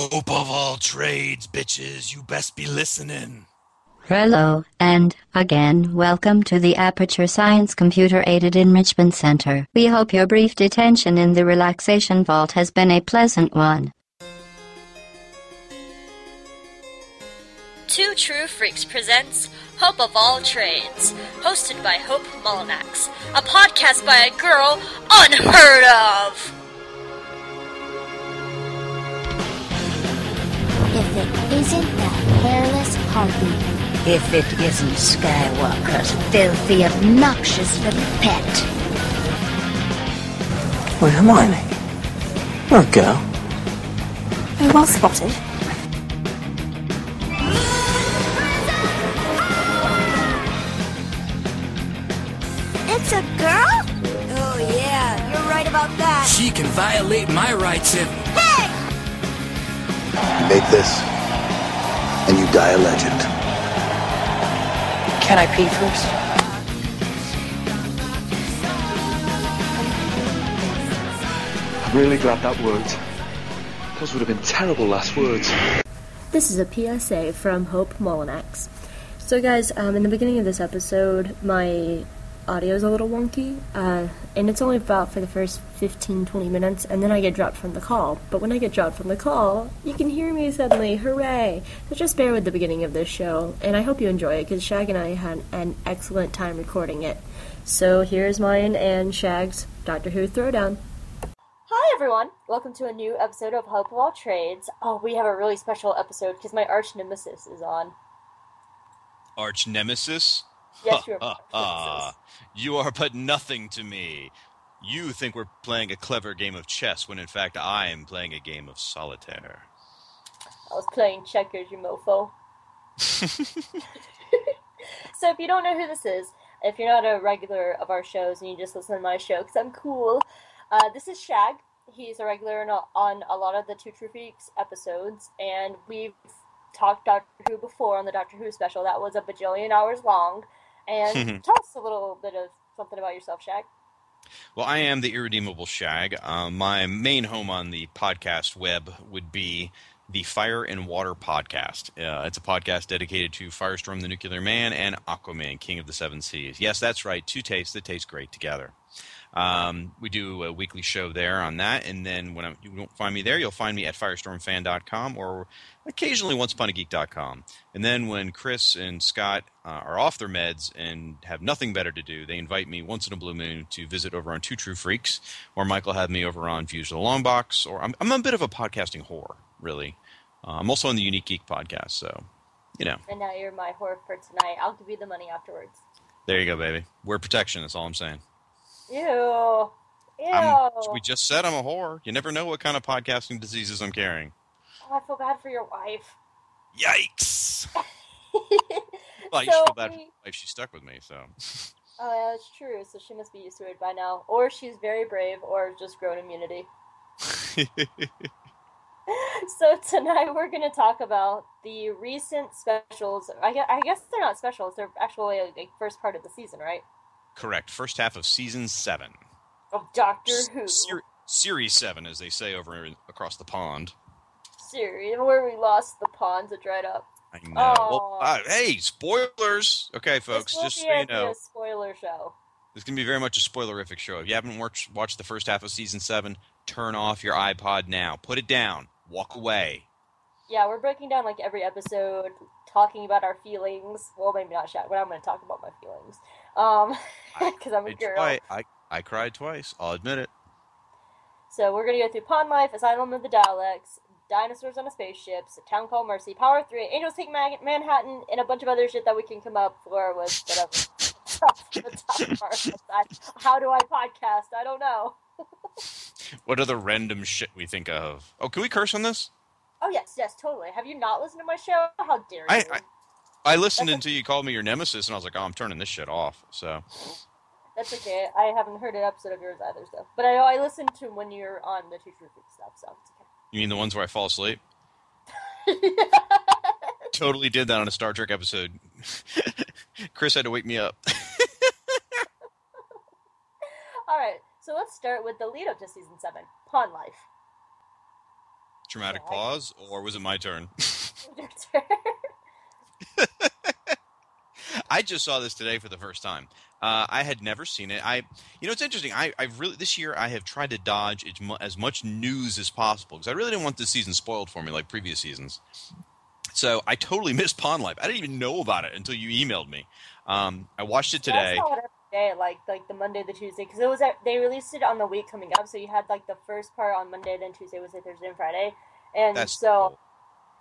Hope of all trades, bitches, you best be listening. Hello, and again, welcome to the Aperture Science Computer Aided Enrichment Center. We hope your brief detention in the relaxation vault has been a pleasant one. Two True Freaks presents Hope of All Trades, hosted by Hope Mullinax, a podcast by a girl unheard of. Isn't that hairless harpy. If it isn't Skywalker's filthy, obnoxious little pet. Wait, Hermione. You're a girl. Oh, well spotted. It's a girl? Oh, yeah, you're right about that. She can violate my rights if. Hey! You make this, and you die a legend. Can I pee first? I'm really glad that worked. Those would have been terrible last words. This is a PSA from Hope Mullinax. So, guys, um, in the beginning of this episode, my audio is a little wonky, uh, and it's only about for the first 15 20 minutes, and then I get dropped from the call. But when I get dropped from the call, you can hear me suddenly. Hooray! So, just bear with the beginning of this show, and I hope you enjoy it because Shagg and I had an excellent time recording it. So, here's mine and Shagg's Doctor Who Throwdown. Hi, everyone. Welcome to a new episode of Hope of All Trades. Oh, we have a really special episode because my arch nemesis is on. Arch nemesis? Yes, you're my Ha, arch ha, nemesis. ha. You are but nothing to me. You think we're playing a clever game of chess when in fact I am playing a game of solitaire. I was playing checkers, you mofo. so if you don't know who this is, if you're not a regular of our shows and you just listen to my show because I'm cool, uh, this is Shagg. He's a regular on a, on a lot of the Two True Freaks episodes, and we've talked Doctor Who before on the Doctor Who special. That was a bajillion hours long. And tell us a little bit of something about yourself, Shagg. Well, I am the irredeemable Shagg. Um, my main home on the podcast web would be the Fire and Water podcast. Uh, it's a podcast dedicated to Firestorm the Nuclear Man and Aquaman, King of the Seven Seas. Yes, that's right. Two tastes that taste great together. Um, we do a weekly show there on that, and then when I, you don't find me there, you'll find me at firestormfan.com or occasionally onceuponageek.com. And then when Chris and Scott uh, are off their meds and have nothing better to do, they invite me once in a blue moon to visit over on Two True Freaks, or Michael had me over on Views of the Long Box, or I'm, I'm a bit of a podcasting whore, really. Uh, I'm also on the Unique Geek podcast, so you know, And now you're my whore for tonight. I'll give you the money afterwards. there you go, baby. Wear protection. That's all I'm saying. Ew. Ew. I'm, we just said I'm a whore. You never know what kind of podcasting diseases I'm carrying. Oh, I feel bad for your wife. Yikes! Well, you should So feel bad for we- my. She's stuck with me, so. Oh, yeah, that's true. So she must be used to it by now. Or she's very brave, or just grown immunity. So tonight we're going to talk about the recent specials. I guess, I guess they're not specials. They're actually like first part of the season, right? Correct. First half of season seven. Of Doctor Who. Ser- series seven, as they say over in, across the pond. Series where we lost the ponds that dried up. I know. Well, uh, hey, spoilers. Okay, folks, just so you a, know, a spoiler show. this can be very much a spoilerific show. If you haven't watched, watched the first half of season seven, turn off your iPod now. Put it down. Walk away. Yeah, we're breaking down like every episode, talking about our feelings. Well, maybe not Shagg, but I'm going to talk about my feelings. Um, because I'm a girl. I, I cried twice. I'll admit it. So we're gonna go through Pond Life, Asylum of the Daleks, Dinosaurs on a Spaceship, A Town Called Mercy, Power Three, Angels Take Man- Manhattan, and a bunch of other shit that we can come up for with whatever. Off the top of our heads. How do I podcast? I don't know. What other random shit we think of? Oh, can we curse on this? Oh yes, yes, totally. Have you not listened to my show? How dare you? I, I I listened until you called me your nemesis, and I was like, oh, I'm turning this shit off. So That's okay. I haven't heard an episode of yours either, so. But I know I listen to when you're on the Two Freak stuff, so it's you mean the ones where I fall asleep? Totally did that on a Star Trek episode. Chris had to wake me up. All right, so let's start with the lead up to season seven, Pond Life. Dramatic pause, or was it my turn? Your turn. I just saw this today for the first time. Uh, I had never seen it. I, you know, it's interesting. I, I really this year I have tried to dodge as, much news as possible because I really didn't want this season spoiled for me like previous seasons. So I totally missed Pond Life. I didn't even know about it until you emailed me. Um, I watched it Yeah, I today. saw it every day, like like the Monday, the Tuesday, because it was at, they released it on the week coming up. So you had like the first part on Monday, then Tuesday, Wednesday, Thursday, and Friday. And That's so cool.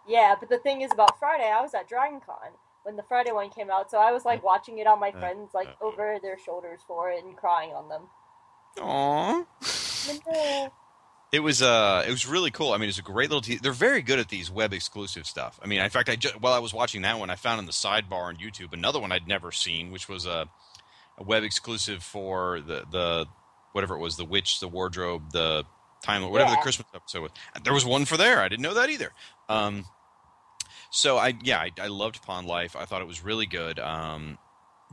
yeah, but the thing is about Friday, I was at Dragon Con when the Friday one came out, so I was like watching it on my friends like over their shoulders for it and crying on them. Aww. It was uh, it was really cool. I mean, it's a great little. Te- they're very good at these web exclusive stuff. I mean, in fact, I just while I was watching that one, I found in the sidebar on YouTube another one I'd never seen, which was a, a web exclusive for the the whatever it was, the witch, the wardrobe, the time, whatever the Christmas episode was. There was one for there. I didn't know that either. Um, so I yeah, I, I loved Pond Life. I thought it was really good. Um,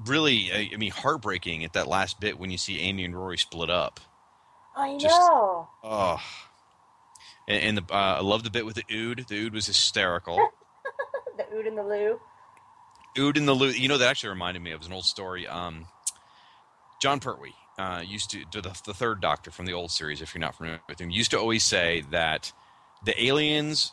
really, I, I mean, heartbreaking at that last bit when you see Amy and Rory split up. I Just- know. Oh, and, and the uh, I love the bit with the ood. The ood was hysterical. the ood and the loo. ood in the loo. You know that actually reminded me of an old story. Um, Jon Pertwee uh, used to do the, the third Doctor from the old series. If you're not familiar with him, used to always say that the aliens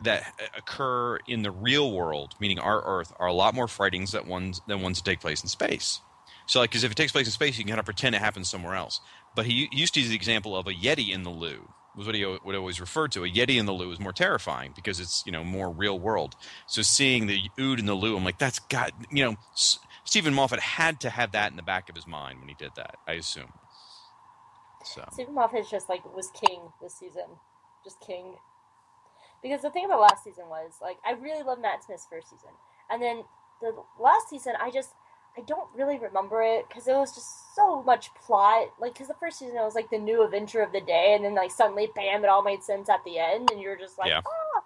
that occur in the real world, meaning our Earth, are a lot more frightening than ones than ones that take place in space. So, like, because if it takes place in space, you can kind of pretend it happens somewhere else. But he used to use the example of a yeti in the loo. Was what he would always refer to. A yeti in the loo is more terrifying because it's you know more real world. So seeing the ood in the loo, I'm like, that's got you know. S- Steven Moffat had to have that in the back of his mind when he did that. I assume. So Steven Moffat just like was king this season, just king. Because the thing about last season was like I really loved Matt Smith's first season, and then the last season I just I don't really remember it because it was just so much plot. Like because the first season it was like the new adventure of the day, and then like suddenly bam, it all made sense at the end, and you're just like Yeah. ah.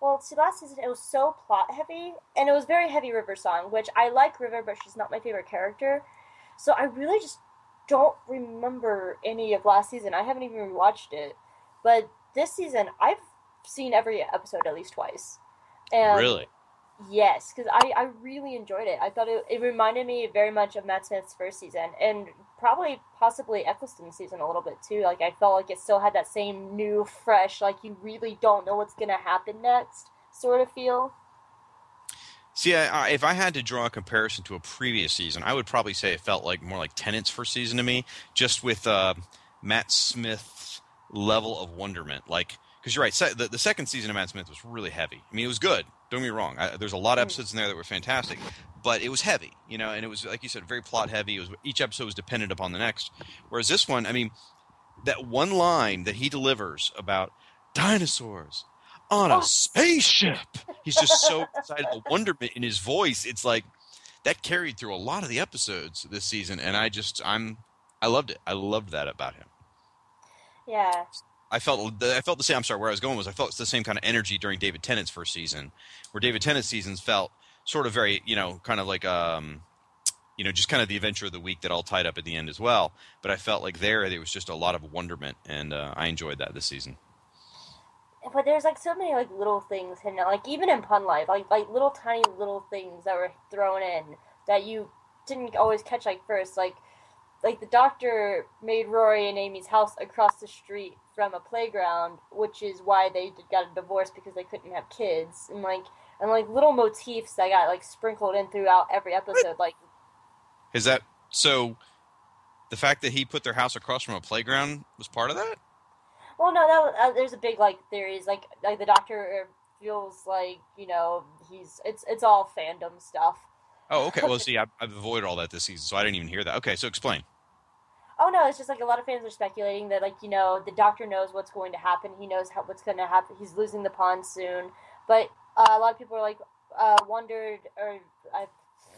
Well, see, last season it was so plot heavy, and it was very heavy River song, which I like River, but she's not my favorite character. So I really just don't remember any of last season. I haven't even watched it, but this season I've seen every episode at least twice. And really, Yes, because I, I really enjoyed it. I thought it, it reminded me very much of Matt Smith's first season, and probably possibly Eccleston's season a little bit too. Like I felt like it still had that same new, fresh, like you really don't know what's gonna happen next sort of feel. See, I, I, if I had to draw a comparison to a previous season, I would probably say it felt like more like Tennant's first season to me, just with uh, Matt Smith's level of wonderment. Like, because you're right, se- the, the second season of Matt Smith was really heavy. I mean, it was good. Don't get me wrong. I, there's a lot of mm. episodes in there that were fantastic, but it was heavy, you know, and it was like you said, very plot heavy. It was each episode was dependent upon the next. Whereas this one, I mean, that one line that he delivers about dinosaurs on a oh. spaceship. He's just so excited, the wonderment in his voice. It's like that carried through a lot of the episodes this season, and I just I'm I loved it. I loved that about him. Yeah. I felt I felt the same. I'm sorry, where I was going was I felt the same kind of energy during David Tennant's first season, where David Tennant's seasons felt sort of very you know kind of like um you know just kind of the adventure of the week that all tied up at the end as well. But I felt like there there was just a lot of wonderment, and uh, I enjoyed that this season. But there's like so many like little things hidden, like even in Pond Life, like like little tiny little things that were thrown in that you didn't always catch like first, like like the doctor made Rory and Amy's house across the street from a playground, which is why they did, got a divorce because they couldn't have kids, and like and like little motifs that got like sprinkled in throughout every episode, like Is that so? The fact that he put their house across from a playground was part of that. Well, no, that was, uh, there's a big like theories like like the doctor feels like you know he's it's it's all fandom stuff. Oh, okay. Well, see, I've, I've avoided all that this season, so I didn't even hear that. Okay, so explain. Oh no, it's just like a lot of fans are speculating that like you know the doctor knows what's going to happen. He knows how, what's going to happen. He's losing the pawn soon, but uh, a lot of people are like uh, wondered or I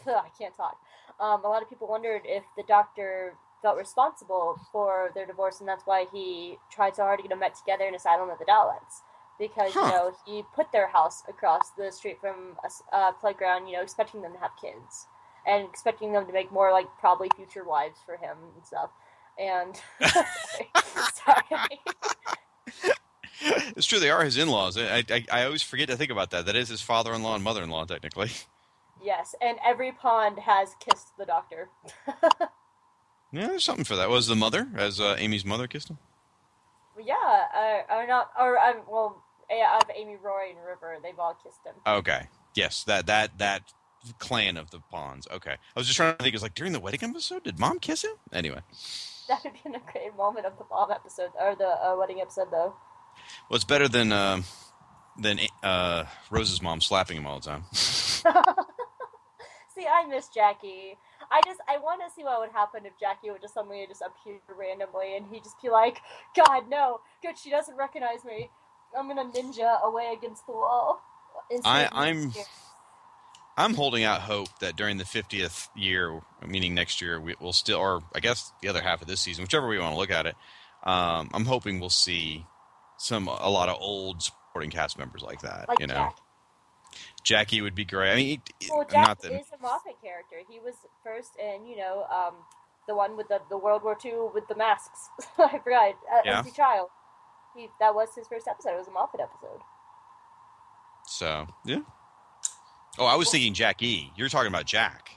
I can't talk. Um, a lot of people wondered if the doctor felt responsible for their divorce, and that's why he tried so hard to get them back together in Asylum of the Daleks. Because you know he put their house across the street from a uh, playground, you know, expecting them to have kids and expecting them to make more like probably future wives for him and stuff. And sorry. it's true. They are his in-laws. I, I I always forget to think about that. That is his father-in-law and mother-in-law, technically. Yes, and every pond has kissed the doctor. Yeah, there's something for that. Was the mother, as uh, Amy's mother kissed him? yeah, uh, or not, or um, well, yeah, of Amy, Rory, and River, they've all kissed him. Okay. Yes, that that that clan of the Ponds. Okay. I was just trying to think. It's like during the wedding episode, did mom kiss him? Anyway, That would be a great moment of the bomb episode or the uh, wedding episode, though. well, it's better than uh, than uh, Rose's mom slapping him all the time. See, I miss Jackie. I just I want to see what would happen if Jackie would just suddenly just appear randomly and he'd just be like, "God, no, good, she doesn't recognize me. I'm gonna ninja away against the wall." I, I'm. being- I'm holding out hope that during the 50th year, meaning next year, we, we'll still, or I guess the other half of this season, whichever way you want to look at it. Um, I'm hoping we'll see some a lot of old supporting cast members like that. like you know, Jack. Jackie would be great. I mean, it- Well, Jack not that is a Moffat character. He was first in, you know, um, the one with the, the World War II with the masks. I forgot. Uh, Yeah. Empty Child. He, that was his first episode. It was a Moffat episode. So yeah. Oh, I was thinking Jack E. You're talking about Jack.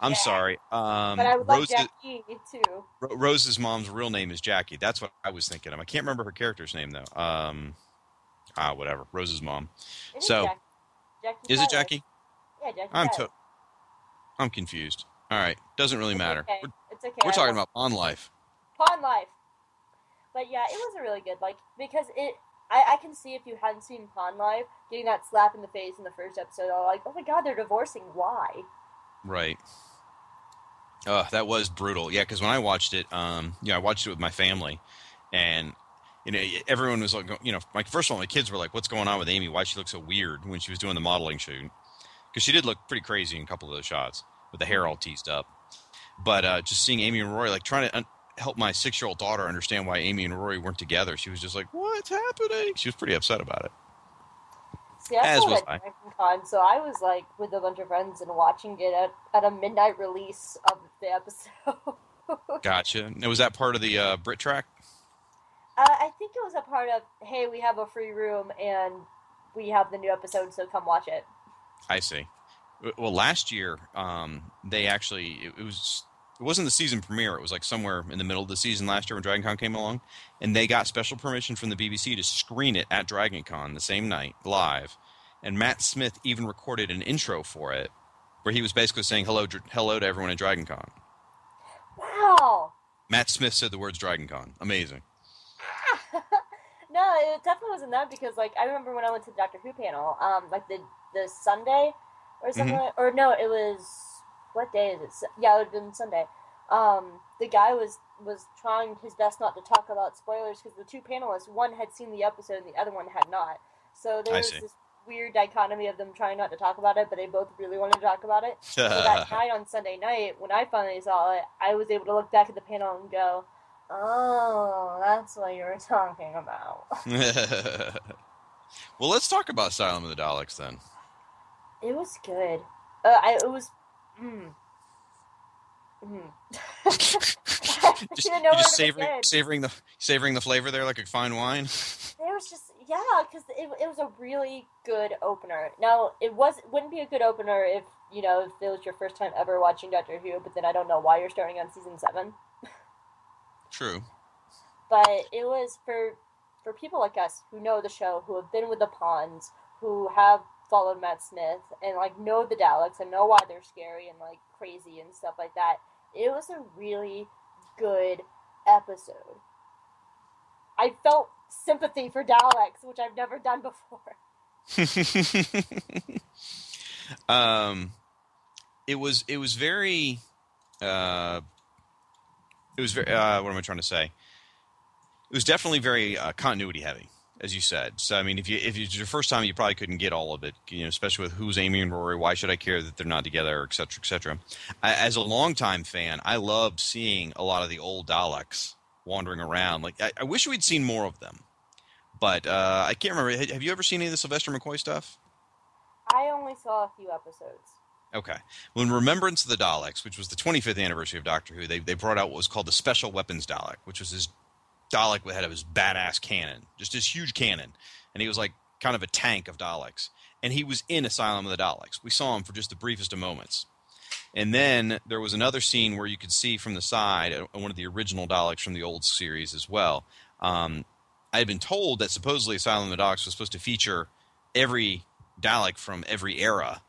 I'm Yeah. sorry. Um, but I would Rose, like Jackie too. Ro- Rose's mom's real name is Jackie. That's what I was thinking of. I can't remember her character's name though. Um, ah, whatever. Rose's mom. It is So, Jack- Jackie Is it Jackie? Yeah, Jackie. I'm to- I'm confused. All right, doesn't really It's matter. Okay. We're, It's okay. we're talking about on life. Pond Life. But yeah, it was a really good like because it. I, I can see if you hadn't seen Pond Life, getting that slap in the face in the first episode, I'm like, oh my god, they're divorcing. Why? Right. Uh, that was brutal. Yeah, because when I watched it, um, yeah, I watched it with my family, and you know, everyone was like, you know, like first of all, my kids were like, "What's going on with Amy? Why she look so weird when she was doing the modeling shoot?" Because she did look pretty crazy in a couple of those shots with the hair all teased up. But uh, just seeing Amy and Rory, like trying to un- help my six-year-old daughter understand why Amy and Rory weren't together, she was just like, "What's happening?" She was pretty upset about it. See, I As saw was I. Con, so I was like with a bunch of friends and watching it at, at a midnight release of the episode. Gotcha. Now, was that part of the uh, Brit track? Uh, I think it was a part of, hey, we have a free room and we have the new episode, so come watch it. I see. Well, last year um, they actually it, it was it wasn't the season premiere. It was like somewhere in the middle of the season last year when Dragon Con came along, and they got special permission from the BBC to screen it at Dragon Con the same night live. And Matt Smith even recorded an intro for it, where he was basically saying hello, dr- hello to everyone at Dragon Con. Wow! Matt Smith said the words Dragon Con. Amazing. no, it definitely wasn't that because, like, I remember when I went to the Doctor Who panel, um, like the the Sunday or something, Mhm. like- or no, it was what day is it? Yeah, it would have been Sunday. Um, the guy was was trying his best not to talk about spoilers because the two panelists, one had seen the episode and the other one had not. So there was this weird dichotomy of them trying not to talk about it, but they both really wanted to talk about it. So that night on Sunday night, when I finally saw it, I was able to look back at the panel and go, "Oh, that's what you were talking about." well, let's talk about Asylum of the Daleks then. It was good. Uh, I, it was. Mm. Mm. Just, know just savoring, savoring the savoring the flavor there like a fine wine. There was just yeah, because it, it was a really good opener. Now it was it wouldn't be a good opener if you know if it was your first time ever watching Doctor Who, but then I don't know why you're starting on season seven. True. but it was for for people like us who know the show, who have been with the Ponds, who have followed Matt Smith and like know the Daleks and know why they're scary and like crazy and stuff like that. It was a really good episode. I felt sympathy for Daleks, which I've never done before. um, it was it was very, uh, it was very. Uh, what am I trying to say? It was definitely very uh, continuity heavy, as you said. So I mean, if you if it's your first time, you probably couldn't get all of it. You know, especially with who's Amy and Rory. Why should I care that they're not together, et cetera, et cetera. I, as a longtime fan, I loved seeing a lot of the old Daleks wandering around. Like I, I wish we'd seen more of them. But uh, I can't remember. Have you ever seen any of the Sylvester McCoy stuff? I only saw a few episodes. Okay. Well, in Remembrance of the Daleks, which was the 25th anniversary of Doctor Who, they, they brought out what was called the Special Weapons Dalek, which was this Dalek had his badass cannon, just this huge cannon, and he was like kind of a tank of Daleks. And he was in Asylum of the Daleks. We saw him for just the briefest of moments. And then there was another scene where you could see from the side uh, one of the original Daleks from the old series as well. Um, I had been told that supposedly Asylum of the Daleks was supposed to feature every Dalek from every era,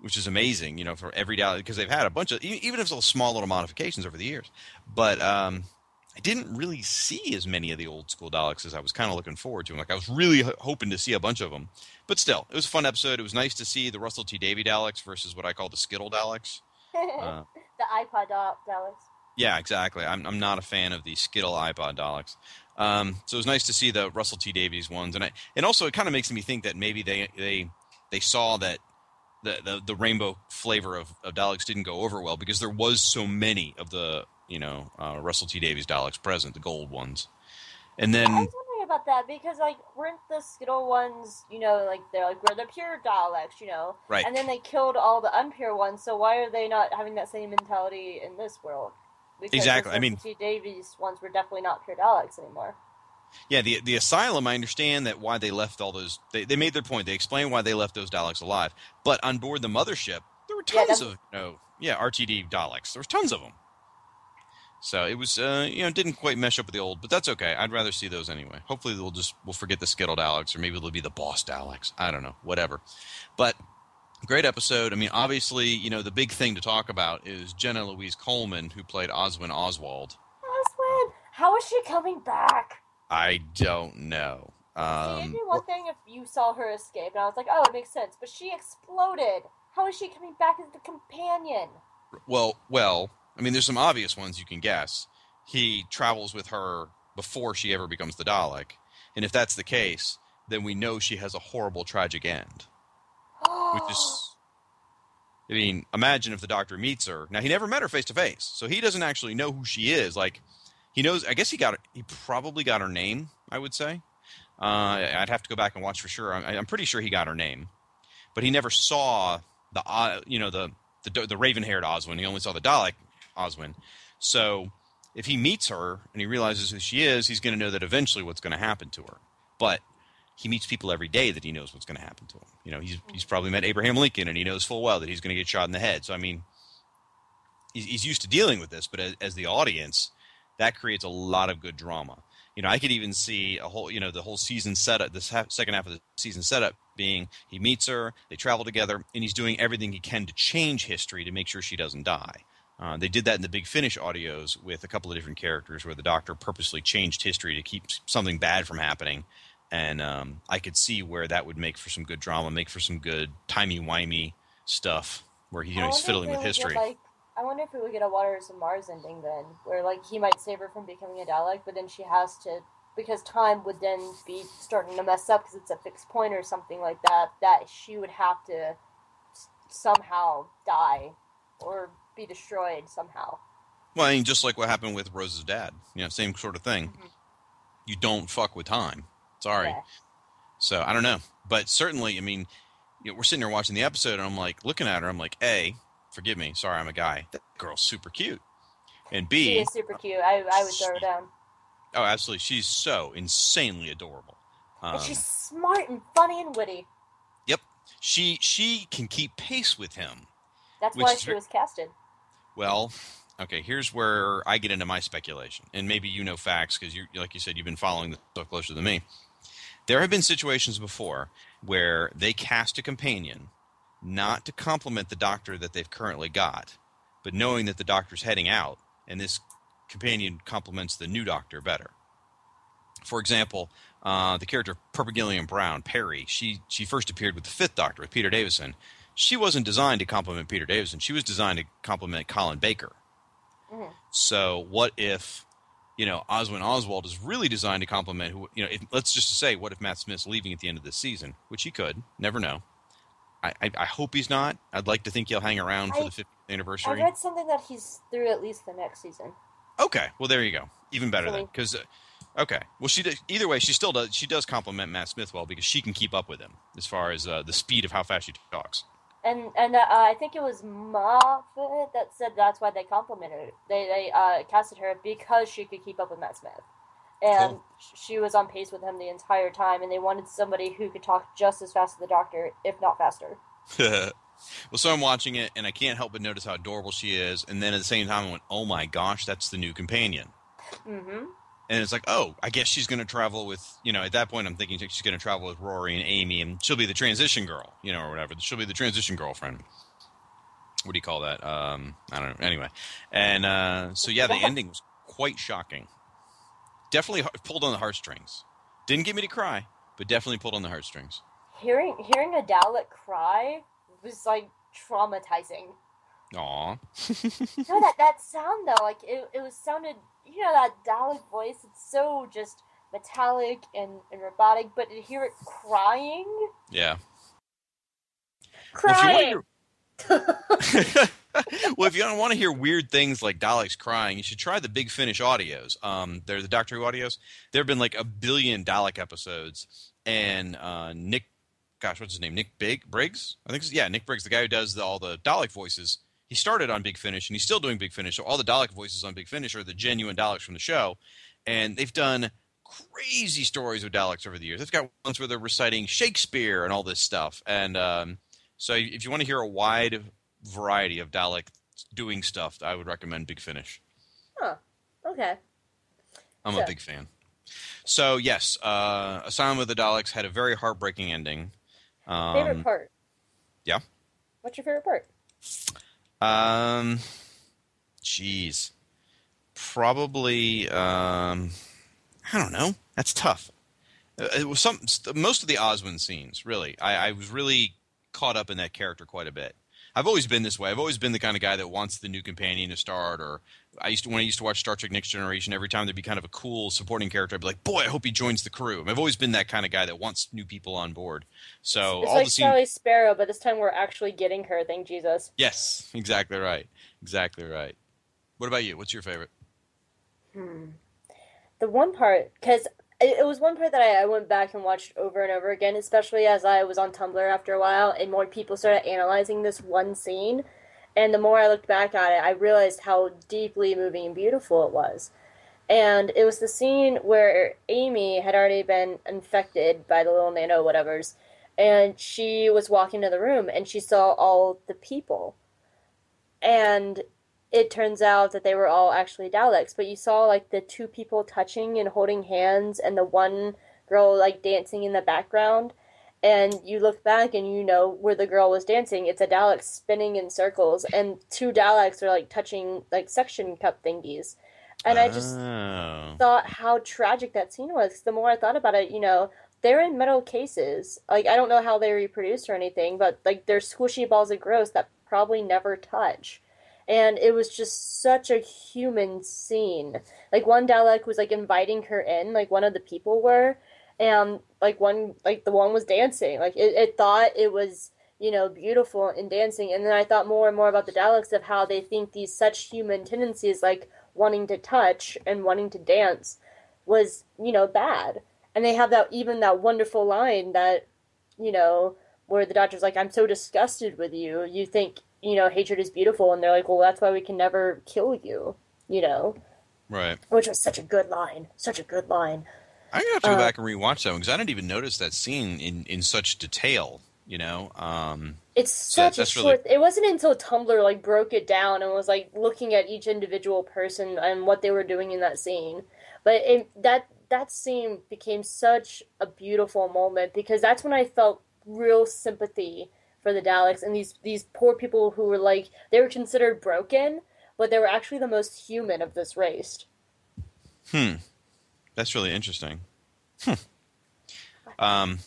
which is amazing, you know, for every Dalek because they've had a bunch of even if it's a small little modifications over the years. But um, I didn't really see as many of the old school Daleks as I was kind of looking forward to. Like I was really h- hoping to see a bunch of them. But still, it was a fun episode. It was nice to see the Russell T Davies Daleks versus what I call the Skittle Daleks. Uh, the iPod Daleks. yeah, exactly. I'm I'm not a fan of the Skittle iPod Daleks. Um, so it was nice to see the Russell T Davies ones, and I, and also it kind of makes me think that maybe they they they saw that the the, the rainbow flavor of, of Daleks didn't go over well because there was so many of the you know uh, Russell T Davies Daleks present, the gold ones, and then I was wondering about that because like weren't the Skittle ones, you know, like they're like we're the pure Daleks, you know, Right. And then they killed all the unpure ones. So why are they not having that same mentality in this world? Because Exactly, I mean- T. Davies ones were definitely not pure Daleks anymore. Yeah, the the asylum. I understand that why they left all those. They, they made their point. They explained why they left those Daleks alive. But on board the mothership, there were tons that's- of you know, yeah RTD Daleks. There was tons of them. So it was uh, you know didn't quite mesh up with the old, but that's okay. I'd rather see those anyway. Hopefully we'll just we'll forget the skittle Daleks, or maybe they'll be the Boss Daleks. I don't know, whatever. But great episode. I mean, obviously you know the big thing to talk about is Jenna Louise Coleman, who played Oswin Oswald. Oswin, how is she coming back? I don't know. See, it'd Um, be one thing if you saw her escape, and I was like, oh, it makes sense. But she exploded. How is she coming back as the companion? Well, well, I mean, there's some obvious ones you can guess. He travels with her before she ever becomes the Dalek, and if that's the case, then we know she has a horrible, tragic end. Which is, I mean, imagine if the Doctor meets her. Now he never met her face to face, so he doesn't actually know who she is. Like, he knows. I guess he got. He probably got her name. I would say. Uh, I'd have to go back and watch for sure. I'm, I'm pretty sure he got her name, but he never saw the uh, you know the the, the raven haired Oswin. He only saw the Dalek Oswin. So if he meets her and he realizes who she is, he's going to know that eventually what's going to happen to her. But he meets people every day that he knows what's going to happen to him. You know, he's he's probably met Abraham Lincoln and he knows full well that he's going to get shot in the head. So I mean, he's, he's used to dealing with this. But as, as the audience, that creates a lot of good drama. You know, I could even see a whole, you know, the whole season setup, half, second half of the season setup being he meets her, they travel together, and he's doing everything he can to change history to make sure she doesn't die. Uh, they did that in the Big Finish audios with a couple of different characters where the doctor purposely changed history to keep something bad from happening. And um, I could see where that would make for some good drama, make for some good timey-wimey stuff where he, you know, he's fiddling with would get, history. like, I wonder if we would get a Waters of Mars ending then, where like he might save her from becoming a Dalek, but then she has to because time would then be starting to mess up because it's a fixed point or something like that. That she would have to s- somehow die or be destroyed somehow. Well, I mean, just like what happened with Rose's dad, you know, same sort of thing. Mhm. You don't fuck with time. Sorry. Yeah. So I don't know, but certainly, I mean, you know, we're sitting there watching the episode, and I'm like looking at her. I'm like, a, forgive me, sorry, I'm a guy. That girl's super cute, and B, She is super cute. I I would throw her down. oh, absolutely, she's so insanely adorable. Um, and she's smart and funny and witty. yep, she she can keep pace with him. That's why she was casted. Well, okay, here's where I get into my speculation, and maybe you know facts because you, like you said, you've been following this stuff closer than me. There have been situations before where they cast a companion not to complement the doctor that they've currently got, but knowing that the doctor's heading out, and this companion complements the new doctor better. For example, uh, the character Purple Brown, Peri, she she first appeared with the Fifth Doctor with Peter Davison. She wasn't designed to compliment Peter Davison. She was designed to compliment Colin Baker. Mhm. So what if, you know, Oswin Oswald is really designed to compliment who, you know, if, let's just say, what if Matt Smith's leaving at the end of this season, which he could, never know. I, I, I hope he's not. I'd like to think he'll hang around for I- the 50th I anniversary. read something that he's through at least the next season. Okay, well there you go. Even better then, because uh, okay, well she does, either way she still does she does compliment Matt Smith well because she can keep up with him as far as uh, the speed of how fast she talks. And and uh, I think it was Moffat that said that's why they complimented her. They they uh, casted her because she could keep up with Matt Smith. and Cool. she was on pace with him the entire time. And they wanted somebody who could talk just as fast as the Doctor, if not faster. well, so I'm watching it, and I can't help but notice how adorable she is. And then at the same time, I went, "Oh my gosh, that's the new companion." hmm And it's like, oh, I guess she's going to travel with, you know, at that point, I'm thinking she's going to travel with Rory and Amy, and she'll be the transition girl, you know, or whatever. She'll be the transition girlfriend. What do you call that? Um, I don't know. Anyway, and uh, so yeah, the ending was quite shocking. Definitely pulled on the heartstrings. Didn't get me to cry, but definitely pulled on the heartstrings. Hearing hearing a Dalek cry was like traumatizing. Aw. no, that that sound though, like it, it was sounded. You know that Dalek voice. It's so just metallic and, and robotic. But to hear it crying, Yeah. crying. well, if you don't want to hear weird things like Daleks crying, you should try the Big Finish audios. Um, they're the Doctor Who audios. There have been like a billion Dalek episodes, and uh, Nick, gosh, what's his name? Nick Big Briggs, I think. it's- Yeah, Nick Briggs, the guy who does the, all the Dalek voices. He started on Big Finish, and he's still doing Big Finish. So all the Dalek voices on Big Finish are the genuine Daleks from the show, and they've done crazy stories with Daleks over the years. They've got ones where they're reciting Shakespeare and all this stuff, and um, so if you want to hear a wide variety of Dalek doing stuff, I would recommend Big Finish. Huh. Okay. I'm a big fan. So yes, uh, Asylum of the Daleks had a very heartbreaking ending. Um, favorite part. Yeah. What's your favorite part? Um, jeez, probably. Um, I don't know. That's tough. Uh, It was some most of the Oswin scenes. Really, I, I was really caught up in that character quite a bit. I've always been this way. I've always been the kind of guy that wants the new companion to start. Or I used to when I used to watch Star Trek Next Generation. Every time there'd be kind of a cool supporting character, I'd be like, "Boy, I hope he joins the crew." I've always been that kind of guy that wants new people on board. So it's all like the scenes. Charlie Sparrow, but this time we're actually getting her. Thank Jesus. Yes, exactly right. Exactly right. What about you? What's your favorite? Hmm. The one part, because it, it was one part that I, I went back and watched over and over again, especially as I was on Tumblr after a while, and more people started analyzing this one scene. And the more I looked back at it, I realized how deeply moving and beautiful it was. And it was the scene where Amy had already been infected by the little nano whatevers, and she was walking to the room and she saw all the people. And it turns out that they were all actually Daleks, but you saw like the two people touching and holding hands, and the one girl like dancing in the background. And you look back and you know where the girl was dancing. It's a Dalek spinning in circles, and two Daleks are like touching like suction cup thingies. And I just Oh. thought how tragic that scene was The more I thought about it, you know, they're in metal cases. Like I don't know how they reproduce or anything, but like they're squishy balls of gross that probably never touch. And it was just such a human scene. Like one Dalek was like inviting her in, like one of the people were, and like one like the one was dancing. Like it, it thought it was you know beautiful and dancing. And then I thought more and more about the Daleks of how they think these such human tendencies like wanting to touch and wanting to dance was you know bad. And they have that even that wonderful line that you know where the doctor's like, "I'm so disgusted with you. You think you know hatred is beautiful," and they're like, "Well, that's why we can never kill you." You know, Right. which was such a good line, such a good line. I'm gonna have to go Uh, back and rewatch that one because I didn't even notice that scene in, in such detail. You know. Um, It's So such a that's really- short. It wasn't until Tumblr like broke it down and was like looking at each individual person and what they were doing in that scene. But it, that that scene became such a beautiful moment because that's when I felt real sympathy for the Daleks and these these poor people who were like they were considered broken, but they were actually the most human of this race. hmm. That's really interesting. Hmm. Um,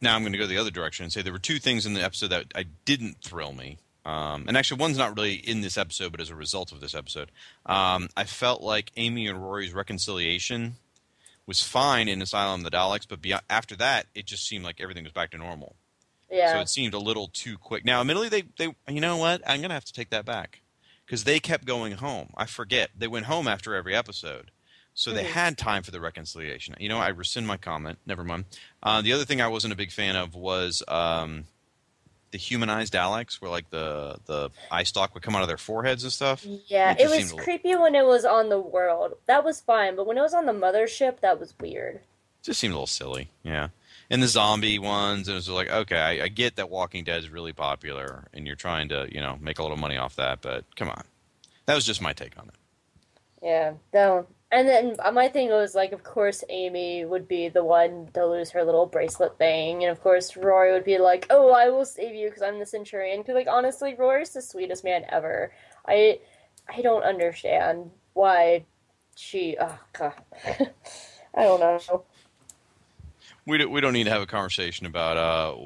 now I'm going to go the other direction and say there were two things in the episode that I didn't thrill me. Um, and actually, one's not really in this episode, but as a result of this episode, um, I felt like Amy and Rory's reconciliation was fine in Asylum of the Daleks, but beyond, after that, it just seemed like everything was back to normal. Yeah. So it seemed a little too quick. Now, admittedly, they, they you know what? I'm going to have to take that back because they kept going home. I forget. They went home after every episode. So they Mhm. had time for the reconciliation. You know, I rescind my comment. Never mind. Uh, the other thing I wasn't a big fan of was um, the humanized Daleks, where like the the eye stalk would come out of their foreheads and stuff. Yeah, It it, was a little- creepy when it was on the world. That was fine, but when it was on the mothership, that was weird. just seemed a little silly. Yeah. And the zombie ones, and it was like, okay, I, I get that Walking Dead is really popular, and you're trying to, you know, make a little money off that, but come on. That was just my take on it. Yeah, no. And then my thing was like, of course, Amy would be the one to lose her little bracelet thing, and of course, Rory would be like, "Oh, I will save you because I'm the Centurion." Because, like, honestly, Rory's the sweetest man ever. I, I don't understand why she. Oh God, I don't know. We don't, we don't need to have a conversation about uh,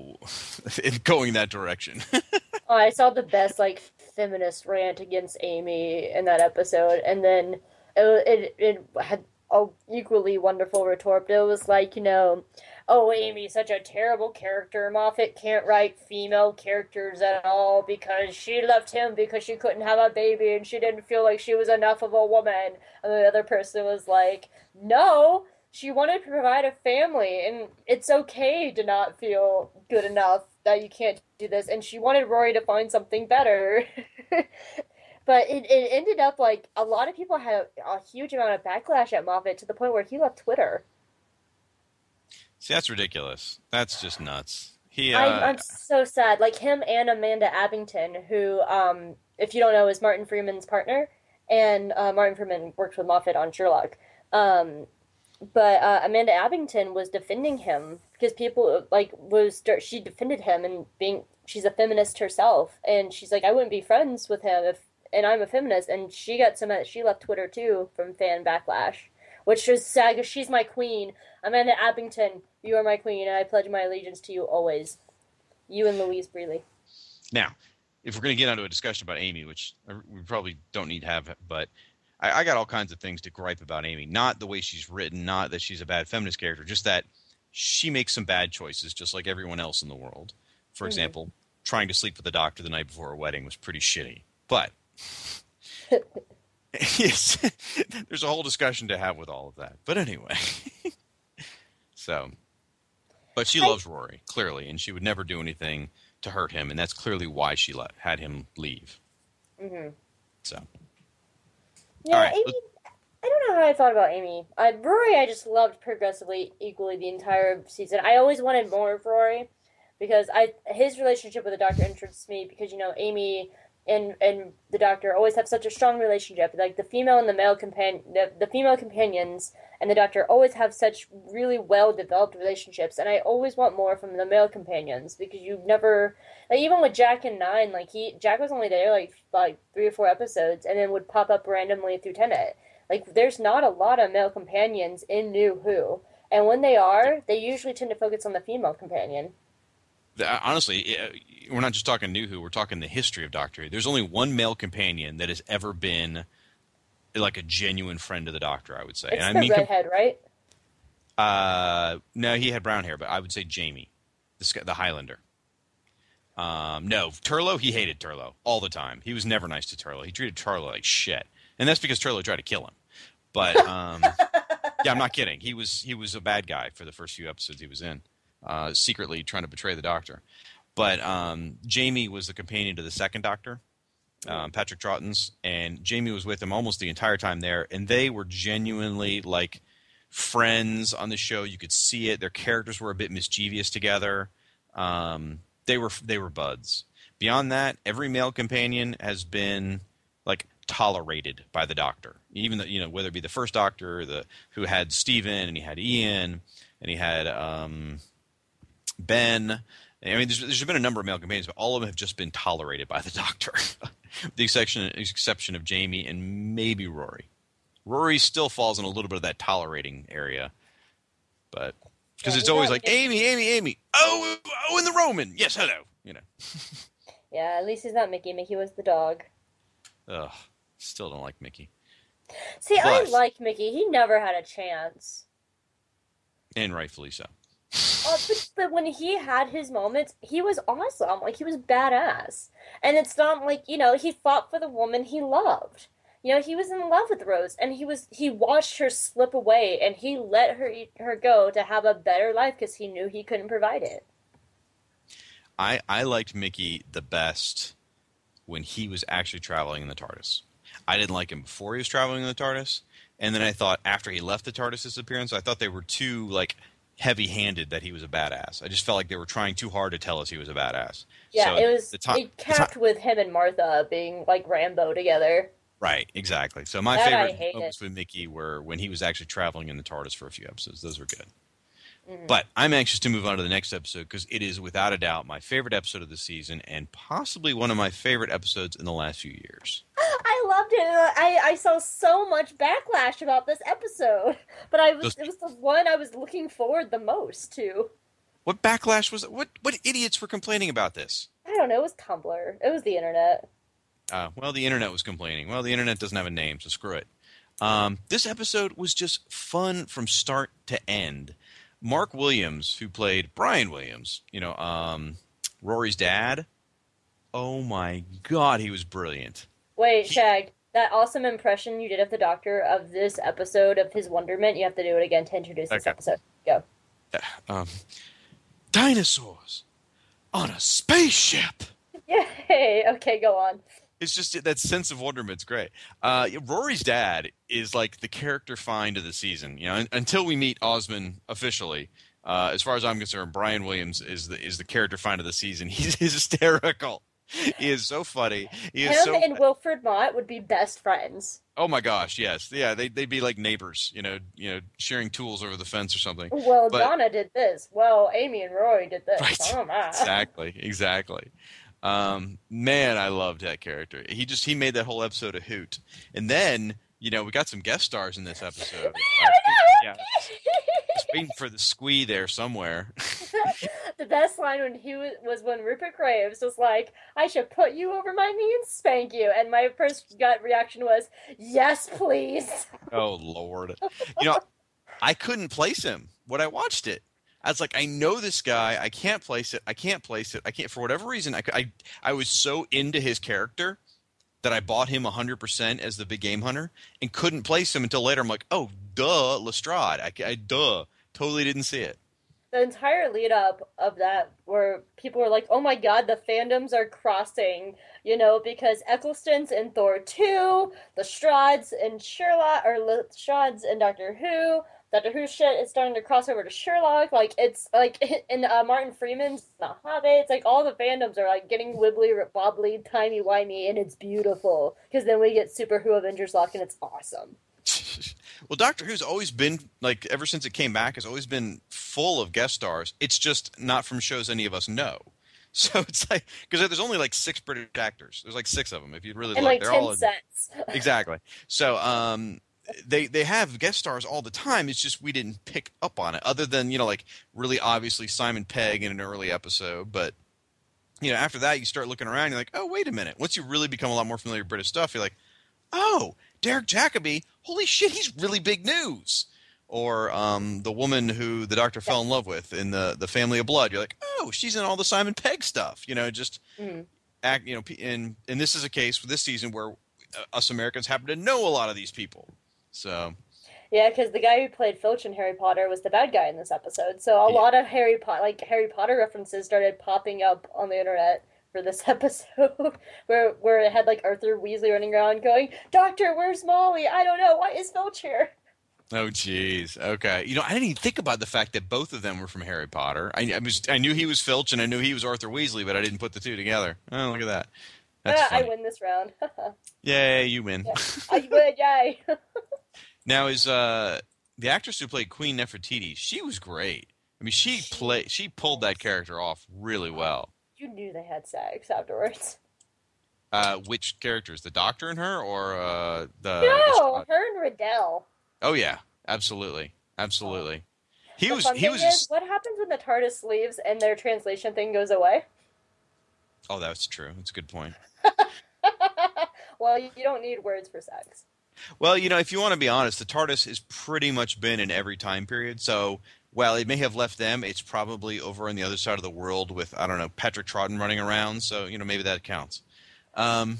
going that direction. Oh, I saw the best like feminist rant against Amy in that episode, and then it it, it had a equally wonderful retort. But it was like you know, oh Amy's such a terrible character. Moffat can't write female characters at all because she left him because she couldn't have a baby and she didn't feel like she was enough of a woman. And the other person was like, no. She wanted to provide a family, and it's okay to not feel good enough that you can't do this. And she wanted Rory to find something better. but it, it ended up like a lot of people had a, a huge amount of backlash at Moffat to the point where he left Twitter. See, that's ridiculous. That's just nuts. He, uh, I'm, I'm so sad. Like him and Amanda Abbington, who, um, if you don't know, is Martin Freeman's partner, and uh, Martin Freeman worked with Moffat on Sherlock. Um, but uh, Amanda Abbington was defending him because people like was she defended him and being she's a feminist herself, and she's like I wouldn't be friends with him if and I'm a feminist, and she got some she left Twitter too from fan backlash, which was because she's my queen. Amanda Abbington, you are my queen, and I pledge my allegiance to you always. You and Louise Brealey. Now, if we're going to get onto a discussion about Amy, which we probably don't need to have, but I, I got all kinds of things to gripe about Amy. Not the way she's written, not that she's a bad feminist character, just that she makes some bad choices, just like everyone else in the world. For Mhm. example, trying to sleep with the doctor the night before a wedding was pretty shitty. But yes, there's a whole discussion to have with all of that. But anyway, so, but she loves Rory clearly, and she would never do anything to hurt him, and that's clearly why she let, had him leave. Mm-hmm. So, Yeah, right, Amy. I don't know how I thought about Amy. I, Rory, I just loved progressively equally the entire season. I always wanted more of Rory because I his relationship with the Doctor interests me because you know Amy and and the Doctor always have such a strong relationship. Like the female and the male companion, the, the female companions and the Doctor always have such really well developed relationships, and I always want more from the male companions because you never like even with Jack and Nine, like he Jack was only there like like three or four episodes, and then would pop up randomly through Tennant. Like there's not a lot of male companions in New Who, and when they are, they usually tend to focus on the female companion. honestly, we're not just talking New Who, we're talking the history of Doctor Who. There's only one male companion that has ever been like a genuine friend of the Doctor, I would say. It's and the I mean, com- redhead, right? Uh, no, he had brown hair, but I would say Jamie, the Highlander. Um, no, Turlough, he hated Turlough all the time. He was never nice to Turlough. He treated Turlough like shit, and that's because Turlough tried to kill him. But um, yeah, I'm not kidding. He was he was a bad guy for the first few episodes he was in, uh, secretly trying to betray the Doctor. But um, Jamie was the companion to the second Doctor, um, Patrick Troughton's, and Jamie was with him almost the entire time there, and they were genuinely like friends on the show. You could see it. Their characters were a bit mischievous together. Um, they were they were buds. Beyond that, every male companion has been like tolerated by the Doctor. Even the, you know whether it be the first Doctor, the who had Steven and he had Ian and he had um, Ben. I mean, there's, there's been a number of male companions, but all of them have just been tolerated by the Doctor. the exception exception of Jamie and maybe Rory. Rory still falls in a little bit of that tolerating area, but because Yeah, it's always like Amy, Amy, Amy. Oh, oh, and the Roman. Yes, hello. You know. Yeah, at least he's not Mickey. Mickey was the dog. Ugh. Still don't like Mickey, See, I like Mickey. He never had a chance. and rightfully so. Uh, but, but when he had his moments, he was awesome. Like he was badass. And it's not like you know he fought for the woman he loved. You know he was in love with Rose, and he was he watched her slip away, and he let her her go to have a better life because he knew he couldn't provide it. I I liked Mickey the best when he was actually traveling in the TARDIS. I didn't like him before he was traveling in the TARDIS, and then I thought after he left the TARDIS appearance, I thought they were too like heavy-handed that he was a badass. I just felt like they were trying too hard to tell us he was a badass. Yeah, So it was. the ti- it the capped with him and Martha being like Rambo together. Right, exactly. So my That favorite moments with Mickey were when he was actually traveling in the TARDIS for a few episodes. Those were good. Mhm. But I'm anxious to move on to the next episode because it is without a doubt my favorite episode of the season and possibly one of my favorite episodes in the last few years. I loved it. I, I saw so much backlash about this episode, but I was Those- it was the one I was looking forward the most to. What backlash was what what idiots were complaining about this? I don't know. It was Tumblr. It was the internet. Uh, well, the internet was complaining. Well, the internet doesn't have a name, so screw it. Um, this episode was just fun from start to end. Mark Williams, who played Brian Williams, you know, um, Rory's dad. Oh my God, he was brilliant. Wait, Shagg. That awesome impression you did of the Doctor of this episode of his Wonderment. You have to do it again to introduce this episode. Go. Um, dinosaurs on a spaceship. Yay! Okay, go on. It's just that sense of wonderment's great. Uh, Rory's dad is like the character find of the season. You know, until we meet Oswin officially. Uh, as far as I'm concerned, Brian Williams is the is the character find of the season. He's hysterical. He is so funny. He is Him so. and Wilfred Mott would be best friends. oh my gosh, yes, yeah. They they'd be like neighbors. You know, you know, sharing tools over the fence or something. Well, But- Donna did this. Well, Amy and Roy did this. Right. Oh my. exactly, exactly. Um, man, I loved that character. He just he made that whole episode a hoot. And then you know we got some guest stars in this episode. Yeah, just waiting for the squee there somewhere. the best line when he was, was when Rupert Graves was like, "I should put you over my knee and spank you," and my first gut reaction was, "Yes, please." oh Lord, you know I couldn't place him when I watched it. I was like, I know this guy. I can't place it. I can't place it. I can't for whatever reason. I, I, I was so into his character that I bought him 100% as the big game hunter and couldn't place him until later. I'm like, oh, duh, Lestrade. I, I duh, totally didn't see it. The entire lead up of that, where people were like, "Oh my God, the fandoms are crossing," you know, because Eccleston's in Thor two, the Strads in Sherlock, or Strads in Doctor Who. Doctor Who shit is starting to cross over to Sherlock. Like it's like in uh, Martin Freeman's The Hobbit. It's like all the fandoms are like getting wibbly wobbly, timey wimey, and it's beautiful. Because then we get Super Who Avengers Lock, and it's awesome. well, Doctor Who's always been like ever since it came back has always been full of guest stars. It's just not from shows any of us know. So it's like because there's only like six British actors. There's like six of them if you really And look. like They're all in- cents. exactly. So um, they they have guest stars all the time. It's just we didn't pick up on it, other than you know like really obviously Simon Pegg in an early episode. But you know after that you start looking around, you're like, oh wait a minute. Once you really become a lot more familiar with British stuff, you're like, oh Derek Jacobi, holy shit, he's really big news. Or um, the woman who the doctor fell in love with in the the Family of Blood. You're like, oh, she's in all the Simon Pegg stuff. You know, just Mhm. act. You know, and and this is a case for this season where uh, us Americans happen to know a lot of these people. So Yeah, because the guy who played Filch in Harry Potter was the bad guy in this episode. So a Yeah. lot of Harry Potter, like Harry Potter references, started popping up on the internet for this episode, where where it had like Arthur Weasley running around going, "Doctor, where's Molly? I don't know. Why is Filch here?" Oh, jeez. Okay. You know, I didn't even think about the fact that both of them were from Harry Potter. I, I was, I knew he was Filch and I knew he was Arthur Weasley, but I didn't put the two together. Oh, look at that. That's Ah, I win this round. Yay, you win. I win, yay! Now, is uh the actress who played Queen Nefertiti? She was great. I mean, she play, she pulled that character off really well. you knew they had sex afterwards. Uh, which characters? The Doctor and her, or uh, the? no, her and Riddell. Oh yeah, absolutely, absolutely. He the was. He was. is, what happens when the TARDIS leaves and their translation thing goes away? oh, that's true. That's a good point. well, you don't need words for sex. Well, you know, if you want to be honest, the TARDIS has pretty much been in every time period. So, while it may have left them, it's probably over on the other side of the world with I don't know Patrick Troughton running around. So, you know, maybe that counts. Um,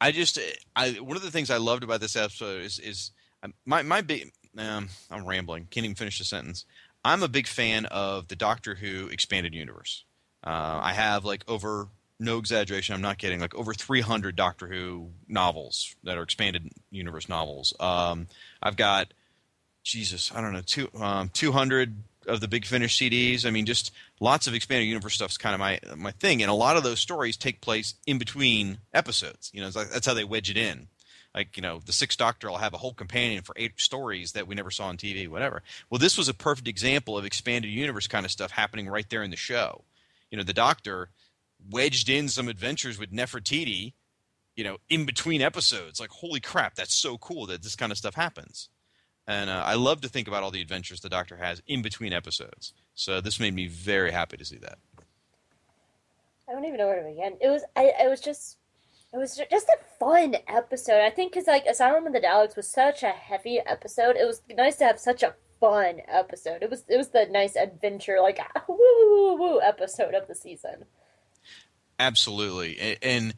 I just, I one of the things I loved about this episode is is um, my my big. Um, I'm rambling. Can't even finish the sentence. I'm a big fan of the Doctor Who expanded universe. Uh, I have like over no exaggeration, I'm not kidding, like over 300 Doctor Who novels that are expanded universe novels. Um, I've got Jesus, I don't know, two, um, 200 of the Big Finish CDs. I mean, just lots of expanded universe stuff's kind of my my thing, and a lot of those stories take place in between episodes. You know, like, that's how they wedge it in. Like you know, the Sixth Doctor will have a whole companion for eight stories that we never saw on TV, whatever. Well, this was a perfect example of expanded universe kind of stuff happening right there in the show. You know, the Doctor wedged in some adventures with Nefertiti. You know, in between episodes, like holy crap, that's so cool that this kind of stuff happens and uh, I love to think about all the adventures the Doctor has in between episodes. So this made me very happy to see that. I don't even know where to begin. It was I. It was just. It was just a fun episode. I think because like Asylum of the Daleks was such a heavy episode. It was nice to have such a fun episode. It was it was the nice adventure like woo woo woo episode of the season. Absolutely, and,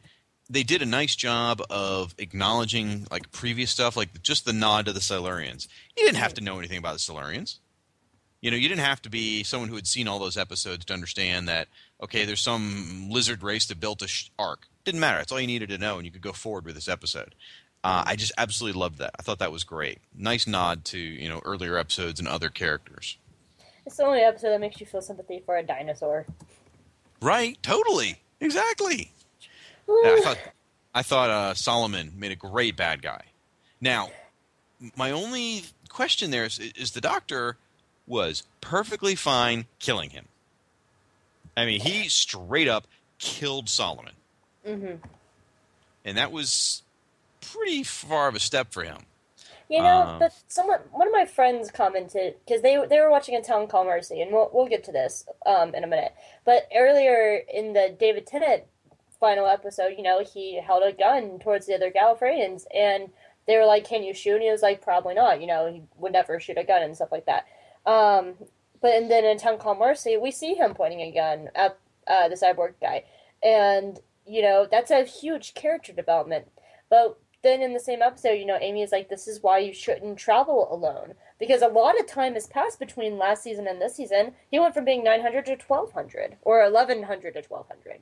they did a nice job of acknowledging like previous stuff, like just the nod to the Silurians. You didn't have to know anything about the Silurians. You know, you didn't have to be someone who had seen all those episodes to understand that. Okay, there's some lizard race that built a sh- ark. Didn't matter. That's all you needed to know, and you could go forward with this episode. Uh, I just absolutely loved that. I thought that was great. Nice nod to you know earlier episodes and other characters. It's the only episode that makes you feel sympathy for a dinosaur. Right. Totally. Exactly. Yeah, I thought I thought uh, Solomon made a great bad guy. Now, my only question there is: is the Doctor was perfectly fine killing him. I mean, he straight up killed Solomon, Mm-hmm. and that was pretty far of a step for him. You know, Um, but someone, one of my friends commented because they they were watching a Town Call Mercy, and we'll we'll get to this um, in a minute. But earlier in the David Tennant final episode, you know, he held a gun towards the other Gallifreyans, and they were like, "Can you shoot?" And he was like, "Probably not." You know, he would never shoot a gun and stuff like that. Um, but and then in Town Call Mercy, we see him pointing a gun at uh, the cyborg guy, and you know that's a huge character development. But then in the same episode, you know, Amy is like, "This is why you shouldn't travel alone," because a lot of time has passed between last season and this season. He went from being nine hundred to twelve hundred, or eleven hundred to twelve hundred.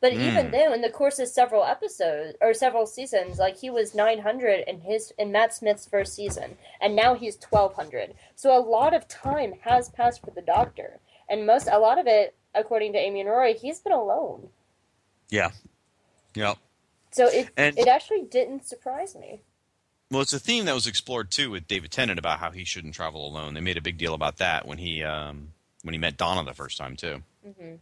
But even Mm. then, in the course of several episodes or several seasons, like he was nine hundred in his in Matt Smith's first season, and now he's twelve hundred. So a lot of time has passed for the Doctor, and most a lot of it, according to Amy and Rory, he's been alone. Yeah. Yep. So it And- it actually didn't surprise me. Well, it's a theme that was explored too with David Tennant about how he shouldn't travel alone. They made a big deal about that when he um, when he met Donna the first time too. hmm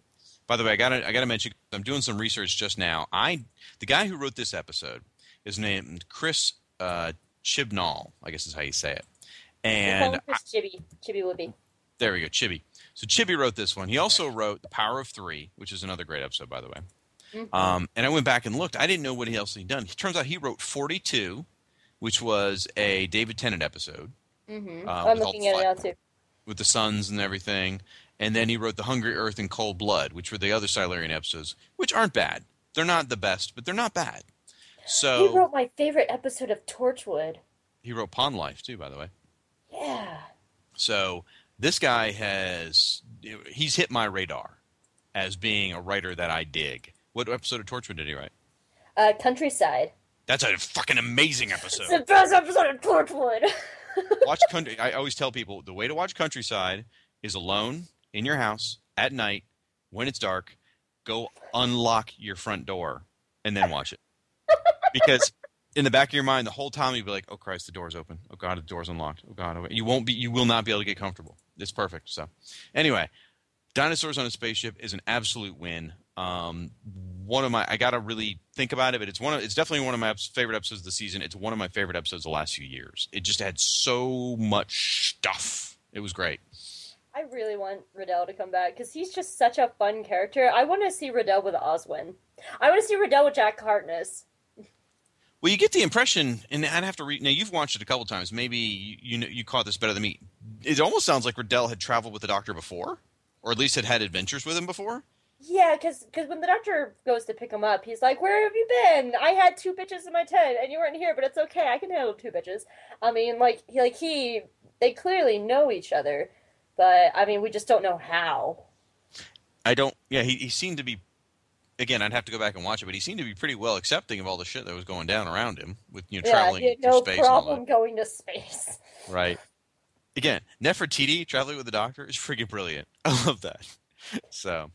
By the way, I gotta I gotta mention I'm doing some research just now. I the guy who wrote this episode is named Chris uh, Chibnall. I guess is how you say it. And Chris Chibi Chibi Wibby. there we go, Chibby. So Chibby wrote this one. He also wrote The Power of Three, which is another great episode, by the way. Mhm. Um, and I went back and looked. I didn't know what else he'd done. It turns out he wrote 42, which was a David Tennant episode hmm Uh, I'm with looking the at it now too. with the suns and everything. And then he wrote The Hungry Earth and Cold Blood, which were the other Silurian episodes, which aren't bad. They're not the best, but they're not bad. So he wrote my favorite episode of Torchwood. he wrote Pond Life too, by the way. Yeah. So this guy has he's hit my radar as being a writer that I dig. What episode of Torchwood did he write? Uh, Countrycide. That's a fucking amazing episode. It's the best episode of Torchwood. watch country. I always tell people the way to watch Countrycide is alone in your house at night when it's dark. Go unlock your front door and then watch it. Because in the back of your mind, the whole time you'll be like, "Oh Christ, the door's open. Oh God, the door's unlocked. Oh God, oh, you won't be. You will not be able to get comfortable. It's perfect." So, anyway, dinosaurs on a spaceship is an absolute win. Um, one of my I gotta really think about it, but it's one of it's definitely one of my favorite episodes of the season. It's one of my favorite episodes of the last few years. It just had so much stuff. It was great. I really want Riddell to come back because he's just such a fun character. I want to see Riddell with Oswin. I want to see Riddell with Jack Harkness. Well, you get the impression, and I'd have to read. Now you've watched it a couple times. Maybe you you, know, you caught this better than me. It almost sounds like Riddell had traveled with the Doctor before, or at least had had adventures with him before. Yeah, because cause when the doctor goes to pick him up, he's like, "Where have you been? I had two bitches in my tent, and you weren't here, but it's okay. I can handle two bitches." I mean, like he, like he, they clearly know each other, but I mean, we just don't know how. I don't. Yeah, he, he seemed to be. Again, I'd have to go back and watch it, but he seemed to be pretty well accepting of all the shit that was going down around him with you know Yeah, traveling he no space all problem going to space. Right. Again, Nefertiti traveling with the Doctor is freaking brilliant. I love that. So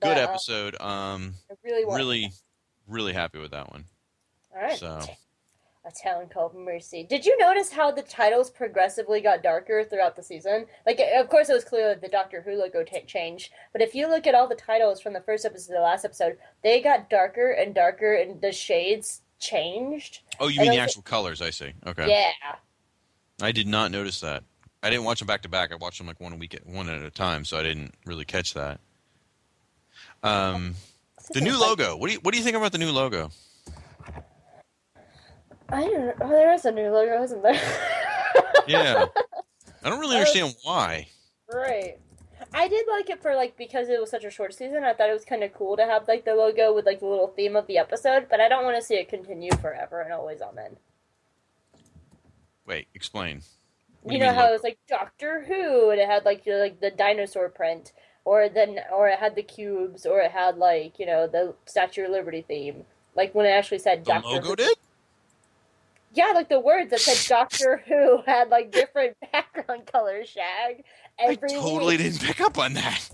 good uh, episode. Um, I really really, really happy with that one. All right. So A town called Mercy. Did you notice how the titles progressively got darker throughout the season? Like, of course, it was clear that the Doctor Who logo t- changed, but if you look at all the titles from the first episode to the last episode, they got darker and darker, and the shades changed. oh, you And mean the actual colors? I see. Okay. Yeah. I did not notice that. I didn't watch them back to back. I watched them like one week, at, one at a time, so I didn't really catch that. Um, the new logo. What do you What do you think about the new logo? I don't know. Oh, there is a new logo, isn't there? Yeah, I don't really understand why. Right. I did like it for like because it was such a short season. I thought it was kind of cool to have like the logo with like the little theme of the episode, but I don't want to see it continue forever and always on end. Wait, explain. What You know how logo? it was like Doctor Who, and it had like the, like the dinosaur print, or then or it had the cubes, or it had like you know the Statue of Liberty theme. Like when it actually said The Doctor logo Who. did? Yeah, like the words that said Doctor Who had like different background colors. Shagg. I totally week. didn't pick up on that.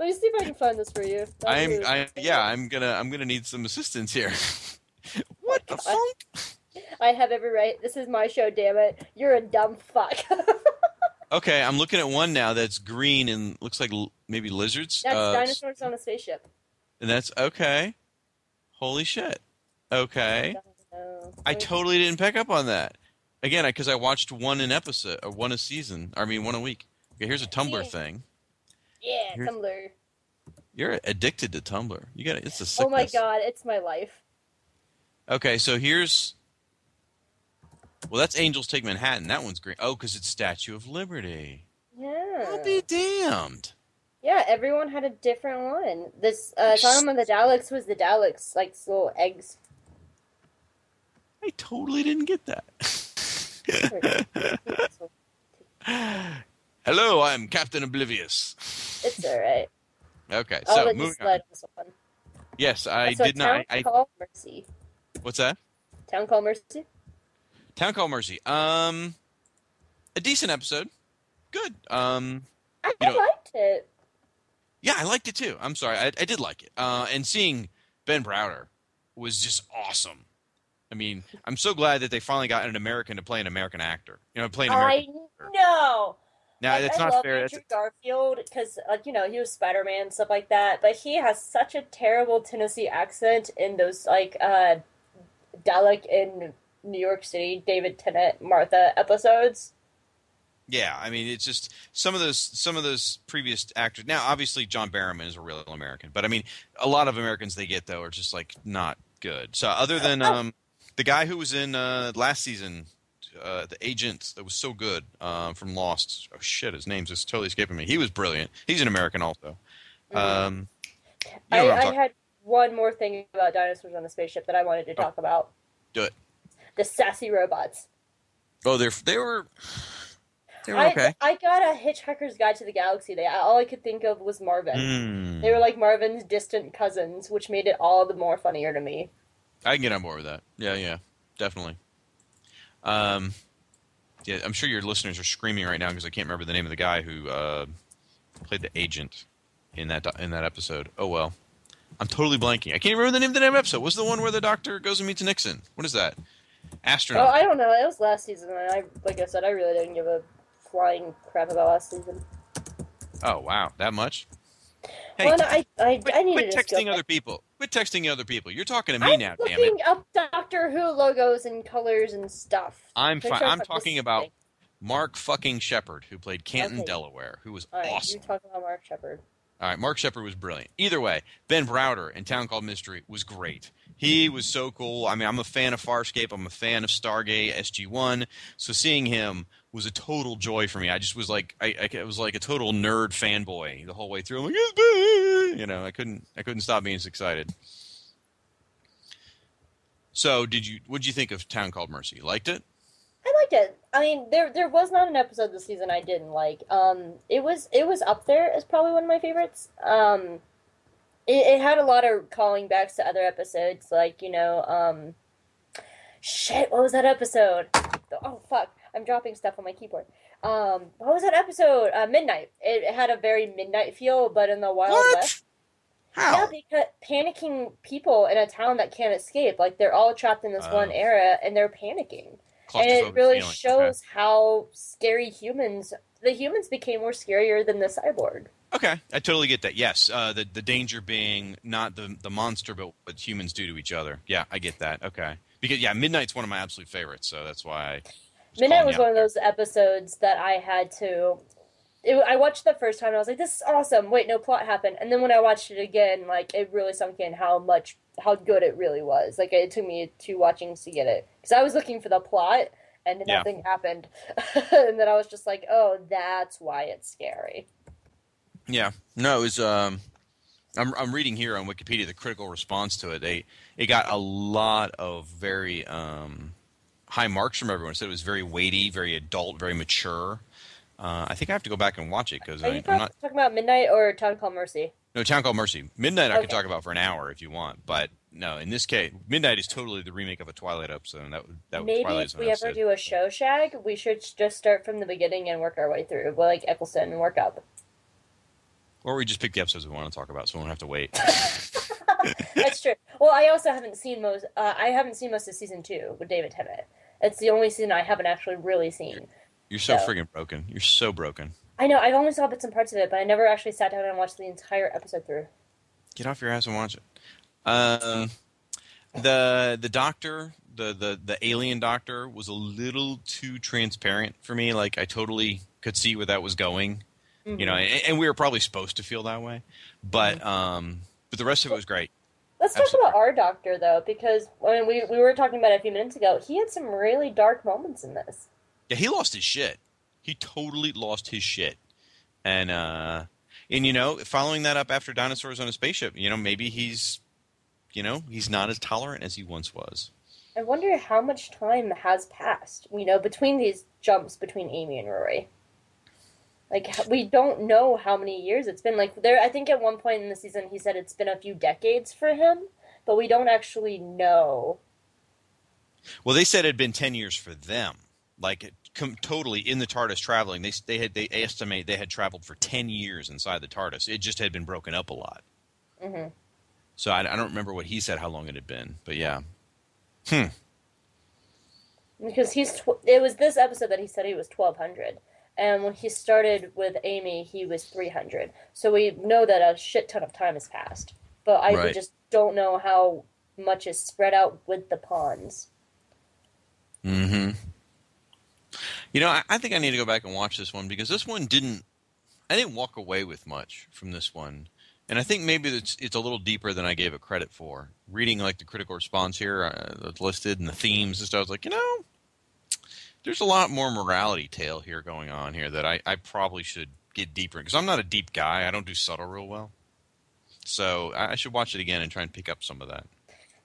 Let me see if I can find this for you. That'd I'm, I yeah, I'm gonna, I'm gonna need some assistance here. what the fuck? I have every right. This is my show, damn it. You're a dumb fuck. Okay, I'm looking at one now that's green and looks like l- maybe lizards. That's Uh, dinosaurs on a spaceship. And that's okay. Holy shit. Okay. I totally didn't pick up on that. Again, because I, watched one an episode, or one a season. I mean, one a week. Okay, here's a Tumblr Yeah. thing. Yeah, Here's- Tumblr. You're addicted to Tumblr. You got it. it's a sickness. Oh my god, it's my life. Okay, so here's. Well, that's Angels Take Manhattan. That one's green. Oh, because it's Statue of Liberty. Yeah. I'll be damned. Yeah, everyone had a different one. This uh Time of the Daleks was the Daleks, like little eggs. I totally didn't get that. Hello, I'm Captain Oblivious. It's alright. Okay, I'll so let moving on. this one. Yes, I did not. I, Call Mercy. what's that? Town Call Mercy? Town Call Mercy. Um, a decent episode. Good. Um, I, know- liked it. yeah, I liked it too. I'm sorry, I, I did like it. Uh, and seeing Ben Browder was just awesome. I mean, I'm so glad that they finally got an American to play an American actor. You know, playing. an American. I know. now Like, that's I not fair. Andrew That's, Garfield because, like, you know, he was Spider Man stuff like that, but he has such a terrible Tennessee accent in those like uh, Dalek in New York City, David Tennant, Martha episodes. yeah, I mean, it's just some of those some of those previous actors. Now, obviously, John Barrowman is a real American, but I mean, a lot of Americans they get though are just like not good. So other than um, the guy who was in uh, last season, uh, the agent that was so good uh, from Lost. Oh shit, his name's just totally escaping me. He was brilliant. He's an American also. Um, you know I, I had one more thing about dinosaurs on the spaceship that I wanted to Oh. talk about: do it. The sassy robots. Oh, they're they were they were I, okay. I got a Hitchhiker's Guide to the Galaxy. They all I could think of was Marvin. Hmm. They were like Marvin's distant cousins, which made it all the more funnier to me. I can get on board with that. Yeah, yeah, definitely. Um, yeah, I'm sure your listeners are screaming right now because I can't remember the name of the guy who uh, played the agent in that in that episode. Oh well, I'm totally blanking. I can't remember the name of the name of the episode. What's the one where the doctor goes and meets Nixon? What is that? Oh, I don't know. It was last season, and I, like I said, I really didn't give a flying crap about last season. Oh wow, that much? Hey, well, no, I, I, quit, I quit texting other people. Quit texting other people. You're talking to me I'm now, damn it. looking up Doctor Who logos and colors and stuff. I'm Make fi- sure I'm talking about thing. Mark fucking Sheppard, who played Canton, Okay. Delaware, who was All right, awesome. You talking about Mark Sheppard. All right, Mark Sheppard was brilliant. Either way, Ben Browder in Town Called Mystery was great. He was so cool. I mean, I'm a fan of Farscape. I'm a fan of Stargate SG1. So seeing him was a total joy for me. I just was like, I, I was like a total nerd fanboy the whole way through. I'm like, "It's you know, I couldn't, I couldn't stop being excited. So, did you? What did you think of Town Called Mercy? Liked it? I liked it. I mean, there there was not an episode this season I didn't like. Um, it was it was up there as probably one of my favorites. Um, it, it had a lot of calling backs to other episodes, like you know, um, shit. What was that episode? Oh fuck! I'm dropping stuff on my keyboard. Um, what was that episode? Uh, Midnight. It, it had a very midnight feel, but in the Wild What? West. How? Yeah, because panicking people in a town that can't escape. Like they're all trapped in this one Oh. era, and they're panicking. And it really feeling. shows how scary humans. The humans became more scarier than the cyborg. Okay. I totally get that. Yes, uh, the the danger being not the the monster, but what humans do to each other. Yeah, I get that. Okay, because yeah, Midnight's one of my absolute favorites, so that's why. I was Midnight was one of there. those episodes that I had to. It, I watched the first time and I was like, "This is awesome." Wait, no plot happened. And then when I watched it again, like it really sunk in how much how good it really was. Like it took me two watchings to get it because I was looking for the plot and Yeah. nothing happened, and then I was just like, "Oh, that's why it's scary." Yeah, no, it was. Um, I'm I'm reading here on Wikipedia the critical response to it. They it got a lot of very um, high marks from everyone. Said it was very weighty, very adult, very mature. Uh, I think I have to go back and watch it because I'm not. talking about Midnight or Town Called Mercy? No, Town Called Mercy. Midnight I could talk about for an hour if you want, but no, in this case, Midnight is totally the remake of a Twilight episode. And that would that Maybe Twilight if we ever do a show shagg, we should just start from the beginning and work our way through, like Eccleston, and work up. Or we just pick the episodes we want to talk about, so we don't have to wait. That's true. Well, I also haven't seen most. Uh, I haven't seen most of season two with David Tennant. It's the only season I haven't actually really seen. You're so So- friggin' broken. You're so broken. I know. I've only saw bits and parts of it, but I never actually sat down and watched the entire episode through. Get off your ass and watch it. Um, the the doctor, the, the the alien doctor, was a little too transparent for me. Like I totally could see where that was going. You know, and, and we were probably supposed to feel that way, but um, but the rest of it was great. Let's talk about our doctor though, because I mean, we we were talking about it a few minutes ago. He had some really dark moments in this. Yeah, he lost his shit. He totally lost his shit. And uh and you know, following that up after dinosaurs on a spaceship, you know, maybe he's you know, he's not as tolerant as he once was. I wonder how much time has passed. You know, between these jumps between Amy and Rory. Like we don't know how many years it's been. Like there, I think at one point in the season he said it's been a few decades for him, but we don't actually know. Well, they said it had been 10 years for them. Like com- totally in the TARDIS traveling. They they had they estimate they had traveled for 10 years inside the TARDIS. It just had been broken up a lot. hmm So I, I don't remember what he said how long it had been, but yeah. Hmm. Because he's tw- it was this episode that he said he was twelve hundred, and when he started with Amy, he was three hundred. So we know that a shit ton of time has passed, but I Right. just don't know how much is spread out with the Ponds. Mm-hmm. You know, I, I think I need to go back and watch this one because this one didn't. I didn't walk away with much from this one, and I think maybe it's it's a little deeper than I gave it credit for. Reading like the critical response here uh, that's listed and the themes and stuff, I was like, you know, there's a lot more morality tale here going on here that I, I probably should get deeper in because I'm not a deep guy. I don't do subtle real well, so I should watch it again and try and pick up some of that.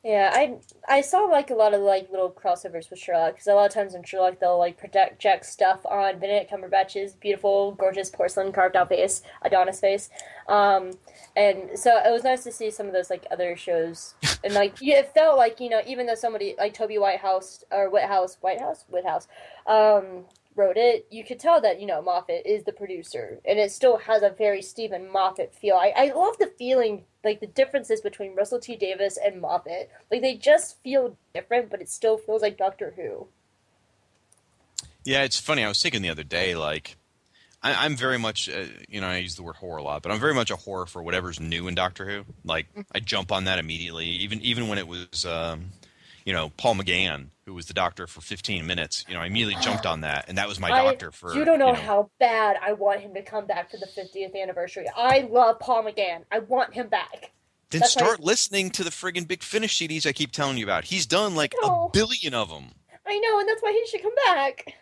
Yeah, I I saw like a lot of like little crossovers with Sherlock because a lot of times in Sherlock they'll like project stuff on Benedict Cumberbatch's beautiful, gorgeous porcelain carved out face, Adonis face, um, and so it was nice to see some of those like other shows. And like it felt like you know even though somebody like Toby Whitehouse or Whitehouse Whitehouse? Whitehouse um, wrote it, you could tell that you know Moffat is the producer and it still has a very Steven Moffat feel. I I love the feeling like the differences between Russell T Davies and Moffat. Like they just feel different, but it still feels like Doctor Who. Yeah, it's funny. I was thinking the other day, like, I, I'm very much, uh, you know, I use the word horror a lot, but I'm very much a horror for whatever's new in Doctor Who. Like, I jump on that immediately, even even when it was, um, you know, Paul McGann, who was the Doctor for 15 minutes. You know, I immediately jumped on that, and that was my I- Doctor for. you don't know, how bad I want him to come back for the 50th anniversary. I love Paul McGann. I want him back. Then that's start listening to the friggin' Big Finish CDs I keep telling you about. He's done like a billion of them. I know, and that's why he should come back.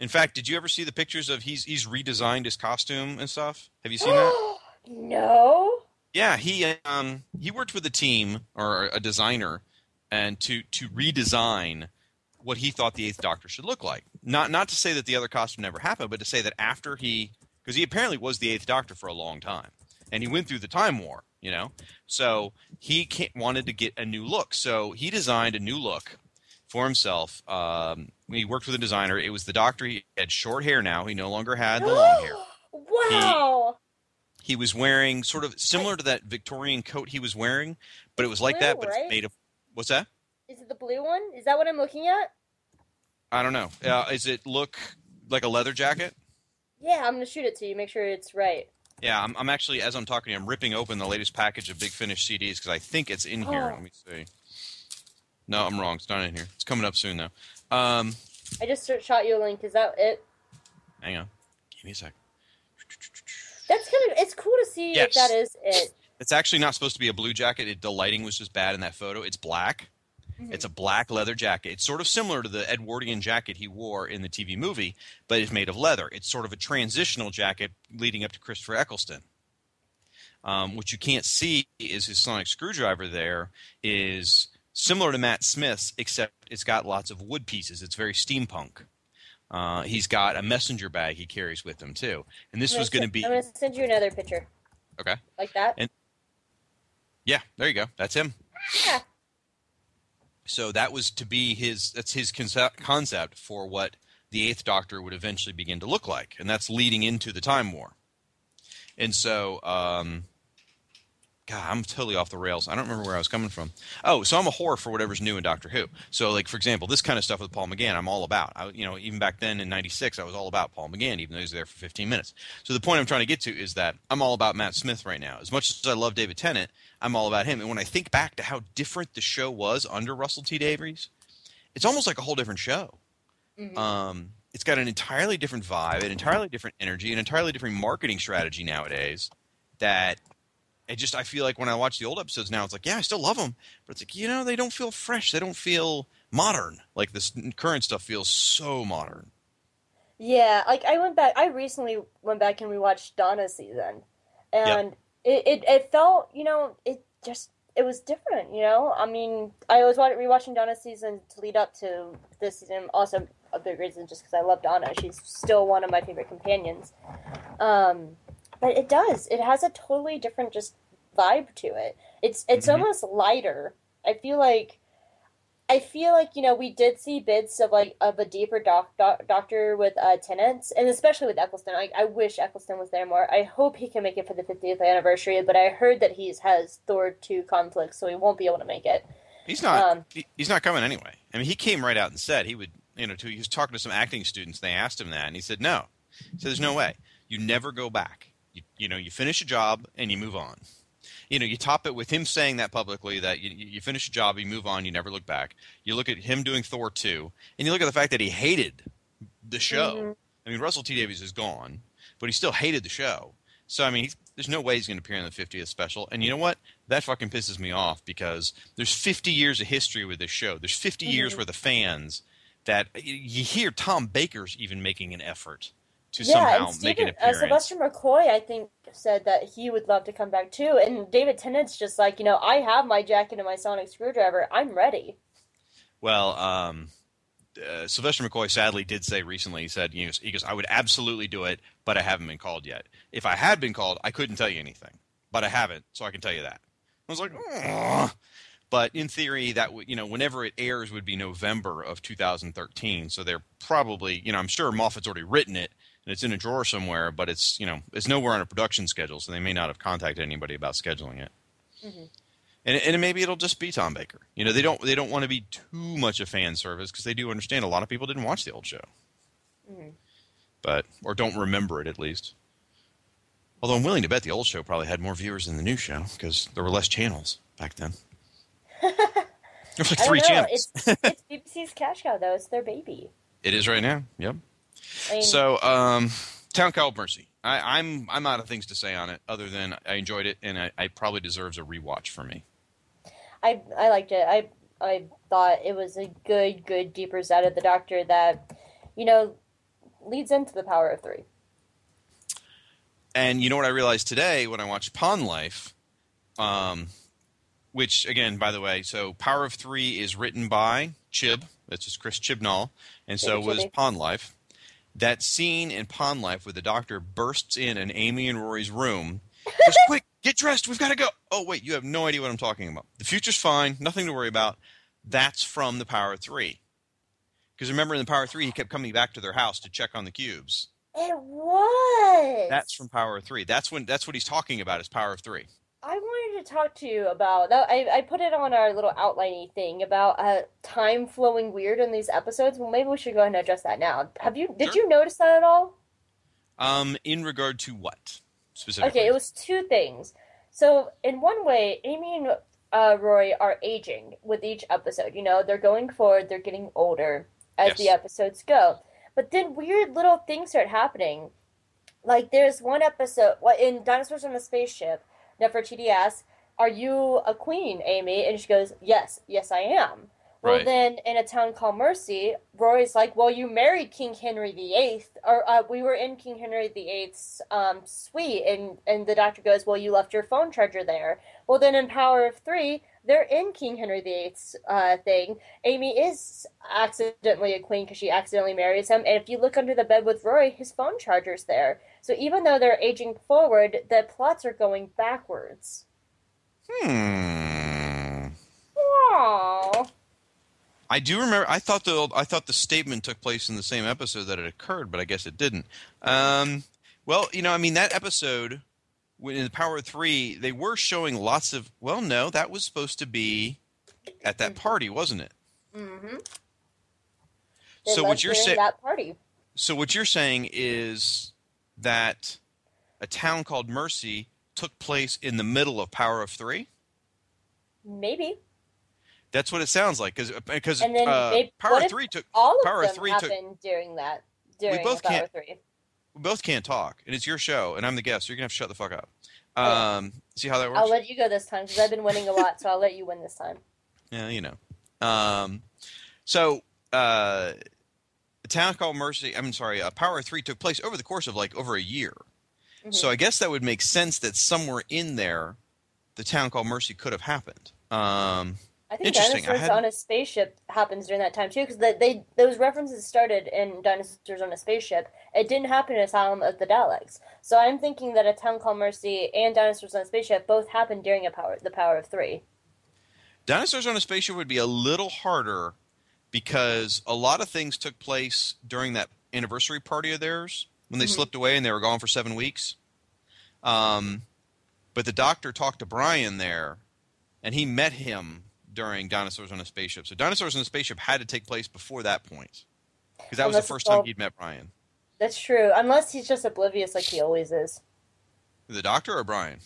In fact, did you ever see the pictures of he's he's redesigned his costume and stuff? Have you seen that? no. Yeah, he um he worked with a team or a designer and to to redesign what he thought the Eighth Doctor should look like. Not not to say that the other costume never happened, but to say that after he because he apparently was the Eighth Doctor for a long time, and he went through the Time War. you know. So he wanted to get a new look. So he designed a new look for himself. Um, he worked with a designer. It was the Doctor. He had short hair now. He no longer had the long hair. wow. He was wearing sort of similar to that Victorian coat he was wearing, but it was like Blue, that, but right? it's made of. What's that? Is it the blue one? Is that what I'm looking at? I don't know. Uh, is it look like a leather jacket? Yeah, I'm gonna shoot it to you. Make sure it's right. Yeah, I'm, I'm actually as I'm talking to you, I'm ripping open the latest package of Big Finish CDs because I think it's in here. Oh. Let me see. No, I'm wrong. It's not in here. It's coming up soon though. Um, I just shot you a link. Is that it? hang on. Give me a sec. That's kind of. It's cool to see Yes. if that is it. It's actually not supposed to be a blue jacket. It, the lighting was just bad in that photo. It's black. It's a black leather jacket. It's sort of similar to the Edwardian jacket he wore in the TV movie, but it's made of leather. It's sort of a transitional jacket leading up to Christopher Eccleston. Um, what you can't see is his sonic screwdriver there is similar to Matt Smith's, except it's got lots of wood pieces. It's very steampunk. Uh, he's got a messenger bag he carries with him too, and this was going to be I'm gonna send you another picture okay. like that. And- Yeah, there you go. That's him. Yeah. So that was to be his. That's his concept for what the Eighth Doctor would eventually begin to look like, and that's leading into the Time War. And so, um, God, I'm totally off the rails. I don't remember where I was coming from. Oh, so I'm a whore for whatever's new in Doctor Who. So, like for example, this kind of stuff with Paul McGann, I'm all about. I, you know, even back then in '96, I was all about Paul McGann, even though he was there for 15 minutes. So the point I'm trying to get to is that I'm all about Matt Smith right now. As much as I love David Tennant, I'm all about him. And when I think back to how different the show was under Russell T Davies, it's almost like a whole different show. Um, it's got an entirely different vibe, an entirely different energy, an entirely different marketing strategy nowadays. That it just I feel like when I watch the old episodes now, it's like yeah, I still love them, but it's like you know they don't feel fresh, they don't feel modern. Like this current stuff feels so modern. Yeah, like I went back. I recently went back and rewatched Donna season, and it, it it felt you know it just it was different. You know, I mean, I was wa- rewatching Donna season to lead up to this season. Also, a big reason just because I love Donna. She's still one of my favorite companions. Um, but it does. It has a totally different just vibe to it. It's it's Mhm. almost lighter. I feel like I feel like you know we did see bits of like of a deeper doc, doc doctor with uh, Tennant's, and especially with Eccleston. I, I wish Eccleston was there more. I hope he can make it for the 50th anniversary, but I heard that he's has Thor two conflicts, so he won't be able to make it. He's not. Um, he, he's not coming anyway. I mean, he came right out and said he would. You know, to, he was talking to some acting students. They asked him that, and he said no. He said, "There's no way. You never go back. You, you know, you finish a job and you move on. You know, you top it with him saying that publicly that you, you finish a job, you move on, you never look back. You look at him doing Thor two, and you look at the fact that he hated the show. Mhm. I mean, Russell T Davies is gone, but he still hated the show. So I mean, he's, there's no way he's going to appear in the 50th special. And you know what? That fucking pisses me off because there's 50 years of history with this show. There's 50 years Mhm. worth of fans that you hear Tom Baker's even making an effort to yeah, somehow and make an Stephen, uh. Sylvester McCoy, I think, said that he would love to come back too. And David Tennant's just like, you know, I have my jacket and my sonic screwdriver. I'm ready. Well, um, uh, Sylvester McCoy sadly did say recently. He said, you know, he goes, "I would absolutely do it, but I haven't been called yet. If I had been called, I couldn't tell you anything, but I haven't, so I can tell you that." I was like, but in theory, that would, you know, whenever it airs would be November of 2013. So they're probably, you know, I'm sure Moffat's already written it and it's in a drawer somewhere, but it's, you know, it's nowhere on a production schedule, so they may not have contacted anybody about scheduling it and, and maybe it'll just be Tom Baker. You know, they don't they don't want to be too much of fan service because they do understand a lot of people didn't watch the old show, Mhm. but or don't remember it at least. Although I'm willing to bet the old show probably had more viewers than the new show because there were less channels back then. there were like three channels. It's, it's BBC's cash cow, though. It's their baby. It is right now. Yep. So, um, Town Called Mercy. I, I'm I'm out of things to say on it other than I enjoyed it and I, I probably deserves a rewatch for me. I I liked it. I I thought it was a good, good deeper side of the Doctor that, you know, leads into the power of three. And you know what I realized today when I watched Pond Life, um, which again, by the way, so Power of Three is written by Chib. That's just Chris Chibnall, and so was. Pond Life. That scene in Pond Life where the Doctor bursts in in Amy and Rory's room, goes, "Quick, get dressed. We've got to go. Oh wait, you have no idea what I'm talking about. The future's fine. Nothing to worry about. That's from the Power of Three. Because remember, in the Power of Three, he kept coming back to their house to check on the cubes. It was. That's from Power of Three. That's when. That's what he's talking about. Is Power of Three. I wanted to talk to you about that. I, I put it on our little outliney thing about uh, time flowing weird in these episodes. Well, maybe we should go ahead and address that now. Have you? Did Sure. you notice that at all? Um, in regard to what specifically? Okay, it was two things. So, in one way, Amy and uh, Roy are aging with each episode. You know, they're going forward, they're getting older as Yes. the episodes go. But then weird little things start happening. Like, there's one episode in Dinosaurs on a Spaceship, Nefertiti asks, Are you a queen, Amy? And she goes, Yes, yes, I am. Well, Right. then in a town called Mercy, Roy's like, "Well, you married King Henry VIII, or uh, we were in King Henry VIII's um, suite," and and the doctor goes, "Well, you left your phone charger there." Well, then in Power of Three, they're in King Henry VIII's uh, thing. Amy is accidentally a queen because she accidentally marries him, and if you look under the bed with Roy, his phone charger's there. So even though they're aging forward, the plots are going backwards. Hmm. Aww. I do remember. I thought the I thought the statement took place in the same episode that it occurred, but I guess it didn't. Um, well, you know, I mean, that episode in the Power of Three, they were showing lots of. Well, no, that was supposed to be at that party, wasn't it? Mm-hmm. So what you're saying? that party? So what you're saying is that a town called Mercy took place in the middle of Power of Three. Maybe. That's what it sounds like because because uh, they, Power what of if Three took all of Power them Three took happened during that during both Power can't- Three. we both can't talk, and it's your show, and I'm the guest. So you're gonna have to shut the fuck up. Um, see how that works? I'll let you go this time because I've been winning a lot, so I'll let you win this time. Yeah, you know. Um, so uh, a town called Mercy. I'm sorry. Uh, Power Three took place over the course of like over a year. Mm-hmm. So I guess that would make sense that somewhere in there, the town called Mercy could have happened. Um, I think I Dinosaurs hadn't- on a Spaceship happens during that time too, because they, they those references started in Dinosaurs on a Spaceship. It didn't happen in Asylum of the Daleks. So I'm thinking that a town called Mercy and Dinosaurs on a Spaceship both happened during a power the Power of Three. Dinosaurs on a Spaceship would be a little harder because a lot of things took place during that anniversary party of theirs when they Mhm. slipped away and they were gone for seven weeks. Um, but the doctor talked to Brian there, and he met him during Dinosaurs on a Spaceship. So Dinosaurs on a Spaceship had to take place before that point because that was the first time he'd met Brian. That's true, unless he's just oblivious like he always is. The doctor or Brian?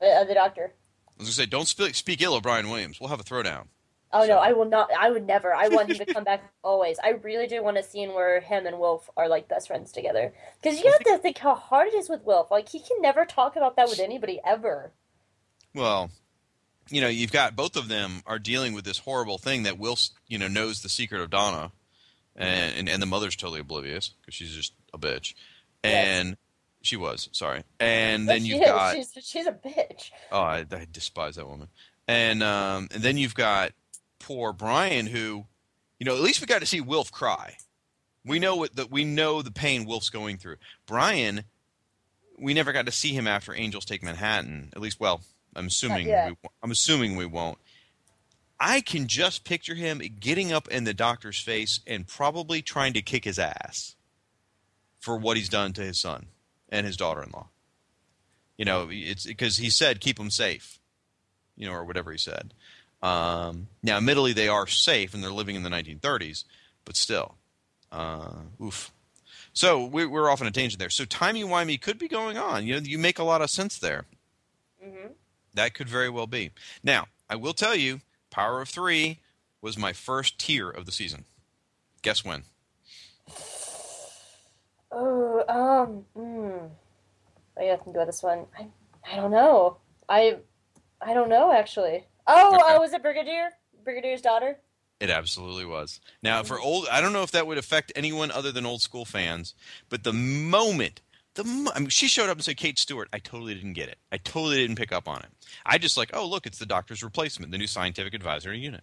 Uh, uh, the Doctor. I was gonna say, don't speak, speak ill of Brian Williams. We'll have a throwdown. Oh no, I will not. I would never. I want him to come back always. I really do want a scene where him and Wilf are like best friends together. Because you have to think how hard it is with Wilf. Like he can never talk about that with anybody ever. Well, you know, you've got both of them are dealing with this horrible thing that Wilf, you know, knows the secret of Donna, and and, and the mother's totally oblivious because she's just a bitch, and she was sorry, and But then you've is. got She's she's a bitch. oh, I, I despise that woman, and um, and then you've got poor Brian who, you know, at least we got to see Wilf cry. We know what the, we know the pain Wilf's going through. Brian, we never got to see him after Angels Take Manhattan. At least, well, I'm assuming we, won't- I'm assuming we won't. I can just picture him getting up in the doctor's face and probably trying to kick his ass for what he's done to his son and his daughter-in-law. You know, it's because he said keep them safe, you know, or whatever he said. Um, now, admittedly, they are safe and they're living in the 1930s, but still, uh, oof. So we, we're off on a tangent there. So timey wimey could be going on. You know, you make a lot of sense there. hmm That could very well be. Now, I will tell you, Power of Three was my first tear of the season. Guess when? Oh, um, mm. I gotta think about this one. I, I don't know. I, I don't know actually. Oh, Okay. oh, was it Brigadier? Brigadier's daughter? It absolutely was. Now, for old, I don't know if that would affect anyone other than old school fans, but the moment, the I mean, she showed up and said Kate Stewart, I totally didn't get it. I totally didn't pick up on it. I just like, oh look, it's the doctor's replacement, the new scientific advisory unit.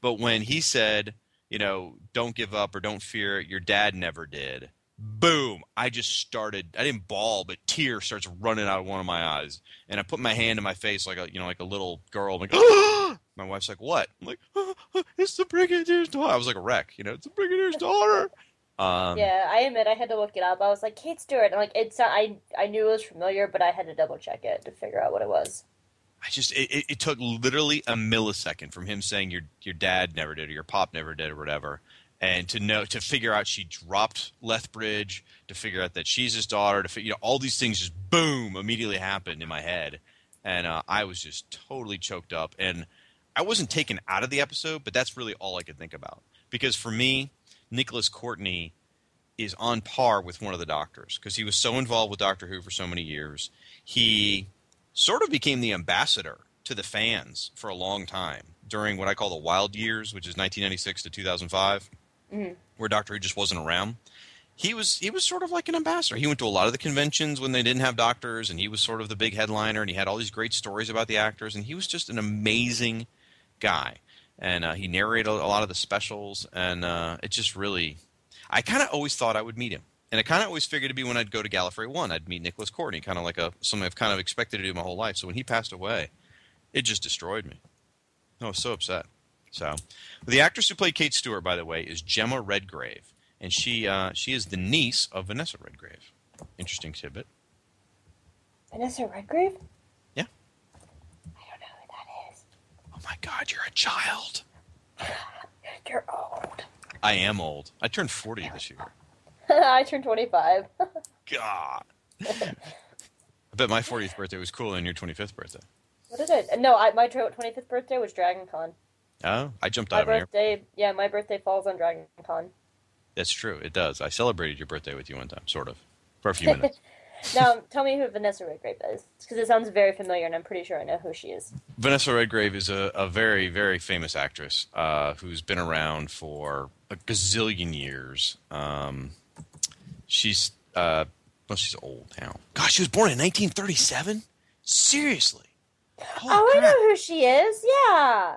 But when he said, you know, don't give up or don't fear, your dad never did. boom! I just started. I didn't bawl, but tear starts running out of one of my eyes, and I put my hand in my face like a you know like a little girl. I'm like, oh. my wife's like, "What?" I'm like, "It's the brigadier's daughter." I was like a wreck, you know. It's the brigadier's daughter. Um, yeah, I admit I had to look it up. I was like Kate Stewart, and like it's not, I I knew it was familiar, but I had to double check it to figure out what it was. I just it, it, took literally a millisecond from him saying your your dad never did or your pop never did or whatever, and to know to figure out she dropped Lethbridge, to figure out that she's his daughter, to figure you know all these things just boom immediately happened in my head, and uh, I was just totally choked up, and I wasn't taken out of the episode, but that's really all I could think about because for me, Nicholas Courtney is on par with one of the doctors because he was so involved with Doctor Who for so many years. He sort of became the ambassador to the fans for a long time during what I call the wild years, which is 1996 to 2005, Mhm. where Doctor Who just wasn't around. He was he was sort of like an ambassador. He went to a lot of the conventions when they didn't have doctors, and he was sort of the big headliner, and he had all these great stories about the actors, and he was just an amazing guy. And uh, he narrated a lot of the specials, and uh, it just really. I kind of always thought I would meet him, and I kind of always figured it'd be when I'd go to Gallifrey One, I'd meet Nicholas Courtney, kind of like a something I've kind of expected to do my whole life. So when he passed away, it just destroyed me. I was so upset. So, the actress who played Kate Stewart, by the way, is Jemma Redgrave, and she uh, she is the niece of Vanessa Redgrave. Interesting tidbit. Vanessa Redgrave? Yeah. I don't know who that is. Oh my God, you're a child. You're old. I am old. I turned forty this year. I turned 25. God. I bet my 40th birthday was cooler than your 25th birthday. what is it? No, I, my 25th birthday was Dragon Con. Oh, I jumped My out of an air. yeah, my birthday falls on Dragon Con. That's true. It does. I celebrated your birthday with you one time, sort of, for a few minutes. now, tell me who Vanessa Redgrave is, because it sounds very familiar, and I'm pretty sure I know who she is. Vanessa Redgrave is a, a very, very famous actress uh, who's been around for a gazillion years. Um, she's uh, well, she's old now. Gosh, she was born in 1937. Seriously. Holy oh, I know who she is. Yeah.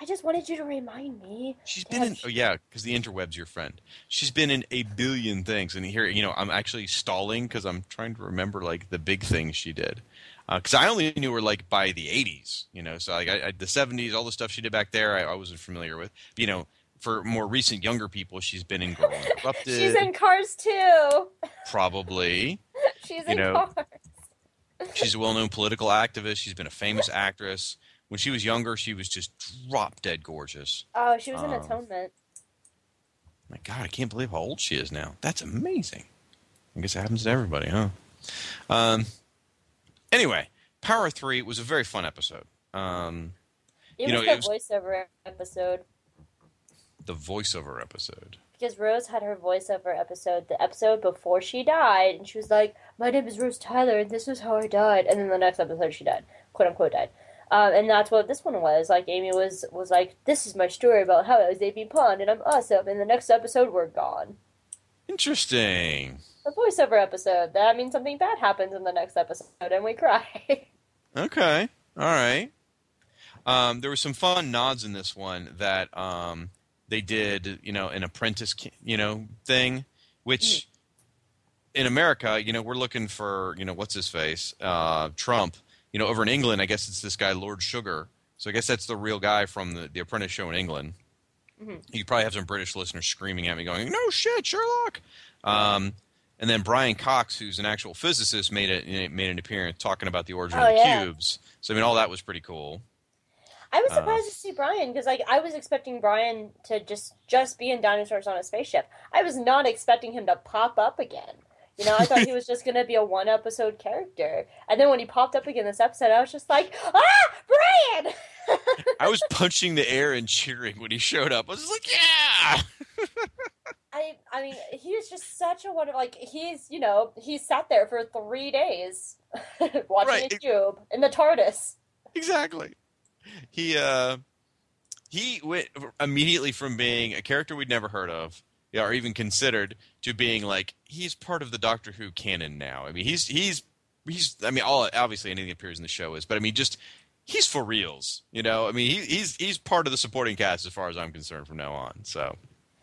I just wanted you to remind me. She's been in. Oh yeah, because the interweb's your friend. She's been in a billion things, and here, you know, I'm actually stalling because I'm trying to remember like the big things she did. Uh, because I only knew her like by the '80s, you know. So like I, I, the '70s, all the stuff she did back there, I, I wasn't familiar with. You know, for more recent younger people, she's been in Girl Interrupted, She's in Cars 2. probably. She's You in know, Cars. She's a well-known political activist. She's been a famous actress. When she was younger, she was just drop dead gorgeous. Oh, she was in Um, Atonement. My God, I can't believe how old she is now. That's amazing. I guess it happens to everybody, huh? Um, anyway, Power Three was a very fun episode. Um, It you was know, the voiceover episode the voiceover episode. because Rose had her voiceover episode the episode before she died, and she was like, "My name is Rose Tyler, and this is how I died." And then the next episode, she died, quote unquote, died. Um, and that's what this one was. Like Amy was was like, "This is my story about how I was Amy Pond, and I'm awesome." And the next episode, we're gone. Interesting. A voiceover episode. That means something bad happens in the next episode, and we cry. Okay. All right. Um, there were some fun nods in this one that um, they did, you know, an apprentice, you know, thing, which in America, you know, we're looking for, you know, what's his face, uh, Trump. You know, over in England, I guess it's this guy Lord Sugar. So I guess that's the real guy from the, the Apprentice show in England. Mhm. You probably have some British listeners screaming at me, going, "No shit, Sherlock!" Um, and then Brian Cox, who's an actual physicist, made a made an appearance talking about the origin Oh, of the yeah. cubes. So I mean, all that was pretty cool. I was Uh, surprised to see Brian because like I was expecting Brian to just just be in dinosaurs on a spaceship. I was not expecting him to pop up again. You know, I thought he was just gonna be a one episode character, and then when he popped up again this episode, I was just like, ah, Brian! I was punching the air and cheering when he showed up. I was just like, "Yeah!" I I mean, he was just such a wonder. Like he's you know he sat there for three days watching Right. a cube in the TARDIS. exactly. He uh, he went immediately from being a character we'd never heard of, yeah, or even considered, to being like he's part of the Doctor Who canon now. I mean, he's he's he's. I mean, all obviously anything that appears in the show is, but I mean, just he's for reals. You know, I mean, he, he's he's part of the supporting cast as far as I'm concerned from now on. So,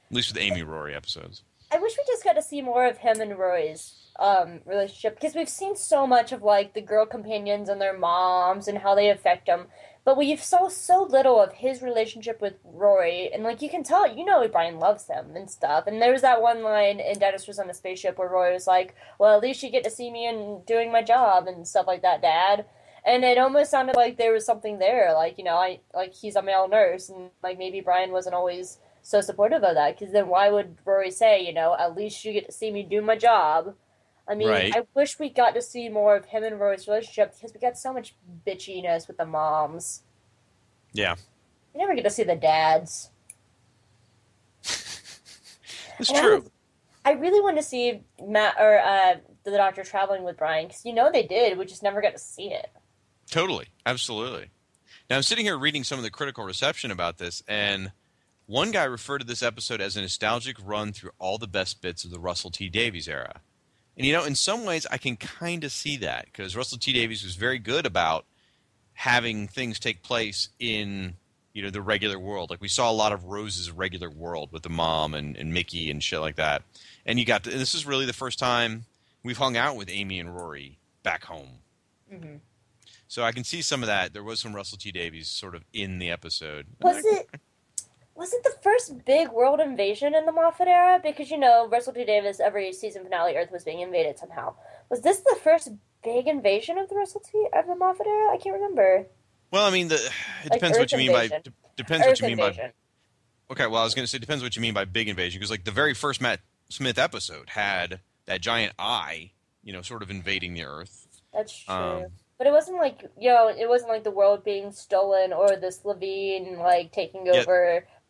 at least with Amy Rory episodes. I wish we just got to see more of him and Rory's um, relationship because we've seen so much of like the girl companions and their moms and how they affect them, but we saw so little of his relationship with Rory. And like you can tell, you know, Brian loves him and stuff. And there was that one line in Dinosaurs on a Spaceship where Rory was like, "Well, at least you get to see me and doing my job and stuff like that, Dad." And it almost sounded like there was something there, like you know, I like he's a male nurse, and like maybe Brian wasn't always so supportive of that because then why would Rory say, you know, at least you get to see me do my job? I mean, Right. I wish we got to see more of him and Rory's relationship because we got so much bitchiness with the moms. Yeah, We never get to see the dads. it's And I true. was- I really want to see Matt or uh, the doctor traveling with Brian because you know they did. We just never got to see it. Totally, absolutely. Now I'm sitting here reading some of the critical reception about this, and one guy referred to this episode as a nostalgic run through all the best bits of the Russell T Davies era. And you know, in some ways, I can kind of see that because Russell T Davies was very good about having things take place in you know the regular world. Like we saw a lot of Rose's regular world with the mom and, and Mickey and shit like that. And you got to, and this is really the first time we've hung out with Amy and Rory back home. Mhm. So I can see some of that. There was some Russell T Davies sort of in the episode. Was it? Was it the first big world invasion in the Moffat era? Because you know, Russell T Davies every season finale, Earth was being invaded somehow. Was this the first big invasion of the Russell T of the Moffat era? I can't remember. Well, I mean, the, it Like depends what Earth you mean by invasion. d- depends Earth what you mean invasion. by. Okay, well, I was going to say depends what you mean by big invasion because like the very first Matt Smith episode had that giant eye, you know, sort of invading the Earth. That's true. Um, but it wasn't like you know, it wasn't like the world being stolen or this Levine like taking Yeah.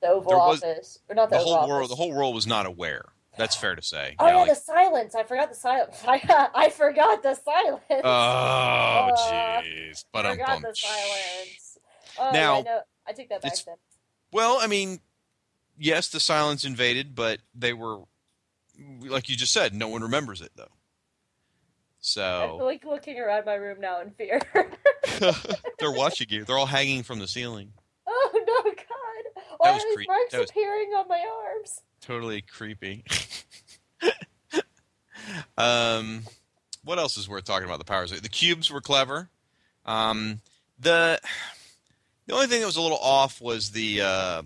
The Oval was- Office or not the, The whole Office. world, the whole world was not aware. That's fair to say. Oh know, yeah, like- the silence. I forgot the silence. I, I forgot the silence. oh, Uh, jeez. But I I'm forgot the silence. Oh, Now, yeah, no, I take that back then. Well, I mean, yes, the silence invaded, but they were, like you just said, no one remembers it though. So I So feel like looking around my room now in fear. they're watching you. They're all hanging from the ceiling. oh no, God! Are these cre- marks was- appearing on my arms? Totally creepy. um, what else is worth talking about? The powers. The cubes were clever. Um, the the only thing that was a little off was the uh,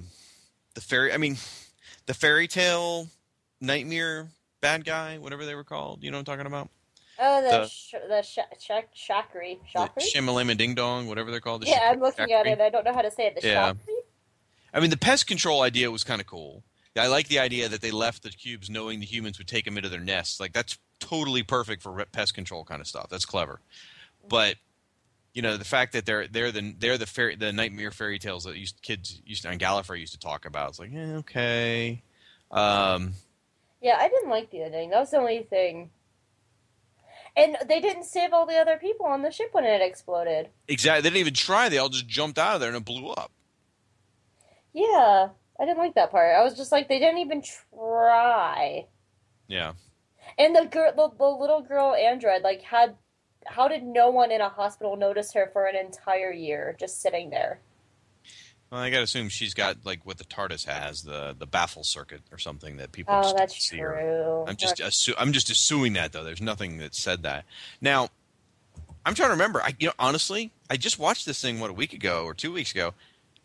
the fairy. I mean, the fairy tale nightmare bad guy, whatever they were called. You know what I'm talking about? Oh, the The- sh- the sh- sh- Shakri. The Shakri? Shimalama Ding Dong, whatever they're called. The Yeah, I'm looking at it. I don't know how to say it. The Yeah. Shakri? I mean, the pest control idea was kind of cool. I like the idea that they left the cubes knowing the humans would take them into their nests. Like that's totally perfect for pest control kind of stuff. That's clever. But you know, the fact that they're they're the they're the fairy the nightmare fairy tales that used, kids used to, on Gallifrey used to talk about. It's like, eh, okay. Um, Yeah, I didn't like the ending. That was the only thing. And they didn't save all the other people on the ship when it exploded. exactly. They didn't even try. They all just jumped out of there and it blew up. Yeah, I didn't like that part. I was just like, they didn't even try. Yeah. And the girl, the, the little girl android, like, had how did no one in a hospital notice her for an entire year just sitting there? Well, I got to assume she's got like what the TARDIS has, the the baffle circuit or something that people Oh, just that's see her. true. I'm just assu- I'm just assuming that though. There's nothing that said that. Now, I'm trying to remember. I you know honestly, I just watched this thing what a week ago or two weeks ago.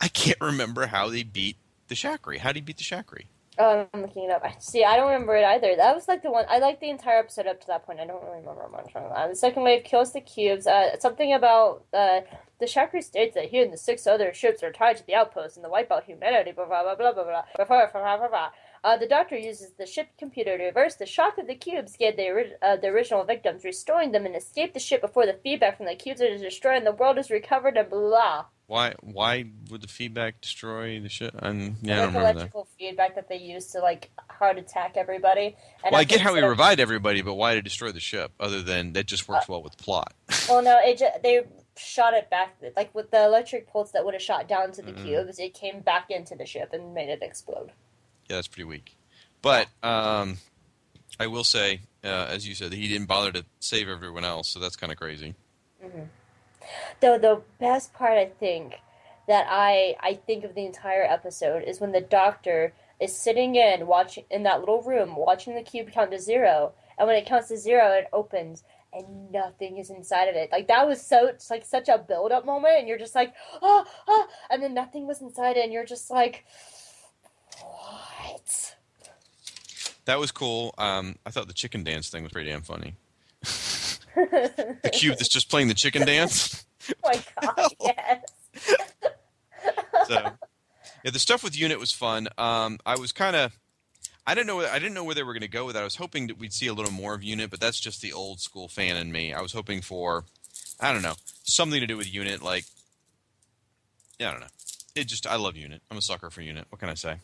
I can't remember how they beat the Shakri. How do you beat the Shakri? Oh, I'm looking it up. I See, I don't remember it either. That was like the one. I liked the entire episode up to that point. I don't really remember much on that. The second wave kills the cubes. Uh, something about uh, the Shakri states that he and the six other ships are tied to the outpost and the wipe out humanity. Blah blah blah blah blah blah. blah, blah, blah, blah, blah. Uh, the doctor uses the ship computer to reverse the shock of the cubes, gave the, uh, the original victims, restoring them and escaped the ship before the feedback from the cubes is destroyed and the world is recovered and blah. Why why would the feedback destroy the shit? And yeah, I like don't remember that. electrical feedback that they used to like heart attack everybody. And Well, I I get how he revived everybody, but why to destroy the ship? Other than that, just Uh, works well with plot. Well, no, it just, they shot it back. Like with the electric pulse that would have shot down to the Mhm. cubes, it came back into the ship and made it explode. Yeah, that's pretty weak. But um, I will say, uh, as you said, he didn't bother to save everyone else, so that's kind of crazy. hmm Though the best part, I think, that I I think of the entire episode is when the Doctor is sitting in watching in that little room watching the cube count to zero, and when it counts to zero, it opens and nothing is inside of it. Like that was so like such a build up moment, and you're just like, oh, oh, and then nothing was inside it, and you're just like, what? That was cool. Um, I thought the chicken dance thing was pretty damn funny. The cube that's just playing the chicken dance. oh my god, yes. so, yeah, the stuff with unit was fun. Um, I was kind of, I didn't know, I didn't know where they were going to go with that. I was hoping that we'd see a little more of unit, but that's just the old school fan in me. I was hoping for, I don't know, something to do with unit, like, yeah, I don't know. It just, I love unit. I'm a sucker for unit. What can I say?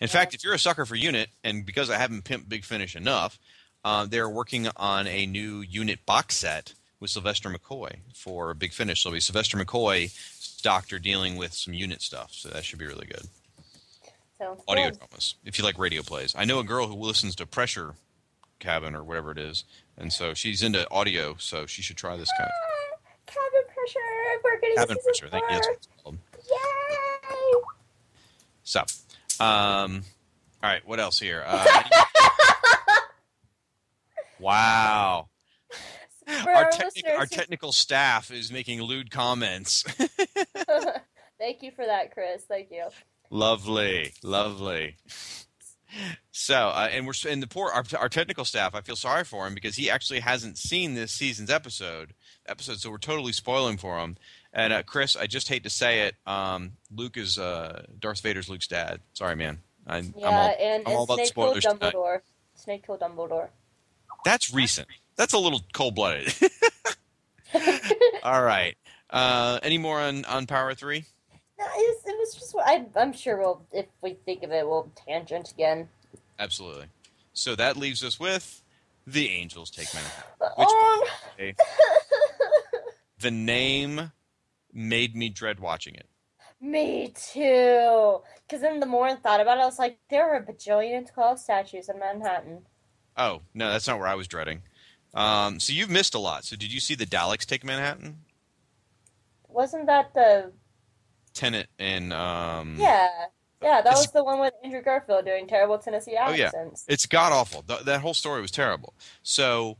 In fact, if you're a sucker for unit, and because I haven't pimped Big Finish enough, uh, they're working on a new unit box set with Sylvester McCoy for Big Finish. So it'll be Sylvester McCoy, doctor dealing with some unit stuff. So that should be really good. Sounds Audio good. dramas, if you like radio plays. I know a girl who listens to Pressure Cabin or whatever it is, and so she's into audio. So she should try this kind of Ah, Cabin pressure. We're getting cabin pressure. Thank you. That's what it's called. Yay! So, um, all right. What else here? Uh, wow. Our, our technic- our technical staff is making lewd comments. Thank you for that, Chris. Thank you. lovely, lovely. So, uh, and we're and the poor our, our technical staff. I feel sorry for him because he actually hasn't seen this season's episode. Episode, so we're totally spoiling for him. And uh, Chris, I just hate to say it. Um, Luke is uh, Darth Vader's Luke's dad. Sorry, man. I, Yeah, I'm all, and, I'm all and about Snape killed spoilers tonight. Dumbledore. Snape killed Dumbledore. That's recent. That's a little cold blooded. all right. Uh, any more on on Power Three? No, it was, it was just. I, I'm sure we'll, if we think of it, we'll tangent again. Absolutely. So that leaves us with the Angels take Manhattan. Which, Oh, the name made me dread watching it. me too. Because then the more I thought about it, I was like, there are a bajillion and twelve statues in Manhattan. Oh no, that's not where I was dreading. Um, so you've missed a lot. So did you see the Daleks take Manhattan? Wasn't that the? Tennant and um, Yeah, yeah, that was the one with Andrew Garfield doing terrible Tennessee accents. Oh, yeah. It's god awful. Th- that whole story was terrible. So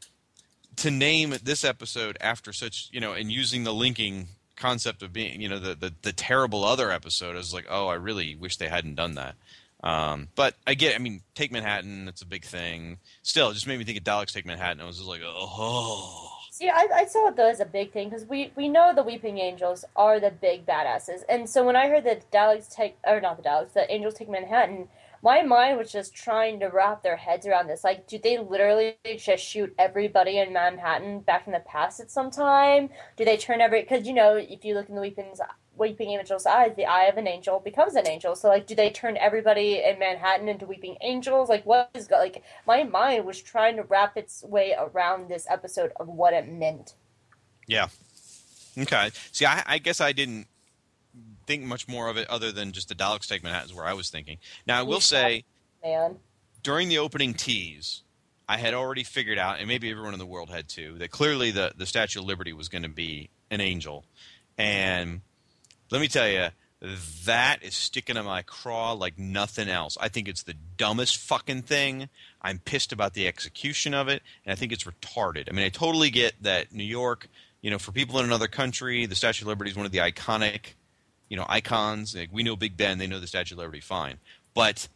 to name this episode after such, you know, and using the linking concept of being, you know, the the, the terrible other episode is like, oh, I really wish they hadn't done that. Um, but I get. I mean, take Manhattan. It's a big thing. Still, it just made me think of Daleks take Manhattan. I was just like, oh. See, I, I saw it though as a big thing because we, we know the Weeping Angels are the big badasses, and so when I heard that Daleks take or not the Daleks, the Angels take Manhattan, my mind was just trying to wrap their heads around this. Like, do they literally just shoot everybody in Manhattan back in the past at some time? Do they turn every? Because you know, if you look in the Weeping's Weeping Angel's eyes, the eye of an angel becomes an angel. So, like, do they turn everybody in Manhattan into Weeping Angels? Like, what is like? My mind was trying to wrap its way around this episode of what it meant. Yeah. Okay. See, I, I guess I didn't think much more of it other than just the Daleks take Manhattan is where I was thinking. Now, I will say. Man, during the opening tease, I had already figured out, and maybe everyone in the world had too, that clearly the, the Statue of Liberty was going to be an angel. And let me tell you, that is sticking to my craw like nothing else. I think it's the dumbest fucking thing. I'm pissed about the execution of it, and I think it's retarded. I mean, I totally get that New York, you know, for people in another country, the Statue of Liberty is one of the iconic, you know, icons. Like, we know Big Ben, they know the Statue of Liberty fine. But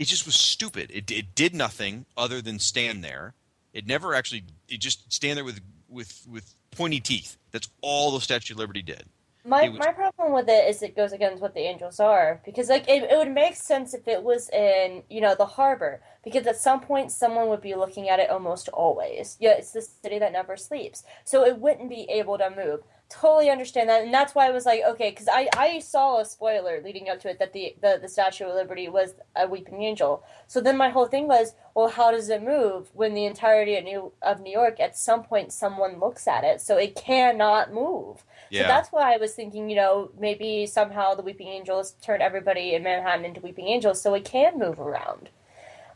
it just was stupid. It, it did nothing other than stand there. It never actually. It just stand there with with with pointy teeth. That's all the Statue of Liberty did. My was- my problem with it is it goes against what the angels are because like it, it would make sense if it was in you know the harbor because at some point someone would be looking at it almost always. Yeah, it's the city that never sleeps, so it wouldn't be able to move. Totally understand that, and that's why I was like, okay, because I, I saw a spoiler leading up to it that the, the the Statue of Liberty was a weeping angel. So then my whole thing was, well, how does it move when the entirety of New of New York at some point someone looks at it, so it cannot move. Yeah. So that's why I was thinking, you know, maybe somehow the Weeping Angels turn everybody in Manhattan into Weeping Angels so it can move around.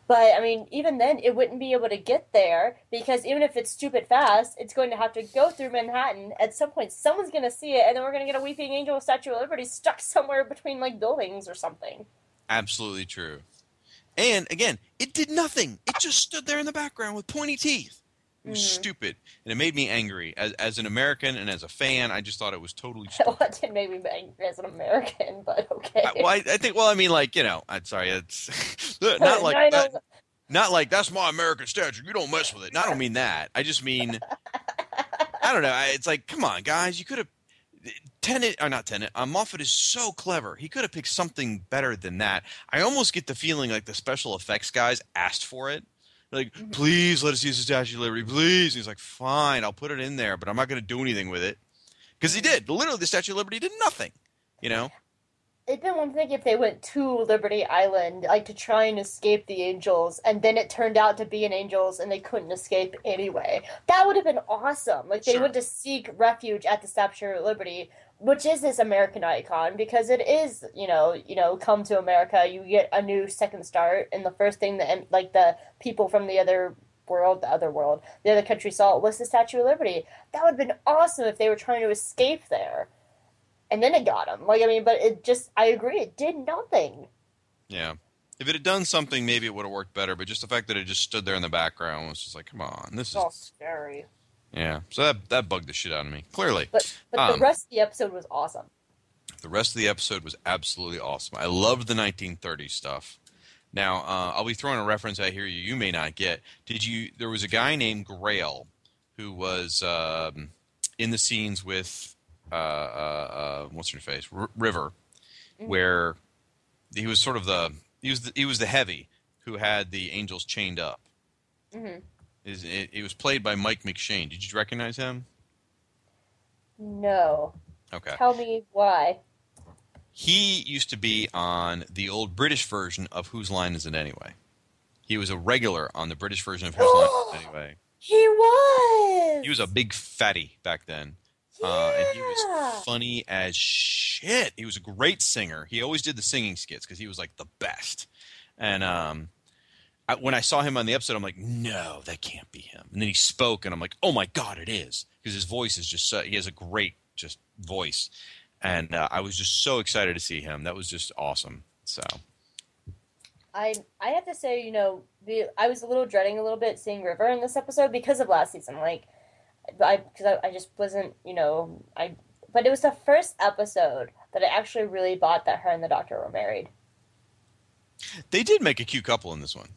But I mean, even then, it wouldn't be able to get there because even if it's stupid fast, it's going to have to go through Manhattan. At some point, someone's going to see it, and then we're going to get a Weeping Angel Statue of Liberty stuck somewhere between like buildings or something. Absolutely true. And again, it did nothing. It just stood there in the background with pointy teeth. It was Mhm. stupid, and it made me angry. As, as an American and as a fan, I just thought it was totally well, stupid. it didn't make me angry as an American, but okay. I, well, I, I think. Well, I mean, like you know, I'm sorry. It's not like No, that, not like that's my American statue. You don't mess with it. And I don't mean that. I just mean I don't know. I, it's like, come on, guys. You could have Tennant or not Tennant. Uh, Moffat is so clever. He could have picked something better than that. I almost get the feeling like the special effects guys asked for it. Like, mm-hmm. please let us use the Statue of Liberty, please. And he's like, fine, I'll put it in there, but I'm not going to do anything with it. Because he mm-hmm. did. Literally, the Statue of Liberty did nothing. You know? It'd been one thing if they went to Liberty Island, like to try and escape the angels, and then it turned out to be an angels and they couldn't escape anyway. That would have been awesome. Like they Sure. went to seek refuge at the Statue of Liberty, which is this American icon because it is, you know, you know, come to America, you get a new second start, and the first thing that like the people from the other world, the other world, the other country saw was the Statue of Liberty. That would have been awesome if they were trying to escape there and then it got him. Like I mean, but it just I agree, it did nothing. Yeah. If it had done something, maybe it would have worked better. But just the fact that it just stood there in the background was just like, come on, this It's all oh, scary. Yeah. So that that bugged the shit out of me. Clearly, But but Um, the rest of the episode was awesome. the rest of the episode was absolutely awesome. I loved the 1930s stuff. Now, uh, I'll be throwing a reference out here you you may not get. Did you? There was a guy named Grayle who was um, in the scenes with uh, uh, uh, what's her face R- River, where he was sort of the he was the, he was the heavy who had the angels chained up. hmm Is it, it was played by Mike McShane. Did you recognize him? No, Okay. tell me why. He used to be on the old British version of Whose Line Is It Anyway? He was a regular on the British version of Whose Line Is It Anyway? He was. He was a big fatty back then. Uh, and he was funny as shit. He was a great singer. He always did the singing skits because he was like the best. And um, I, when I saw him on the episode, I'm like, no, that can't be him. And then he spoke, and I'm like, oh my god, it is because his voice is just so, he has a great just voice, and uh, I was just so excited to see him. That was just awesome. So I I have to say, you know, the I was a little dreading a little bit seeing River in this episode because of last season. Like, I because I, I just wasn't, you know, I. But it was the first episode that I actually really bought that her and the Doctor were married. they did make a cute couple in this one.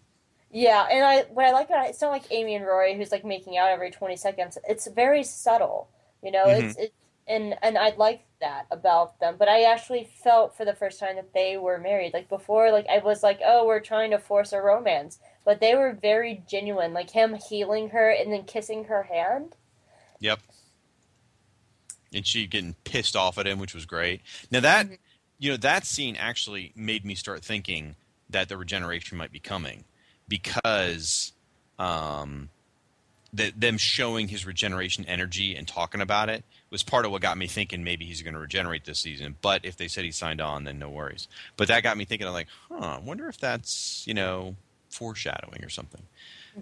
Yeah, and I what I like about it, it's not like Amy and Rory who's like making out every twenty seconds. It's very subtle, you know. It's mm-hmm. it and and I like that about them. But I actually felt for the first time that they were married. Like before, like I was like, oh, we're trying to force a romance, but they were very genuine. Like him healing her and then kissing her hand. Yep. And she getting pissed off at him, which was great. Now that mm-hmm. you know that scene actually made me start thinking that the regeneration might be coming because um, them showing his regeneration energy and talking about it was part of what got me thinking maybe he's going to regenerate this season. But if they said he signed on, then no worries. But that got me thinking. I'm like, huh, I wonder if that's you know foreshadowing or something.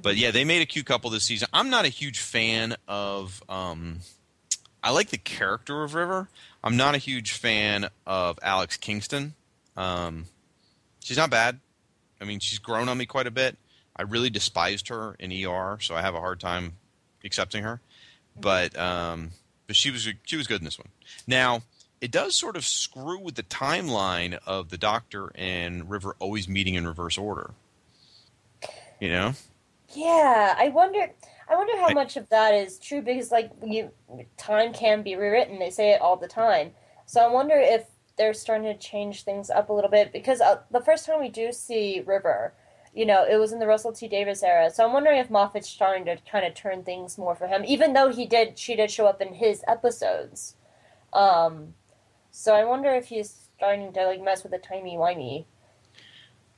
But yeah, they made a cute couple this season. I'm not a huge fan of. Um, I like the character of River. I'm not a huge fan of Alex Kingston. Um, she's not bad. I mean, she's grown on me quite a bit. I really despised her in ER, so I have a hard time accepting her. But um, but she was she was good in this one. Now it does sort of screw with the timeline of the Doctor and River always meeting in reverse order. You know. Yeah, I wonder. I wonder how I- much of that is true because, like, you time can be rewritten. They say it all the time. So I wonder if they're starting to change things up a little bit because uh, the first time we do see River, you know, it was in the Russell T Davies era. So I'm wondering if Moffat's starting to kind of turn things more for him, even though he did, she did show up in his episodes. Um, so I wonder if he's starting to like mess with the timey wimey.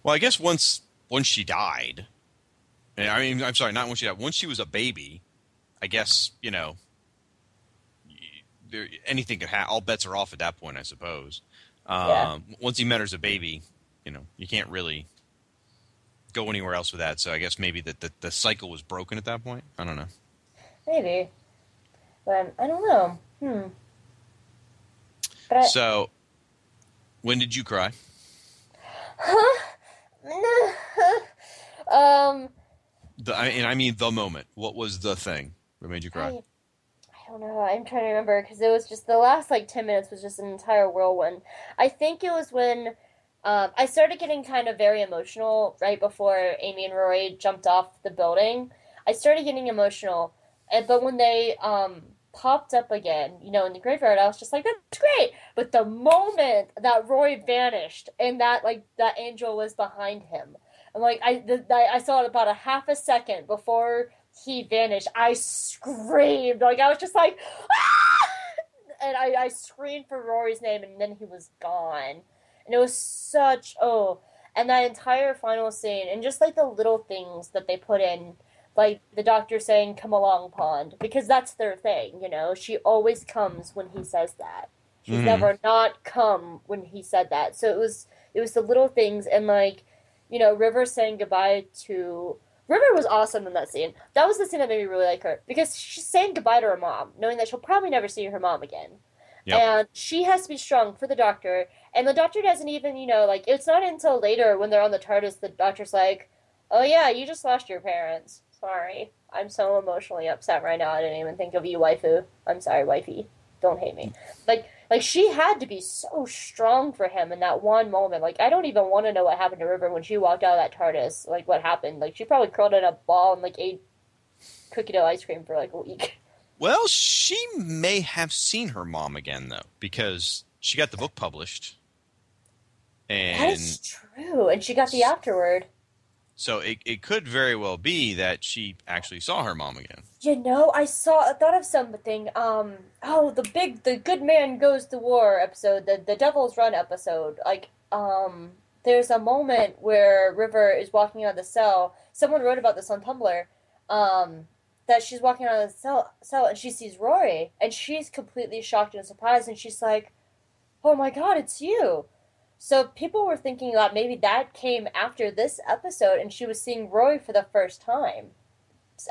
Well, I guess once once she died, and I mean, I'm sorry, not once she died. Once she was a baby, I guess you know, anything could happen. All bets are off at that point, I suppose. Um, Yeah. Once he met her as a baby, you know, you can't really go anywhere else with that. So I guess maybe that the, the cycle was broken at that point. I don't know. Maybe, but I don't know. Hmm. But So, when did you cry? Huh? Um, The, I, and I mean the moment. What was the thing that made you cry? I don't know. I'm trying to remember because it was just the last like ten minutes was just an entire whirlwind. I think it was when um, I started getting kind of very emotional right before Amy and Rory jumped off the building. I started getting emotional, but when they um, popped up again, you know, in the graveyard, I was just like, "That's great." But the moment that Rory vanished and that like that angel was behind him, I'm like I the, I saw it about a half a second before he vanished, I screamed like I was just like, ah! and I, I screamed for Rory's name, and then he was gone, and it was such oh, and that entire final scene, and just like the little things that they put in, like the doctor saying "Come along, Pond," because that's their thing, you know. She always comes when he says that. She's Mhm. never not come when he said that. So it was it was the little things, and like you know, River saying goodbye to River was awesome in that scene. That was the scene that made me really like her because she's saying goodbye to her mom, knowing that she'll probably never see her mom again. Yep. And she has to be strong for the doctor. And the doctor doesn't even, you know, like it's not until later when they're on the TARDIS the doctor's like, "Oh yeah, you just lost your parents. Sorry, I'm so emotionally upset right now. I didn't even think of you, waifu. I'm sorry, wifey. Don't hate me." Like, like she had to be so strong for him in that one moment. Like, I don't even want to know what happened to River when she walked out of that TARDIS. Like, what happened? Like, she probably curled in a ball and like ate cookie dough ice cream for like a week. Well, she may have seen her mom again though, because she got the book published, that and is true. And she got the afterword. So it it could very well be that she actually saw her mom again. You know, I saw I thought of something. Um, oh, the big, the good man goes to war episode, the the Devil's Run episode. Like, um, there's a moment where River is walking out of the cell. Someone wrote about this on Tumblr. Um, that she's walking out of the cell, cell and she sees Rory, and she's completely shocked and surprised, and she's like, "Oh my God, it's you!" So people were thinking that maybe that came after this episode, and she was seeing Rory for the first time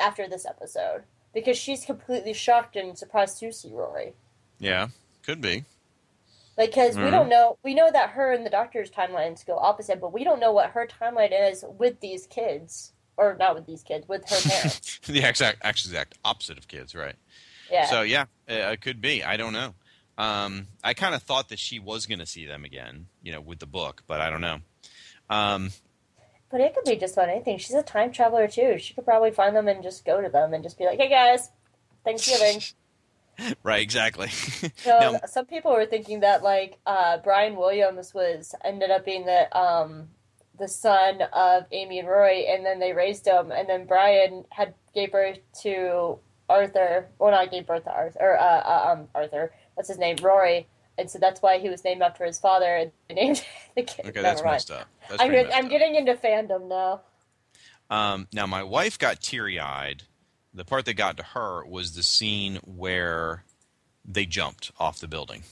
after this episode because she's completely shocked and surprised to see Rory. Yeah, could be. Because we Mhm. don't know, we know that her and the doctor's timelines go opposite, but we don't know what her timeline is with these kids, or not with these kids, with her parents. the exact actually exact opposite of kids, right? Yeah. So yeah, it could be. I don't know. Um, I kind of thought that she was going to see them again, you know, with the book, but I don't know. Um, but it could be just about anything. She's a time traveler too. She could probably find them and just go to them and just be like, "Hey guys, Thanksgiving." right, exactly. So Now- some people were thinking that like uh, Brian Williams was ended up being the um, the son of Amy and Rory, and then they raised him, and then Brian had gave birth to Arthur. Well, not gave birth to Arthur, or uh, uh, um, Arthur. That's his name, Rory, and so that's why he was named after his father. And named the kid. okay, that's mind. messed up. That's I'm, messed I'm up. getting into fandom now. Um, now, my wife got teary eyed. The part that got to her was the scene where they jumped off the building,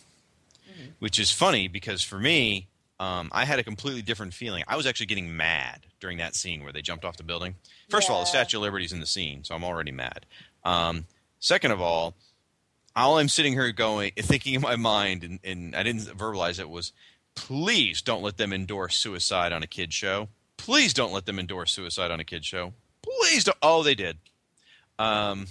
which is funny because for me, um, I had a completely different feeling. I was actually getting mad during that scene where they jumped off the building. First of all, the Statue of Liberty's in the scene, so I'm already mad. Um, second of all, all I'm sitting here going, thinking in my mind, and, and I didn't verbalize it, was please don't let them endorse suicide on a kid show. Please don't let them endorse suicide on a kid show. Please don't. Oh, they did. Um,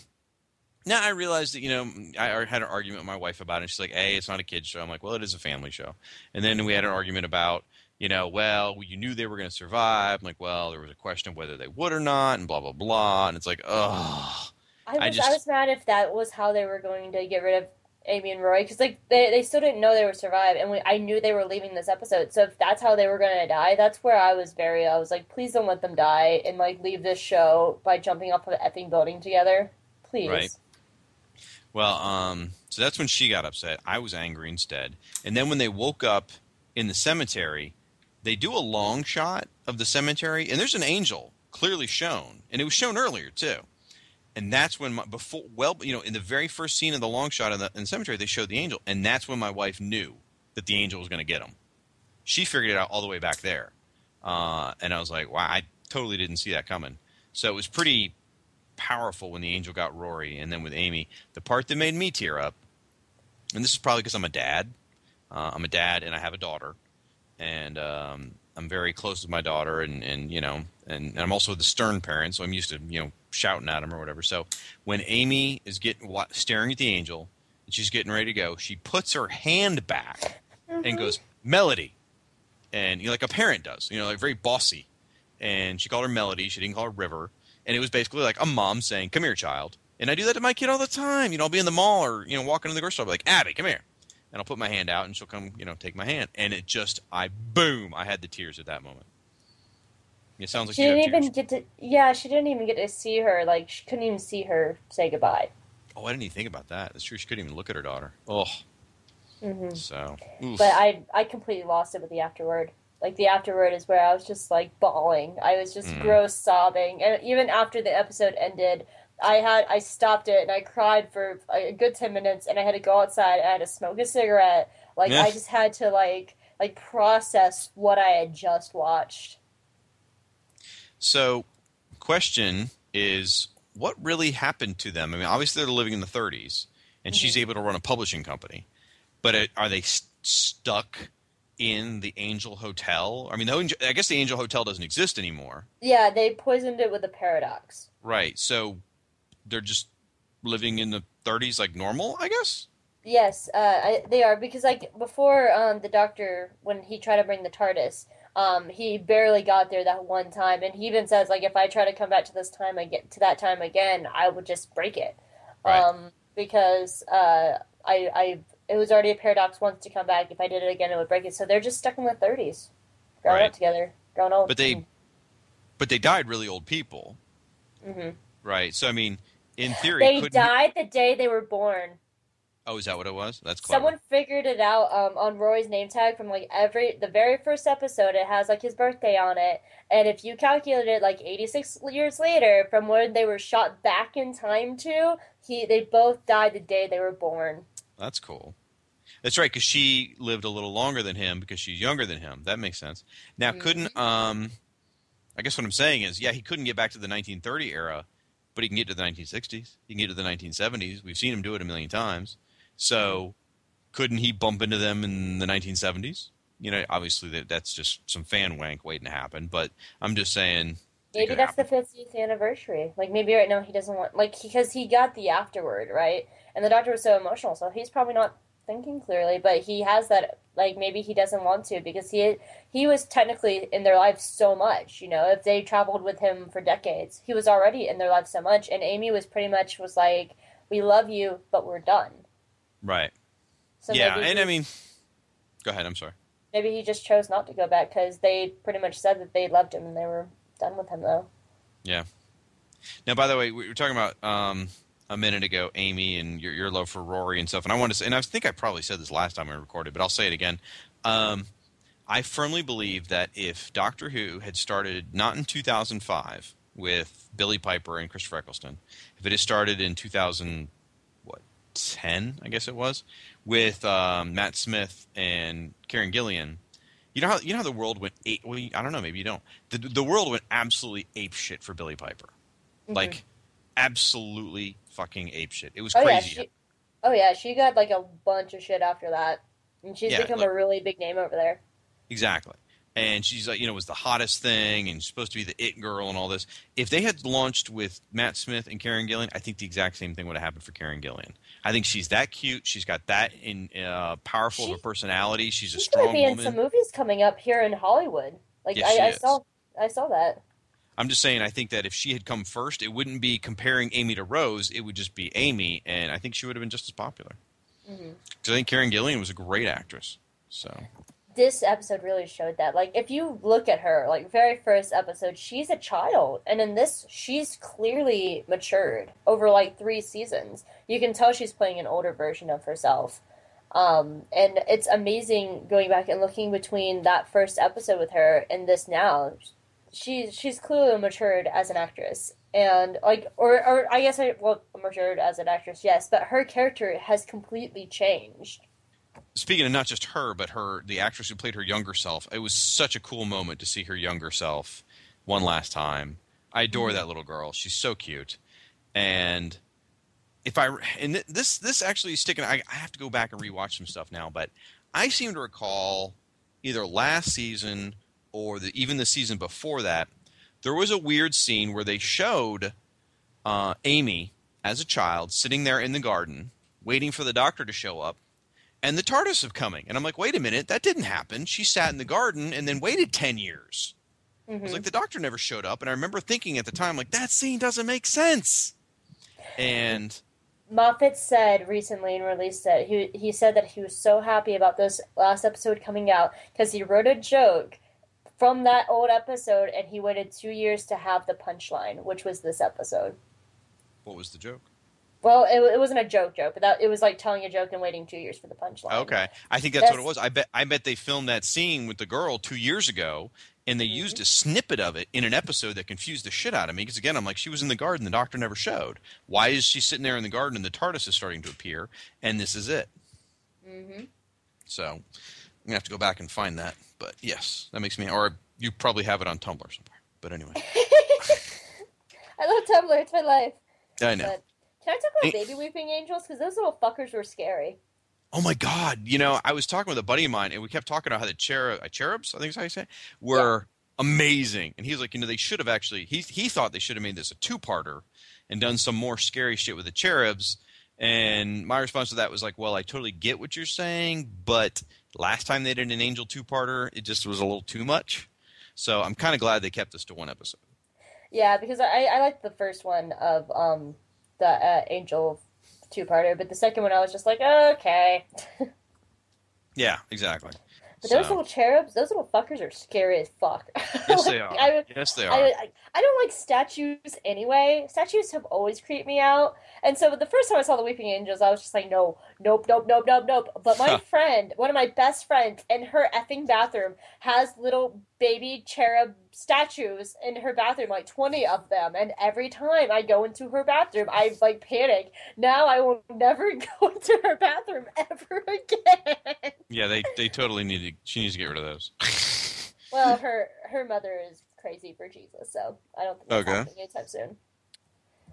now I realized that you know I had an argument with my wife about it. She's like, "Hey, it's not a kid show." I'm like, "Well, it is a family show." And then we had an argument about you know, well, you knew they were going to survive. I'm like, well, there was a question of whether they would or not, and blah blah blah. And it's like, oh, I was I I, was mad if that was how they were going to get rid of Amy and Rory because like they, they still didn't know they would survive and we, I knew they were leaving this episode so if that's how they were going to die that's where I was very I was like please don't let them die and like leave this show by jumping off of an effing building together please Right. Well, um, so that's when she got upset. I was angry instead. And then when they woke up in the cemetery, they do a long shot of the cemetery, and there's an angel clearly shown, and it was shown earlier too. And that's when my before well, you know, in the very first scene of the long shot in the, in the cemetery, they showed the angel, and that's when my wife knew that the angel was going to get him. She figured it out all the way back there, uh, and I was like, wow, I totally didn't see that coming. So it was pretty powerful when the angel got Rory, and then with Amy, the part that made me tear up, and this is probably because I'm a dad. Uh, I'm a dad, and I have a daughter. and um, I'm very close with my daughter, and, and you know, and, and I'm also the stern parent, so I'm used to you know shouting at him or whatever. So when Amy is getting staring at the angel and she's getting ready to go, she puts her hand back and mm-hmm. goes, "Melody," and you know, like a parent does, you know, like very bossy. And she called her Melody. She didn't call her River. And it was basically like a mom saying, "Come here, child." And I do that to my kid all the time. You know, I'll be in the mall or you know walking in the grocery store, I'll be like, "Abby, come here," and I'll put my hand out, and she'll come, you know, take my hand. And it just, I boom, I had the tears at that moment. It sounds like She didn't even tears. get to. Yeah, she didn't even get to see her. Like she couldn't even see her say goodbye. Oh, I didn't even think about that. That's true. She couldn't even look at her daughter. Oh, hmm so. oof. But I I completely lost it with the afterword. Like the afterword is where I was just like bawling. I was just Mm. gross sobbing, and even after the episode ended, I had I stopped it and I cried for a good ten minutes, and I had to go outside. and I had to smoke a cigarette. Like Yeah. I just had to like like process what I had just watched. So, question is, what really happened to them? I mean, obviously they're living in the 30s, and she's Mm-hmm. able to run a publishing company, but it, are they st- stuck in the Angel Hotel? I mean, the I guess the Angel Hotel doesn't exist anymore, Yeah, they poisoned it with a paradox. right? So they're just living in the 30s like normal, I guess. Yes, uh, I, they are because like before, um, the doctor when he tried to bring the TARDIS, um, he barely got there that one time, and he even says like if I try to come back to this time again to that time again, I would just break it, Right. um, because uh, I I it was already a paradox once to come back. If I did it again, it would break it. So they're just stuck in the thirties, growing Right. up together, growing old. But they, but they died really old people, hmm right? So I mean, in theory, they died the day they were born. oh, is that what it was? That's clever. Someone figured it out um, on Rory's name tag from like every the very first episode. It has like his birthday on it, and if you calculate it like eighty six years later from when they were shot back in time to, he they both died the day they were born. That's cool. That's right, because she lived a little longer than him because she's younger than him. That makes sense. Now, couldn't um, I guess what I'm saying is, yeah, he couldn't get back to the 1930 era, but he can get to the 1960s. He can get to the 1970s. We've seen him do it a million times. So, couldn't he bump into them in the 1970s? You know, obviously that that's just some fan wank waiting to happen. But I'm just saying, Maybe that's happen. the fiftieth anniversary. Like maybe right now he doesn't want like because he got the afterword right, and the doctor was so emotional, so he's probably not thinking clearly. But he has that like maybe he doesn't want to because he he was technically in their lives so much. You know, if they traveled with him for decades, he was already in their lives so much. And Amy was pretty much was like, "We love you, but we're done." right? So yeah, and I mean, go ahead. I'm sorry. maybe he just chose not to go back because they pretty much said that they loved him and they were done with him though. Yeah. Now, by the way, we were talking about um, a minute ago, Amy, and your, your love for Rory and stuff. And I want to say, and I think I probably said this last time we recorded, but I'll say it again. Um, I firmly believe that if Doctor Who had started not in 2005 with Billie Piper and Christopher Eccleston, if it had started in 2000, what, 10, I guess it was, with um, Matt Smith and Karen Gillian, you know how you know how the world went ape. Well, I don't know. Maybe you don't. The the world went absolutely ape shit for Billie Piper, like absolutely fucking ape shit. It was. Oh yeah, crazy. she, oh yeah, she got like a bunch of shit after that, and she's Yeah, become like- a really big name over there. Exactly. And she's like, you know, was the hottest thing and supposed to be the it girl and all this. If they had launched with Matt Smith and Karen Gillian, I think the exact same thing would have happened for Karen Gillian. I think she's that cute. She's got that in uh, powerful of a personality. She's a She's gonna strong be in some movies coming up here in Hollywood. Like Yes, she I, I saw, I saw that. I'm just saying, I think that if she had come first, it wouldn't be comparing Amy to Rose. It would just be Amy, and I think she would have been just as popular. Because Mhm. I think Karen Gillian was a great actress. So This episode really showed that. Like if you look at her, like very first episode, she's a child, and in this, she's clearly matured over like three seasons. You can tell she's playing an older version of herself. Um, and it's amazing going back and looking between that first episode with her and this now. She's she's clearly matured as an actress, and like, or or I guess I well matured as an actress, yes, but her character has completely changed. speaking of not just her, but her the actress who played her younger self, it was such a cool moment to see her younger self one last time. I adore that little girl. She's so cute, and if I and th- this this actually is sticking. I, I have to go back and rewatch some stuff now, but I seem to recall either last season or the, even the season before that, there was a weird scene where they showed uh, Amy as a child sitting there in the garden waiting for the doctor to show up and the TARDIS of coming. And I'm like, wait a minute, that didn't happen. She sat in the garden and then waited 10 years. Mm-hmm. It was like the doctor never showed up. And I remember thinking at the time, like, that scene doesn't make sense. And. Moffat said recently and released it, he, he said that he was so happy about this last episode coming out because he wrote a joke from that old episode and he waited two years to have the punchline, which was this episode. What was the joke? Well, it, it wasn't a joke joke, but that, it was like telling a joke and waiting two years for the punchline. Okay, I think that's, that's, what it was. I bet I bet they filmed that scene with the girl two years ago, and they mm-hmm. used a snippet of it in an episode that confused the shit out of me. Because again, I'm like, she was in the garden, the doctor never showed. Why is she sitting there in the garden and the TARDIS is starting to appear, and this is it? Mm-hmm. So I'm gonna have to go back and find that. But yes, that makes me. Or you probably have it on Tumblr somewhere. But anyway, I love Tumblr. It's my life. I know. But can I talk about baby weeping angels? Because those little fuckers were scary. Oh my god! You know, I was talking with a buddy of mine, and we kept talking about how the cherub, uh, cherubs, I think is how you say, it, were yeah. amazing. And he was like, you know, they should have actually. He he thought they should have made this a two-parter and done some more scary shit with the cherubs. And my response to that was like, well, I totally get what you're saying, but last time they did an angel two-parter, it just was a little too much. So I'm kind of glad they kept this to one episode. Yeah, because I I liked the first one of um the uh, Angel two parter, but the second one I was just like, okay. yeah, exactly. But so. those little cherubs, those little fuckers are scary as fuck. Yes, like, they are. I, yes, they are. I, I, I, don't like statues anyway. Statues have always creeped me out. And so the first time I saw the Weeping Angels, I was just like, no, nope, nope, nope, nope, nope. But my friend, one of my best friends, in her effing bathroom has little baby cherub statues in her bathroom, like 20 of them. And every time I go into her bathroom, I like panic. Now I will never go into her bathroom ever again. Yeah, they, they totally need to, she needs to get rid of those. well, her, her mother is crazy for Jesus, so I don't think that's okay. happening anytime soon.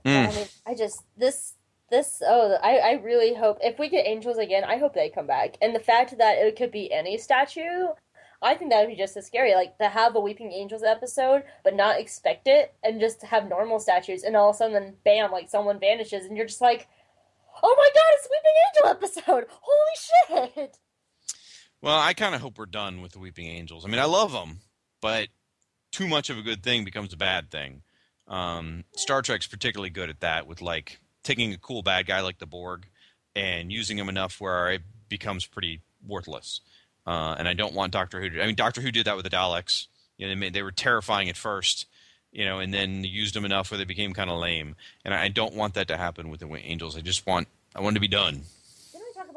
Mm. I mean, I just, this, this oh I, I really hope if we get angels again i hope they come back and the fact that it could be any statue I think that would be just as scary. Like to have a Weeping Angels episode, but not expect it, and just have normal statues, and all of a sudden, bam, like someone vanishes, and you're just like, oh my god, it's a Weeping Angel episode! Holy shit! Well, I kind of hope we're done with the Weeping Angels. I mean, I love them, but too much of a good thing becomes a bad thing. Um, Star Trek's particularly good at that, with like taking a cool bad guy like the Borg and using him enough where it becomes pretty worthless. Uh, and I don't want Doctor Who. To, I mean, Doctor Who did that with the Daleks. You know, they, made, they were terrifying at first, you know, and then used them enough where they became kind of lame. And I, I don't want that to happen with the Angels. I just want I want to be done.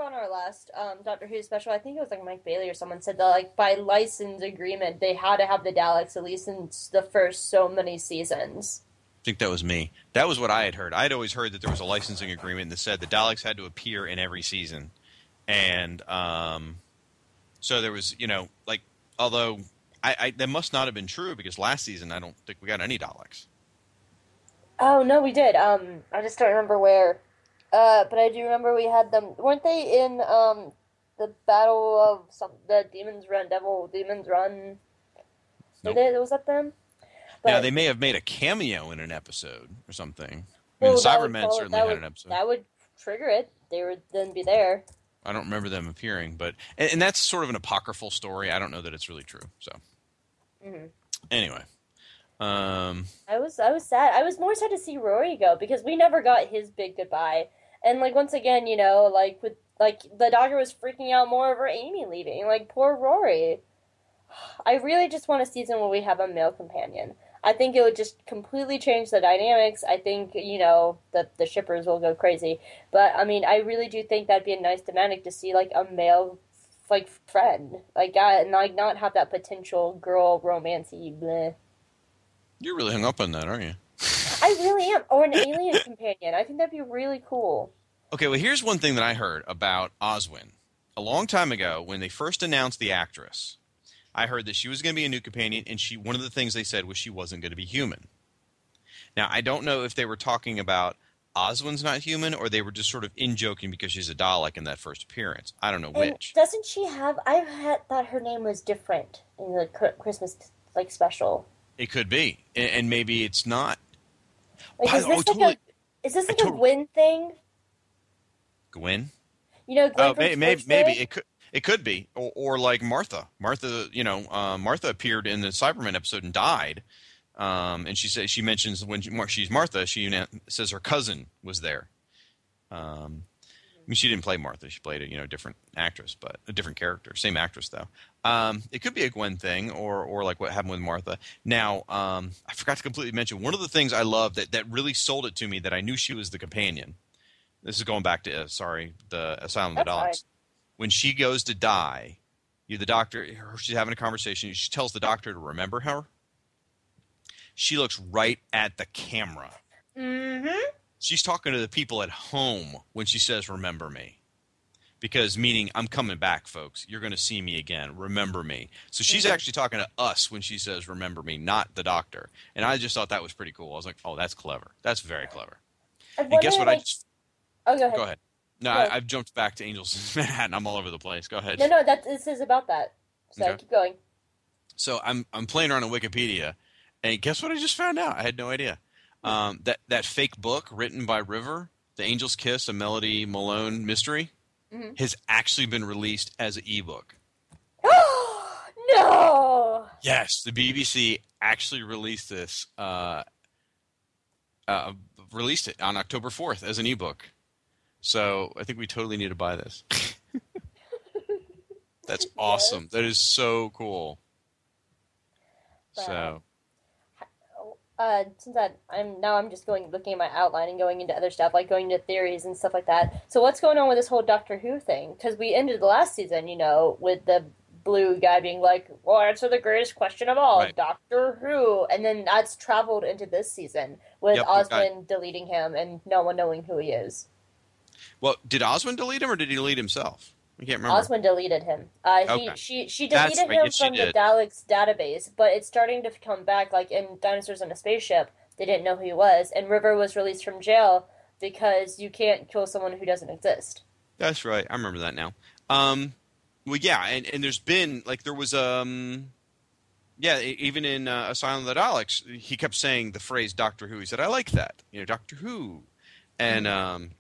Didn't we talk about in our last um, Doctor Who special? I think it was like Mike Bailey or someone said that like by license agreement they had to have the Daleks at least in the first so many seasons. I think that was me. That was what I had heard. I had always heard that there was a licensing agreement that said the Daleks had to appear in every season, and um, so there was, you know, like, although I, I that must not have been true because last season I don't think we got any Daleks. Oh no, we did. Um, I just don't remember where. Uh, but I do remember we had them. Weren't they in um the Battle of some the Demons Run, Devil Demons Run? Nope. They, was that them? But, yeah, they may have made a cameo in an episode or something. I mean, well, the Cybermen certainly had would, an episode. That would trigger it. They would then be there. I don't remember them appearing, but and, and, that's sort of an apocryphal story. I don't know that it's really true. So mm-hmm. anyway, um, I was I was sad. I was more sad to see Rory go because we never got his big goodbye. And like once again, you know, like with like the doctor was freaking out more over Amy leaving. Like poor Rory. I really just want a season where we have a male companion. I think it would just completely change the dynamics. I think you know that the shippers will go crazy, but I mean, I really do think that'd be a nice dynamic to see like a male like friend, like and like not have that potential girl romancy. Bleh. You're really hung up on that, aren't you? I really am. Or an alien companion. I think that'd be really cool. Okay, well, here's one thing that I heard about Oswin. A long time ago, when they first announced the actress, I heard that she was going to be a new companion, and she one of the things they said was she wasn't going to be human. Now I don't know if they were talking about Oswin's not human, or they were just sort of in joking because she's a Dalek in that first appearance. I don't know And which. doesn't she have? I had thought her name was different in the Christmas like special. It could be, and, and maybe it's not. Like, is this oh, like totally. a is this I like a totally- Gwyn thing? Gwen. You know, Gwen from may, may, maybe it could. It could be, or, or like Martha. Martha, you know, uh, Martha appeared in the Cyberman episode and died. Um, and she says she mentions when she, she's Martha, she says her cousin was there. Um, I mean, she didn't play Martha; she played a you know different actress, but a different character, same actress though. Um, it could be a Gwen thing, or or like what happened with Martha. Now, um, I forgot to completely mention one of the things I love that that really sold it to me that I knew she was the companion. This is going back to uh, sorry, the Asylum of the Daleks. When she goes to die, you the doctor, her, she's having a conversation. She tells the doctor to remember her. She looks right at the camera. Mm-hmm. She's talking to the people at home when she says, "Remember me," because meaning I'm coming back, folks. You're going to see me again. Remember me. So she's actually talking to us when she says, "Remember me," not the doctor. And I just thought that was pretty cool. I was like, "Oh, that's clever. That's very clever." And guess what? I just Oh, go ahead. go ahead. No, Go. I, I've jumped back to Angels in Manhattan. I'm all over the place. Go ahead. No, no, that this is about that. So Okay. keep going. So I'm I'm playing around on Wikipedia, and guess what? I just found out. I had no idea. Um, that that fake book written by River, "The Angel's Kiss: A Melody Malone Mystery," Mhm. has actually been released as an ebook. no. Yes, the BBC actually released this. Uh, uh, released it on October 4th as an ebook. So I think we totally need to buy this. That's awesome. That is so cool. So Uh, since I, I'm now, I'm just going looking at my outline and going into other stuff, like going into theories and stuff like that. So what's going on with this whole Doctor Who thing? Because we ended the last season, you know, with the blue guy being like, "Well, answer the greatest question of all, Right. Doctor Who," and then that's traveled into this season with Yep, Oswin deleting him and no one knowing who he is. Well, did Oswin delete him or did he delete himself? I can't remember. Oswin deleted him. Uh, he, Okay. she she deleted right, him yes, from the. Daleks database, but it's starting to come back. Like in Dinosaurs on a Spaceship, they didn't know who he was, and River was released from jail because you can't kill someone who doesn't exist. That's right. I remember that now. Um, well, yeah, and, and there's been like there was um, yeah, even in uh, Asylum of the Daleks, he kept saying the phrase "Doctor Who." He said, "I like that," you know, Doctor Who, and um,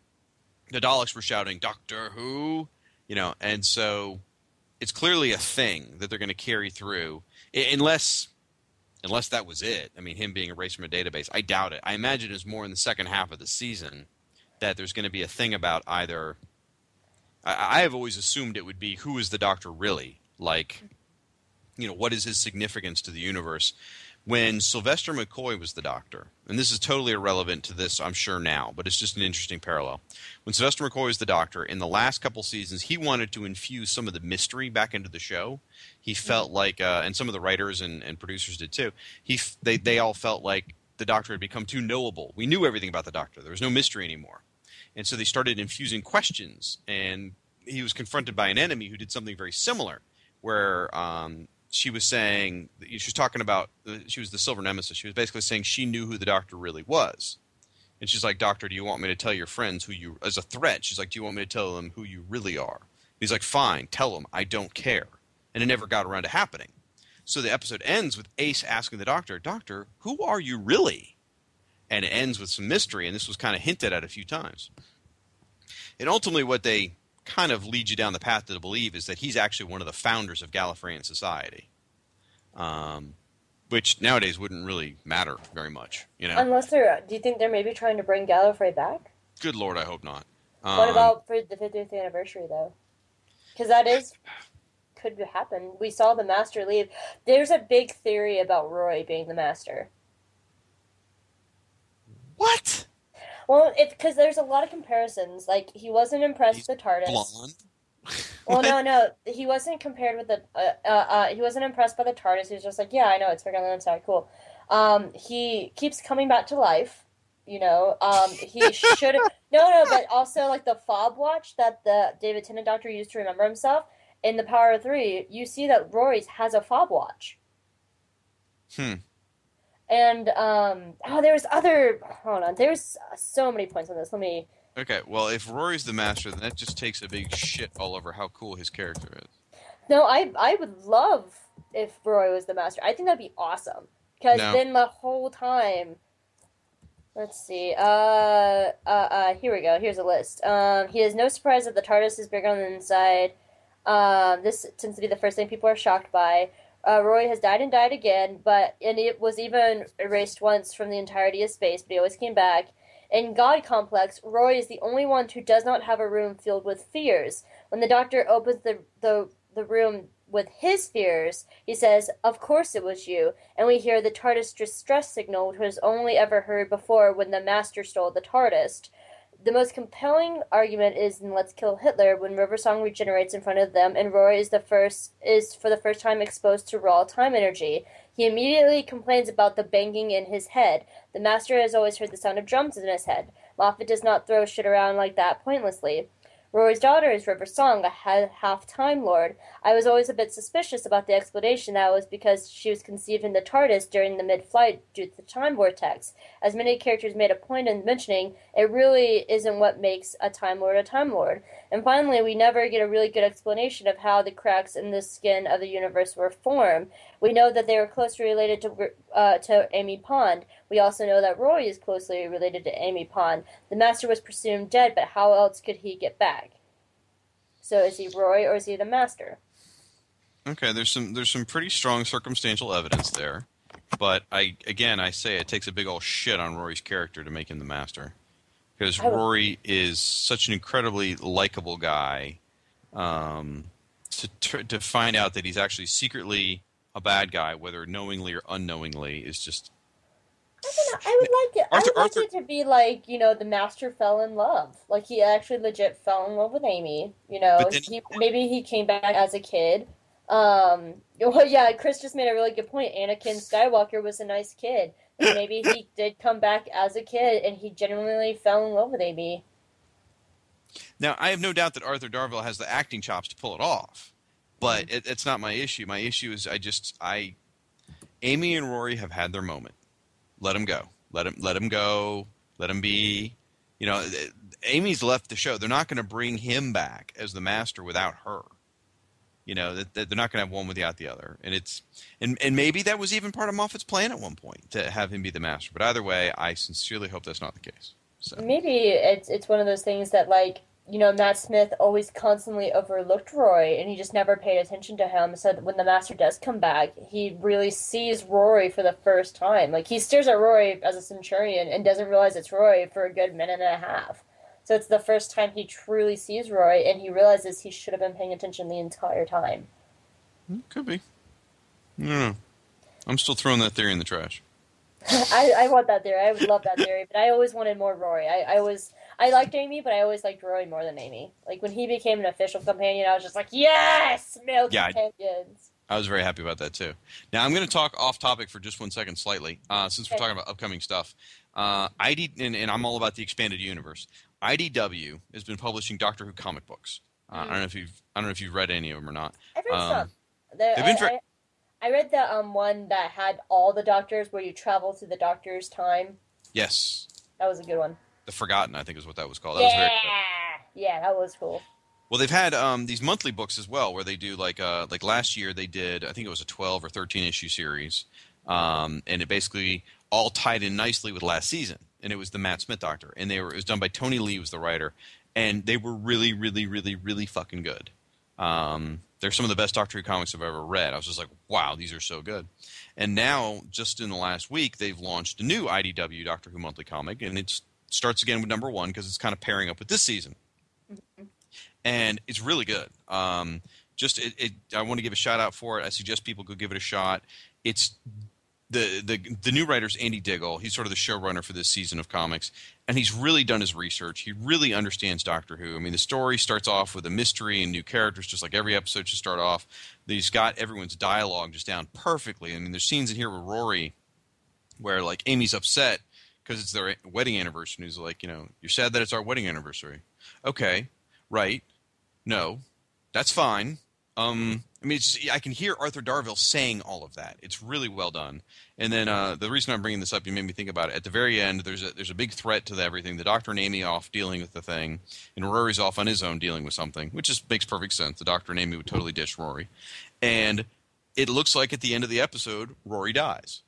the Daleks were shouting "Doctor Who," you know, and so it's clearly a thing that they're going to carry through, unless unless that was it. I mean, him being erased from a database, I doubt it. I imagine it's more in the second half of the season that there's going to be a thing about either. I, I have always assumed it would be who is the Doctor really? Like, you know, what is his significance to the universe? When Sylvester McCoy was the Doctor, and this is totally irrelevant to this, I'm sure now, but it's just an interesting parallel. When Sylvester McCoy was the Doctor, in the last couple seasons, he wanted to infuse some of the mystery back into the show. He felt like, uh, and some of the writers and, and producers did too. He, they, they all felt like the Doctor had become too knowable. We knew everything about the Doctor. There was no mystery anymore. And so they started infusing questions, and he was confronted by an enemy who did something very similar, where um, she was saying she was talking about she was the Silver Nemesis. She was basically saying she knew who the Doctor really was, and she's like, "Doctor, do you want me to tell your friends who you as a threat?" She's like, "Do you want me to tell them who you really are?" He's like, "Fine, tell them. I don't care." And it never got around to happening. So the episode ends with Ace asking the Doctor, "Doctor, who are you really?" and it ends with some mystery, and this was kind of hinted at a few times. And ultimately, what they kind of leads you down the path to believe is that he's actually one of the founders of Gallifreyan society, um, which nowadays wouldn't really matter very much. You know, Unless they're, do you think they're maybe trying to bring Gallifrey back? good lord, I hope not. what Um, about for the 50th anniversary though? Because that is could happen. We saw the Master leave. There's a big theory about Rory being the Master. what? Well, it's because there's a lot of comparisons. Like he wasn't impressed He's with the TARDIS. Blonde. Well, no, no, he wasn't compared with the. Uh, uh, uh, he wasn't impressed by the TARDIS. He was just like, yeah, I know it's bigger on the inside, cool. Um, he keeps coming back to life. You know, um, he should. No, no, but also like the fob watch that the David Tennant Doctor used to remember himself in the Power of Three. You see that Rory's has a fob watch. Hmm. And um, oh, there was other. Hold on, there's so many points on this. Let me. Okay, well, if Rory's the master, then that just takes a big shit all over how cool his character is. No, I I would love if Rory was the master. I think that'd be awesome because No. then the whole time. Let's see. Uh, uh, uh, here we go. Here's a list. Um, he has no surprise that the TARDIS is bigger on the inside. Um, this tends to be the first thing people are shocked by. Uh, Rory has died and died again, but and it was even erased once from the entirety of space, but he always came back. In God Complex, Rory is the only one who does not have a room filled with fears. When the Doctor opens the the the room with his fears, he says, "Of course it was you," and we hear the TARDIS distress signal, which was only ever heard before when the Master stole the TARDIS. The most compelling argument is in Let's Kill Hitler when River Song regenerates in front of them and Rory is the first is for the first time exposed to raw time energy. He immediately complains about the banging in his head. The master has always heard the sound of drums in his head. Moffat does not throw shit around like that pointlessly. Rory's daughter is River Song, a half Time Lord. I was always a bit suspicious about the explanation that was because she was conceived in the TARDIS during the mid flight due to the time vortex. As many characters made a point in mentioning, it really isn't what makes a Time Lord a Time Lord. And finally, we never get a really good explanation of how the cracks in the skin of the universe were formed. We know that they were closely related to uh, to Amy Pond. We also know that Rory is closely related to Amy Pond. The Master was presumed dead, but how else could he get back? So is he Rory or is he the Master? Okay, there's some there's some pretty strong circumstantial evidence there, but I again I say it takes a big old shit on Rory's character to make him the master, because Rory is such an incredibly likable guy. Um, to tr- to find out that he's actually secretly a bad guy, whether knowingly or unknowingly, is just I don't know. I would like it. Arthur- I would like Arthur- it to be like you know the master fell in love, like he actually legit fell in love with Amy. You know, then- he, maybe he came back as a kid. Um, well, yeah, Chris just made a really good point. Anakin Skywalker was a nice kid. Maybe he did come back as a kid, and he genuinely fell in love with Amy. Now, I have no doubt that Arthur Darvill has the acting chops to pull it off, but mm. it, it's not my issue. My issue is I just I, Amy and Rory have had their moment. Let them go. Let him let him go. Let him be. You know, Amy's left the show. They're not going to bring him back as the master without her. You know that, that they're not going to have one without the other, and it's and and maybe that was even part of Moffat's plan at one point to have him be the master. But either way, I sincerely hope that's not the case. So. Maybe it's it's one of those things that like you know Matt Smith always constantly overlooked Rory, and he just never paid attention to him. So when the Master does come back, he really sees Rory for the first time. Like he stares at Rory as a Centurion and doesn't realize it's Rory for a good minute and a half. So it's the first time he truly sees Rory, and he realizes he should have been paying attention the entire time. Could be. I. I'm still throwing that theory in the trash. I, I want that theory. I would love that theory, but I always wanted more Rory. I, I always I liked Amy, but I always liked Rory more than Amy. Like when he became an official companion, I was just like, yes, male Yeah, I- companions. I was very happy about that too. Now I'm going to talk off topic for just one second, slightly, uh, since we're Okay. talking about upcoming stuff. Uh, ID and, and I'm all about the expanded universe. IDW has been publishing Doctor Who comic books. Uh, I don't know if you've I don't know if you've read any of them or not. I've read Um, some. The, they've been I, I, I read the um one that had all the doctors, where you travel through the doctor's time. Yes, That was a good one. the Forgotten I think is what that was called. That was yeah, very cool. yeah, that was cool. Well, they've had um, these monthly books as well, where they do like uh, like last year they did I think it was a twelve or thirteen issue series, um, and it basically all tied in nicely with last season, and it was the Matt Smith Doctor, and they were it was done by Tony Lee was the writer, and they were really really really really fucking good. Um, they're some of the best Doctor Who comics I've ever read. I was just like, wow, these are so good. And now, just in the last week, they've launched a new IDW Doctor Who monthly comic, and it starts again with number one because it's kind of pairing up with this season and it's really good. Um, just it, it, I want to give a shout out for it. I suggest people go give it a shot. It's the the the new writer's Andy Diggle. He's sort of the showrunner for this season of comics, and he's really done his research. He really understands Doctor Who. I mean, the story starts off with a mystery and new characters, just like every episode should start off. He's got everyone's dialogue just down perfectly. I mean, there's scenes in here with Rory where like Amy's upset because it's their wedding anniversary. And he's like, you know, you're sad that it's our wedding anniversary. Okay, right. No, that's fine. Um, I mean, I can hear Arthur Darvill saying all of that. It's really well done. And then uh, the reason I'm bringing this up, you made me think about it. At the very end, there's a there's a big threat to the everything. The Doctor and Amy off dealing with the thing, and Rory's off on his own dealing with something, which just makes perfect sense. The Doctor and Amy would totally ditch Rory, and it looks like at the end of the episode, Rory dies.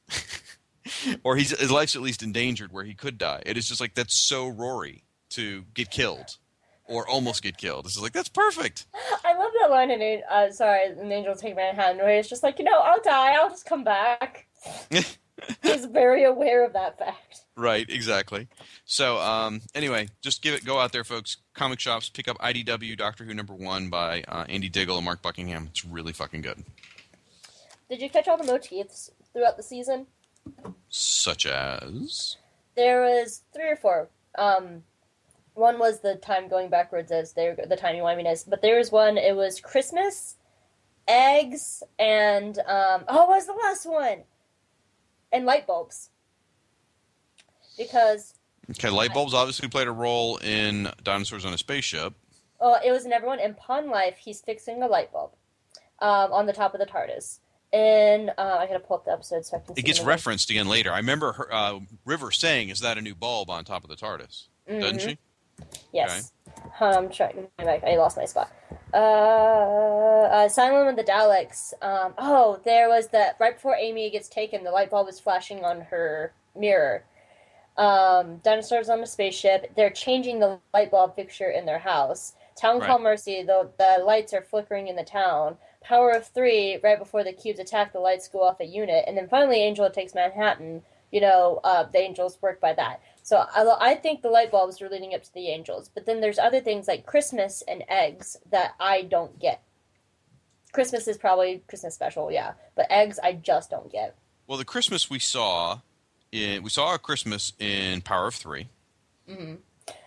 or his life's at least endangered where he could die. It is just like that's so Rory to get killed or almost get killed. This is like that's perfect. I love that line in uh, sorry, an angel take Manhattan where he's just like, you know, I'll die, I'll just come back. he's very aware of that fact. Right, exactly. So, um, anyway, just give it go out there, folks. Comic shops, pick up IDW Doctor Who number one by uh, Andy Diggle and Mark Buckingham. It's really fucking good. Did you catch all the motifs throughout the season? Such as there was three or four. Um, one was the time going backwards as they the timey wiminess, but there was one. It was Christmas, eggs, and um, oh, what was the last one? And light bulbs. Because okay, light bulbs obviously played a role in Dinosaurs on a Spaceship. Oh, it was in everyone. In Pond Life, he's fixing a light bulb um, on the top of the TARDIS. And uh, I gotta pull up the episode so I can. It gets referenced again later. I remember her, uh, River saying, "Is that a new bulb on top of the TARDIS?" Mm-hmm. Doesn't she? Yes. Okay. I'm trying. I lost my spot. Uh, uh, Asylum of the Daleks. Um, oh, there was that right before Amy gets taken, the light bulb is flashing on her mirror. Um, dinosaurs on the spaceship. They're changing the light bulb fixture in their house. Town right. Call Mercy. The the lights are flickering in the town. Power of Three. Right before the cubes attack, the lights go off a unit, and then finally Angel takes Manhattan. You know, uh, the angels work by that. So I, I think the light bulbs are leading up to the angels, but then there's other things like Christmas and eggs that I don't get. Christmas is probably Christmas special, yeah, but eggs I just don't get. Well, the Christmas we saw, in, we saw a Christmas in Power of 3 mm-hmm.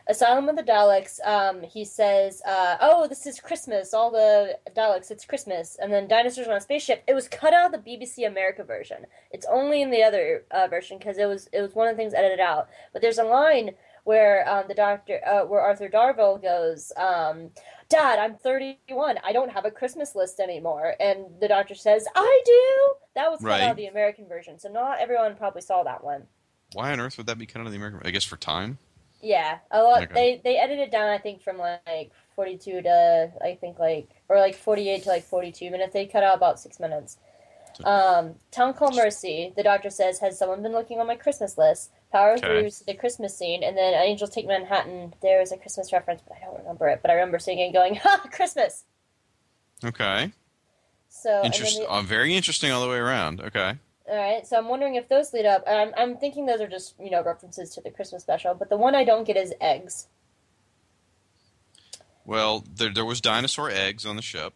Asylum of the Daleks, um, he says, uh, "Oh, this is Christmas. All the Daleks, it's Christmas." And then Dinosaurs on a Spaceship. It was cut out of the BBC America version. It's only in the other uh, version because it was it was one of the things edited out. But there's a line where um, the doctor, uh, where Arthur Darvill goes, um, "Dad, I'm 31. I don't have a Christmas list anymore." And the doctor says, "I do." That was cut right. out of the American version, so not everyone probably saw that one. Why on earth would that be cut out of the American? I guess for time. Yeah, a lot. Okay. They they edited down. I think from like forty two to I think like or like forty eight to like forty two minutes. They cut out about six minutes. Um, Town Call Mercy. The doctor says, "Has someone been looking on my Christmas list?" Power okay. through the Christmas scene, and then Angels Take Manhattan. There is a Christmas reference, but I don't remember it. But I remember seeing it going, "Ha, Christmas." Okay. So interesting. Uh, very interesting all the way around. Okay. All right, so I'm wondering if those lead up. I'm, I'm thinking those are just you know references to the Christmas special, but the one I don't get is eggs. Well, there there was dinosaur eggs on the ship.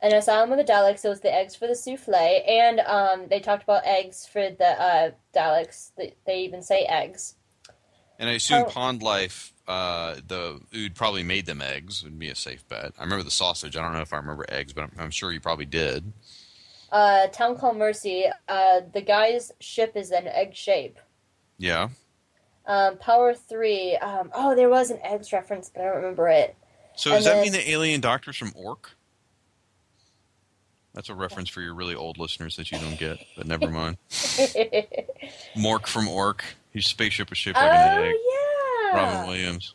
And Asylum of the Daleks, it was the eggs for the souffle, and um, they talked about eggs for the uh, Daleks. They, they even say eggs. And I assume oh. Pond Life, uh, the Ood probably made them eggs. Would be a safe bet. I remember the sausage. I don't know if I remember eggs, but I'm, I'm sure you probably did uh, Town Call Mercy, uh, the guy's ship is an egg shape. Yeah. Um, Power 3, um, oh, there was an eggs reference, but I don't remember it. So and does that mean the alien doctor's from Ork? That's a reference for your really old listeners that you don't get, but never mind. Mork from Ork. His spaceship was shaped like oh, an egg. Oh, yeah. Robin Williams.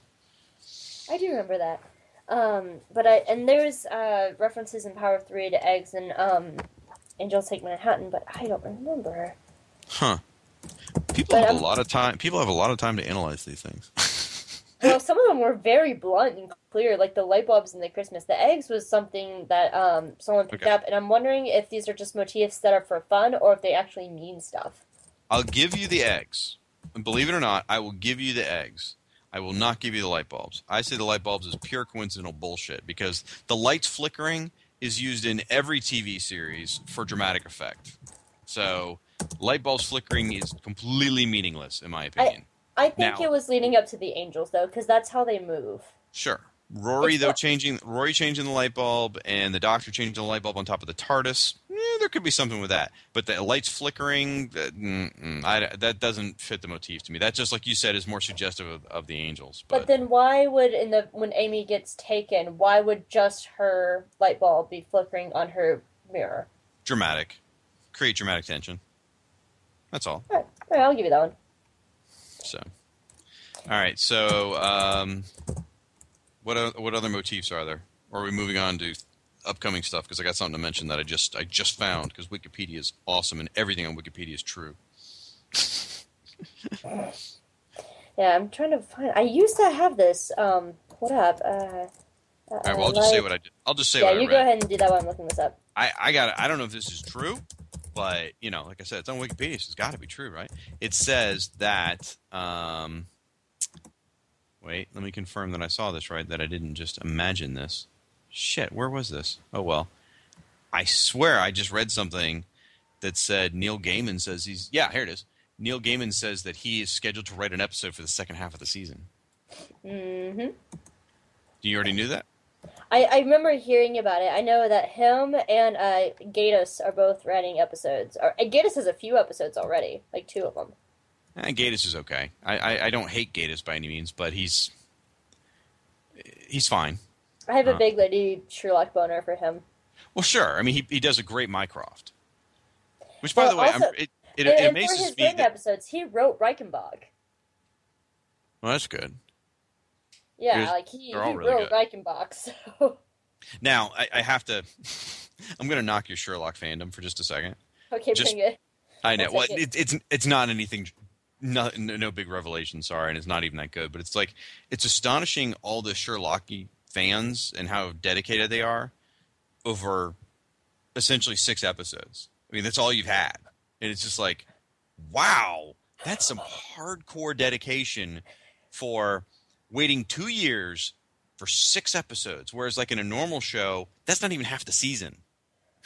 I do remember that. Um, but I and there's uh, references in Power Three to eggs, and um, Angels Take Manhattan, but I don't remember. Huh. People but have I'm, a lot of time. People have a lot of time to analyze these things. well, some of them were very blunt and clear, like the light bulbs and the Christmas. The eggs was something that um, someone picked okay. up, and I'm wondering if these are just motifs that are for fun or if they actually mean stuff. I'll give you the eggs. And believe it or not, I will give you the eggs. I will not give you the light bulbs. I say the light bulbs is pure coincidental bullshit because the lights flickering is used in every TV series for dramatic effect. So light bulbs flickering is completely meaningless, in my opinion. I, I think now, it was leading up to the angels, though, because that's how they move. Sure. Rory It's though changing Rory changing the light bulb and the Doctor changing the light bulb on top of the TARDIS. eh, there could be something with that, but the lights flickering that, I, that doesn't fit the motif to me. That just like you said is more suggestive of, of the angels. But, But then why would in the when Amy gets taken, why would just her light bulb be flickering on her mirror? dramatic, create dramatic tension. That's all. All right, all right I'll give you that one. So, all right. So, um, what what other motifs are there? Or are we moving on to upcoming stuff? Because I got something to mention that I just I just found because Wikipedia is awesome and everything on Wikipedia is true. Yeah, I'm trying to find. I used to have this. Um, what up? Uh, uh, All right. Well, I'll just say what I did. I'll just say Yeah, what I you go ahead and do that while I'm looking this up. I, I got I don't know if this is true, but you know, like I said, it's on Wikipedia, so it's got to be true, right? It says that. Um, wait, let me confirm that I saw this right. That I didn't just imagine this. Shit, where was this? Oh well, I swear I just read something that said Neil Gaiman says he's yeah here it is. Neil Gaiman says that he is scheduled to write an episode for the second half of the season. hmm Do You already knew that? I, I remember hearing about it. I know that him and uh, Gatiss are both writing episodes. Or, and Gatiss has a few episodes already, like two of them. Eh, Gatiss is okay. I, I, I don't hate Gatiss by any means, but he's he's fine. I have a Uh. big lady Sherlock boner for him. Well, sure. I mean, he he does a great Mycroft. Which, by Well, the way, also- it it, it and for his me. That, episodes, he wrote Reichenbach. well, that's good. Yeah, Here's- like he, he really wrote good. Reichenbach. So Now, I, I have to. I'm going to knock your Sherlock fandom for just a second. okay, Just- bring it. I know. Well, it, it's it's not anything. No, no, no big revelation. Sorry, and it's not even that good. But it's like it's astonishing all the Sherlocky fans and how dedicated they are over essentially six episodes. I mean, that's all you've had, and it's just like, wow, that's some hardcore dedication for waiting two years for six episodes. Whereas, like in a normal show, that's not even half the season.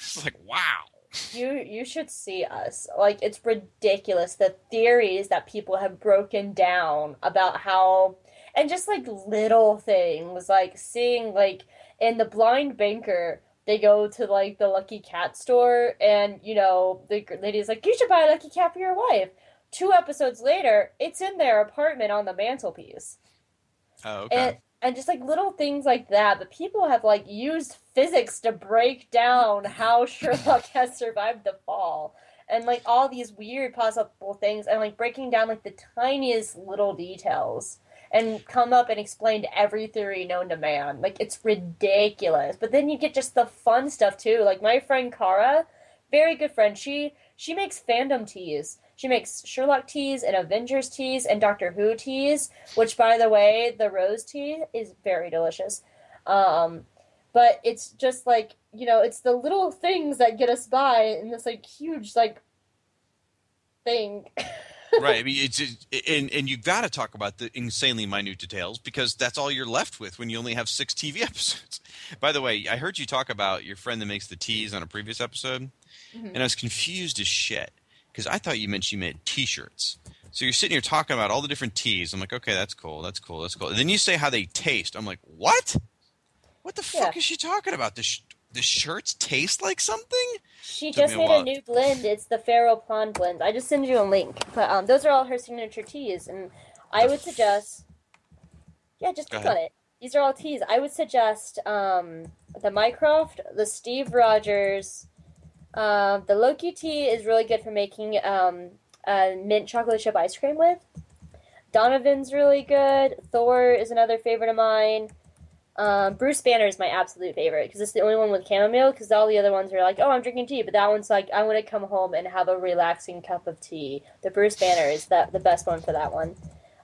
It's like, wow. You you should see us. Like it's ridiculous the theories that people have broken down about how and just like little things like seeing like in the blind banker they go to like the lucky cat store and you know the lady's like you should buy a lucky cat for your wife. Two episodes later, it's in their apartment on the mantelpiece. Oh, okay. And and just like little things like that, but people have like used physics to break down how Sherlock has survived the fall. And like all these weird possible things and like breaking down like the tiniest little details and come up and explained every theory known to man. Like it's ridiculous. But then you get just the fun stuff too. Like my friend Kara, very good friend, she she makes fandom teas. She makes Sherlock teas and Avengers teas and Doctor Who teas, which, by the way, the rose tea is very delicious. Um, but it's just like you know, it's the little things that get us by in this like huge like thing. right. I mean, it's and and you've got to talk about the insanely minute details because that's all you're left with when you only have six TV episodes. By the way, I heard you talk about your friend that makes the teas on a previous episode, Mhm. and I was confused as shit because I thought you meant you meant T-shirts. So you're sitting here talking about all the different teas. I'm like, okay, that's cool, that's cool, that's cool. And then you say how they taste. I'm like, what? What the fuck is she talking about? The sh- the shirts taste like something? She Took just me a made a new blend. It's the Pharaoh Pond blend. I just send you a link. But um, those are all her signature teas, and I would suggest. Yeah, just Go click on it. These are all teas. I would suggest um, the Mycroft, the Steve Rogers, um, the Loki tea is really good for making um, mint chocolate chip ice cream with. Donovan's really good. Thor is another favorite of mine. Um, Bruce Banner is my absolute favorite because it's the only one with chamomile. Because all the other ones are like, oh, I'm drinking tea, but that one's like, I want to come home and have a relaxing cup of tea. The Bruce Banner is that the best one for that one.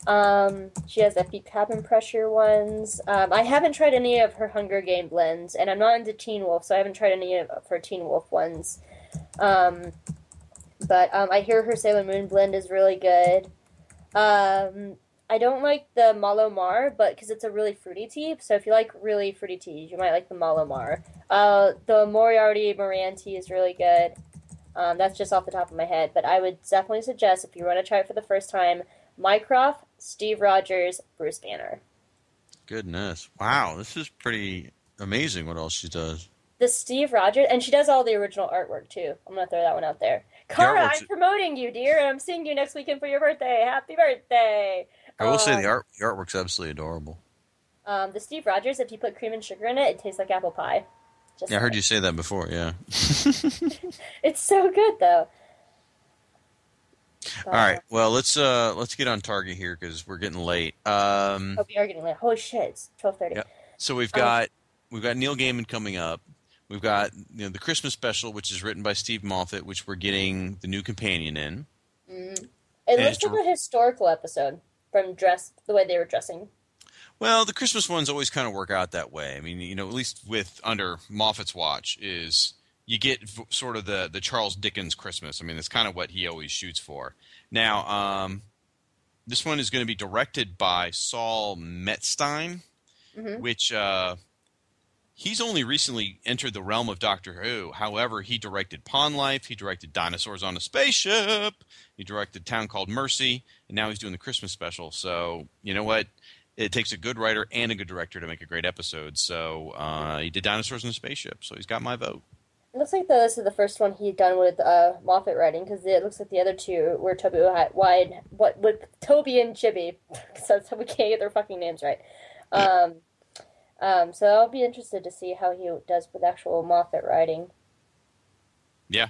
Um, she has the feet cabin pressure ones. Um, I haven't tried any of her Hunger Game blends, and I'm not into Teen Wolf, so I haven't tried any of her Teen Wolf ones. Um, but um, I hear her Sailor Moon blend is really good. Um, I don't like the Malo Mar, but because it's a really fruity tea. So if you like really fruity teas, you might like the Malo Mar. Uh, the Moriarty Moran tea is really good. Um, that's just off the top of my head, but I would definitely suggest if you want to try it for the first time, Mycroft, Steve Rogers, Bruce Banner. goodness! Wow, this is pretty amazing. What else she does? The Steve Rogers, and she does all the original artwork too. I'm gonna throw that one out there. Cara, artwork's- I'm promoting you, dear, and I'm seeing you next weekend for your birthday. Happy birthday! I will say Um, the art the artwork's absolutely adorable. Um, the Steve Rogers, if you put cream and sugar in it, it tastes like apple pie. Just Yeah, I heard you say that before. Yeah. It's so good though. All right. Well, let's uh let's get on target here because we're getting late. Um, Oh, we are getting late. Holy shit! It's twelve thirty. Yeah. So we've Um, got we've got Neil Gaiman coming up. We've got you know the Christmas special, which is written by Steve Moffat, which we're getting the new companion in. Mm. It And looks like a historical episode from dress the way they were dressing. Well, the Christmas ones always kind of work out that way. I mean, you know, at least with under Moffat's watch is you get v- sort of the the Charles Dickens Christmas. I mean, that's kind of what he always shoots for. Now, um, this one is going to be directed by Saul Metzstein, Mhm. which uh, he's only recently entered the realm of Doctor Who. However, he directed Pond Life, he directed Dinosaurs on a Spaceship, he directed Town Called Mercy, and now he's doing the Christmas special. So, you know what? It takes a good writer and a good director to make a great episode. So, uh, he did Dinosaurs on a Spaceship, so he's got my vote. It looks like this is the first one he'd done with uh, Moffat writing because it looks like the other two were Toby Wi- Wide, what with Toby and Chibi, because that's how we can't get their fucking names right. Um, um, so I'll be interested to see how he does with actual Moffat writing Yeah.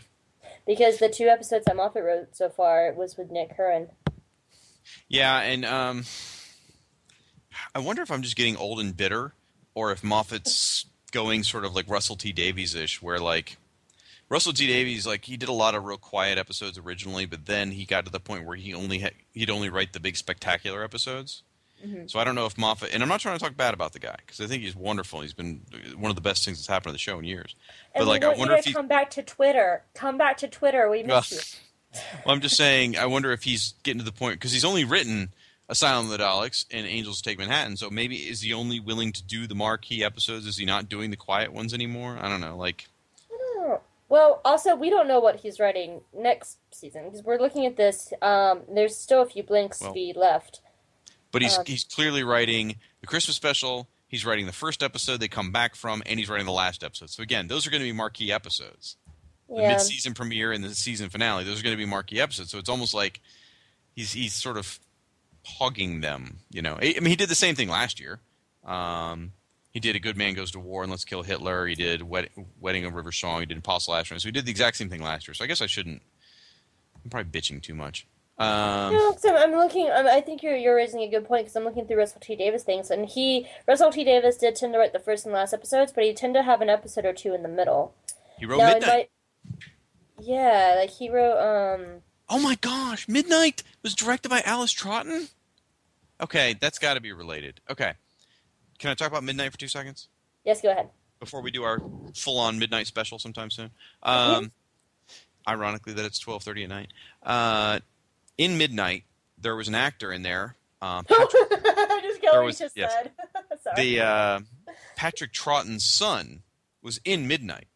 because the two episodes that Moffat wrote so far was with Nick Hurran. Yeah, and um, I wonder if I'm just getting old and bitter, or if Moffat's going sort of like Russell T Davies ish, where like Russell T Davies, like he did a lot of real quiet episodes originally, but then he got to the point where he only had, he'd only write the big spectacular episodes. Mhm. So I don't know if Moffat, and I'm not trying to talk bad about the guy because I think he's wonderful. He's been one of the best things that's happened to the show in years. And But like, I wonder if he. come back to Twitter. Come back to Twitter. We Well, miss you. well, I'm just saying. I wonder if he's getting to the point because he's only written Asylum of the Daleks and Angels Take Manhattan. So maybe is he only willing to do the marquee episodes? Is he not doing the quiet ones anymore? I don't know. Like, Oh. Well, also we don't know what he's writing next season because we're looking at this. Um, there's still a few blanks Well- to be left. but he's Um, he's clearly writing the Christmas special. He's writing the first episode they come back from, and he's writing the last episode. So again, those are going to be marquee episodes. The Yeah. mid-season premiere and the season finale; those are going to be marquee episodes. So it's almost like he's he's sort of hogging them. You know, I I mean, he did the same thing last year. Um, he did A Good Man Goes to War and Let's Kill Hitler. He did Wed- Wedding of River Song. He did Impossible Astronaut. So he did the exact same thing last year. So I guess I shouldn't. I'm probably bitching too much. Um, No, 'cause I'm, I'm looking. I'm, I think you're you're raising a good point because I'm looking through Russell T Davies things, and he Russell T Davies did tend to write the first and last episodes, but he tend to have an episode or two in the middle. he wrote Now, Midnight. might- yeah, like he wrote. Um, Oh my gosh, Midnight was directed by Alice Troughton? Okay, that's got to be related. Okay. Can I talk about Midnight for two seconds? yes, go ahead. Before we do our full on midnight special sometime soon? Um, ironically, that it's 12.30 at night. Uh, in Midnight, there was an actor in there. Um, Patrick, I just what was- just yes. said. Sorry. the uh, Patrick Troughton's son was in Midnight.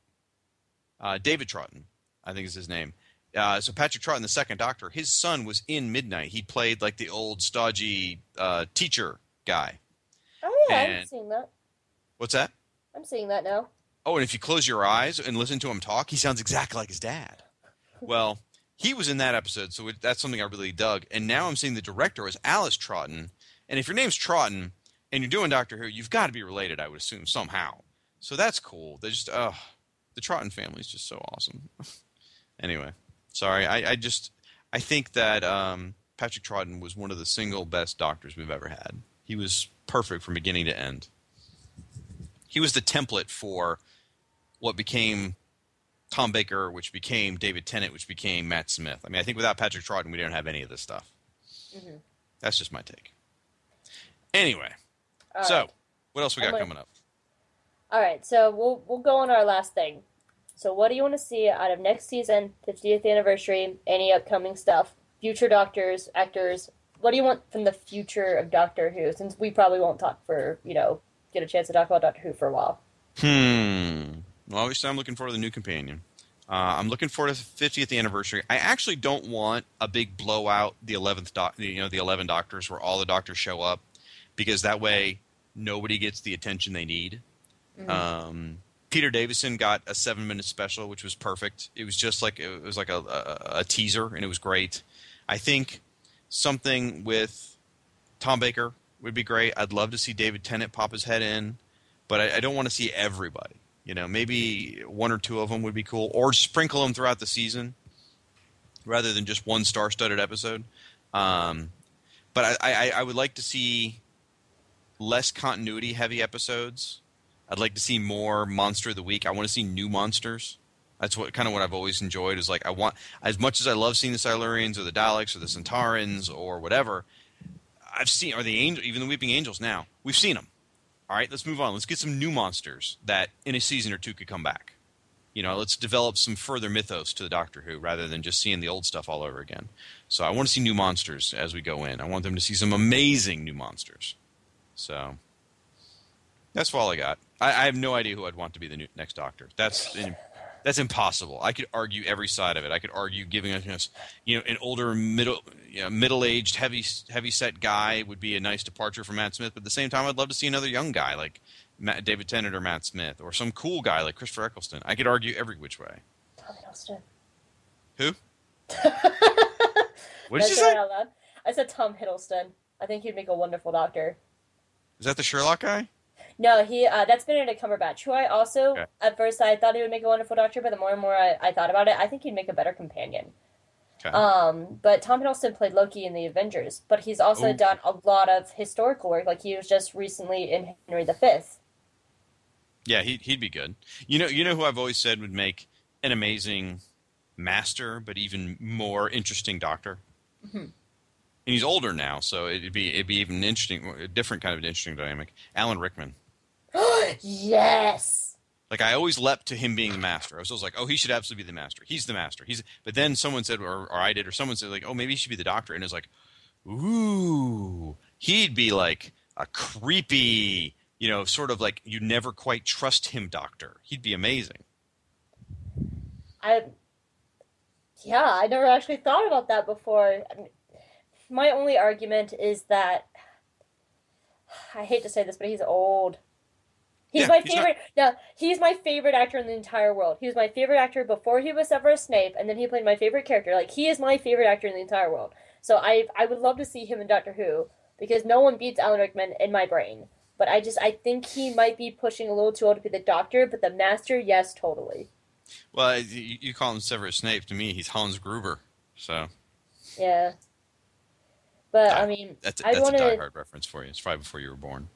Uh, David Troughton, I think is his name. Uh, so Patrick Troughton, the second Doctor, his son was in Midnight. He played like the old stodgy uh, teacher guy. oh yeah, I'm seeing that. What's that? I'm seeing that now. Oh, and if you close your eyes and listen to him talk, he sounds exactly like his dad. Well, he was in that episode, so it, that's something I really dug. And now I'm seeing the director was Alice Troughton. And if your name's Troughton and you're doing Doctor Who, you've got to be related, I would assume, somehow. So that's cool. They just, uh, the Troughton family is just so awesome. anyway, sorry. I, I just, I think that um, Patrick Troughton was one of the single best doctors we've ever had. He was perfect from beginning to end. He was the template for what became Tom Baker, which became David Tennant, which became Matt Smith. I mean, I think without Patrick Troughton, we don't have any of this stuff. Mhm. That's just my take. Anyway, All so right. what else we got coming up? All right, so we'll we'll go on our last thing. So, what do you want to see out of next season, 50th anniversary, any upcoming stuff, future doctors, actors? What do you want from the future of Doctor Who? Since we probably won't talk for you know get a chance to talk about Doctor Who for a while. Hmm. Well, obviously, I'm looking forward to the new companion. Uh, I'm looking forward to the 50th anniversary. I actually don't want a big blowout, the 11th doc, you know, the 11 doctors where all the doctors show up, because that way nobody gets the attention they need. Mhm. Um, Peter Davison got a seven minute special, which was perfect. It was just like it was like a, a, a teaser, and it was great. I think something with Tom Baker would be great. I'd love to see David Tennant pop his head in, but I, I don't want to see everybody. You know, maybe one or two of them would be cool, or sprinkle them throughout the season rather than just one star-studded episode. Um, but I, I, I would like to see less continuity heavy episodes. I'd like to see more monster of the week. I want to see new monsters. That's what kind of what I've always enjoyed is like I want as much as I love seeing the Silurians or the Daleks or the Sontarans or whatever. I've seen or the angel even the Weeping Angels now. We've seen them. All right, let's move on. Let's get some new monsters that in a season or two could come back. You know, let's develop some further mythos to the Doctor Who rather than just seeing the old stuff all over again. So I want to see new monsters as we go in. I want them to see some amazing new monsters. So that's all I got. I, I have no idea who I'd want to be the new, next Doctor. That's that's impossible. I could argue every side of it. I could argue giving us, you know, an older middle, you know, middle-aged, heavy, heavy-set guy would be a nice departure from Matt Smith. But at the same time, I'd love to see another young guy like Matt, David Tennant or Matt Smith, or some cool guy like Christopher Eccleston. I could argue every which way. Tom Hiddleston. Who? what Did you say say? that out loud? I said Tom Hiddleston. I think he'd make a wonderful doctor. Is that the Sherlock guy? No, he uh, that's Benedict Cumberbatch, who I also Okay. at first I thought he would make a wonderful doctor, but the more and more I, I thought about it, I think he'd make a better companion. Okay. Um, but Tom Hiddleston played Loki in the Avengers, but he's also Ooh. done a lot of historical work. Like he was just recently in Henry V. Yeah, he, he'd be good. You know, you know who I've always said would make an amazing master, but even more interesting doctor. Mhm. And he's older now, so it'd be it'd be even interesting, a different kind of interesting dynamic. Alan Rickman. yes. Like I always leapt to him being the master. I was always like, oh, he should absolutely be the master. He's the master. He's. But then someone said, or, or I did, or someone said, like, oh, maybe he should be the doctor. And it's like, ooh, he'd be like a creepy, you know, sort of like you never quite trust him, doctor. He'd be amazing. I yeah, I never actually thought about that before. I mean, My only argument is that I hate to say this, but he's old. He's Yeah, my he's not- favorite. No, he's my favorite actor in the entire world. He was my favorite actor before he was Severus Snape, and then he played my favorite character. Like he is my favorite actor in the entire world. So I I would love to see him in Doctor Who because no one beats Alan Rickman in my brain. But I just I think he might be pushing a little too old to be the Doctor, but the Master, yes, totally. Well, you, you call him Severus Snape. To me, he's Hans Gruber. So Yeah. But Die- I mean, that's, I that's want a Die. Hard reference for you. It's probably before you were born.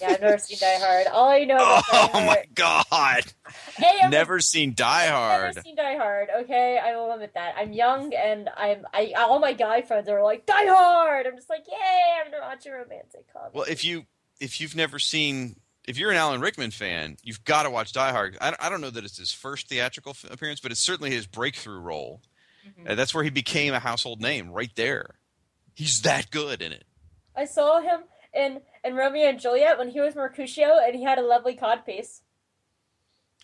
Yeah, I've never seen Die Hard. All I know Oh my God! Hey, I'm Never seen Die Hard. Never seen Die Hard. Okay, I will admit that. I'm young, and I'm. I all my guy friends are like Die Hard. I'm just like, yay! I'm gonna watch a romantic comedy. Well, if you if you've never seen if you're an Alan Rickman fan, you've got to watch Die Hard. I, I don't know that it's his first theatrical appearance, but it's certainly his breakthrough role. Mm-hmm. Uh, that's where he became a household name, right there. He's that good in it. I saw him in in Romeo and Juliet when he was Mercutio, and he had a lovely codpiece.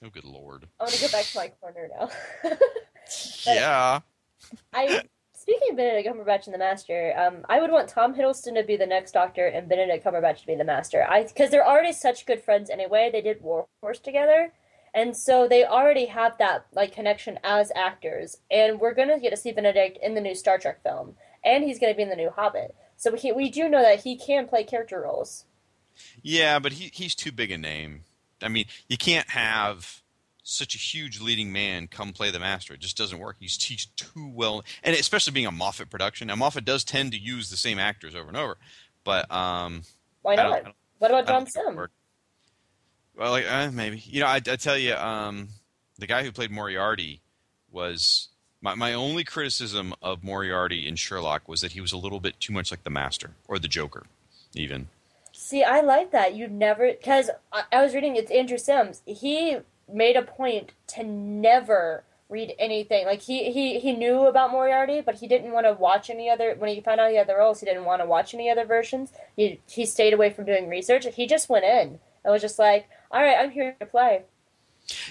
Oh, good lord! I'm gonna go back to my corner now. Yeah, I speaking of Benedict Cumberbatch and the Master, um, I would want Tom Hiddleston to be the next Doctor and Benedict Cumberbatch to be the Master. I because they're already such good friends anyway. They did War Horse together, and so they already have that like connection as actors. And we're gonna get to see Benedict in the new Star Trek film, and he's gonna be in the new Hobbit. So we we do know that he can play character roles. yeah, but he he's too big a name. I mean, you can't have such a huge leading man come play the master. It just doesn't work. He's he's too well, and especially being a Moffat production. Now Moffat does tend to use the same actors over and over, but um, Why I don't- I don't- what about John think it would Sim? Well, like uh, maybe you know, I, I tell you, um, the guy who played Moriarty was my my only criticism of Moriarty in Sherlock was that he was a little bit too much like the Master or the Joker, even. See, I like that. You never because I, I was reading it's Andrew Sims. He made a point to never read anything. Like he he he knew about Moriarty, but he didn't want to watch any other. When he found out he had the roles, he didn't want to watch any other versions. He he stayed away from doing research. He just went in and was just like, "All right, I'm here to play."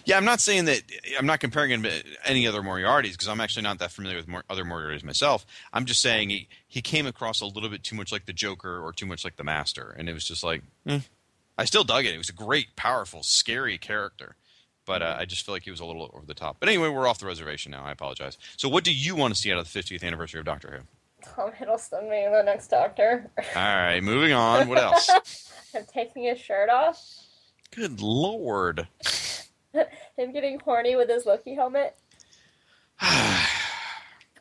Yeah, I'm not saying that I'm not comparing him to any other Moriartys because I'm actually not that familiar with more, other Moriartys myself. I'm just saying he, he came across a little bit too much like the Joker or too much like the Master, and it was just like, eh, I still dug it. It was a great, powerful, scary character. But uh, I just feel like he was a little over the top. But anyway, we're off the reservation now. I apologize. So, what do you want to see out of the 50th anniversary of Doctor Who? Tom Hiddleston being the next Doctor. All right, moving on. What else? Him taking his shirt off. Good lord. Him getting horny with his Loki helmet.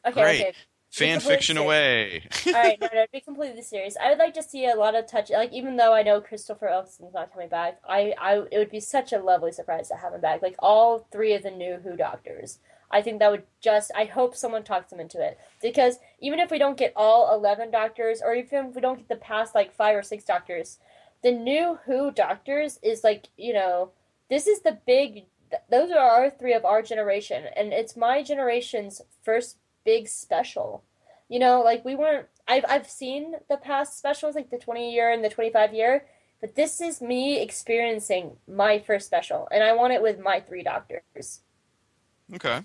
Okay, Great. okay. Fan fiction serious. away. All right, no, no, to be completely serious. I would like to see a lot of touch. Like, even though I know Christopher Eccleston's not coming back, I, I, it would be such a lovely surprise to have him back. Like all three of the new Who Doctors. I think that would just. I hope someone talks them into it because even if we don't get all eleven Doctors, or even if we don't get the past like five or six Doctors, the new Who Doctors is like you know this is the big. th- Those are our three of our generation, and it's my generation's first big special. You know, like we weren't. I've I've seen the past specials, like the twenty year and the twenty five year, but this is me experiencing my first special, and I want it with my three doctors. okay.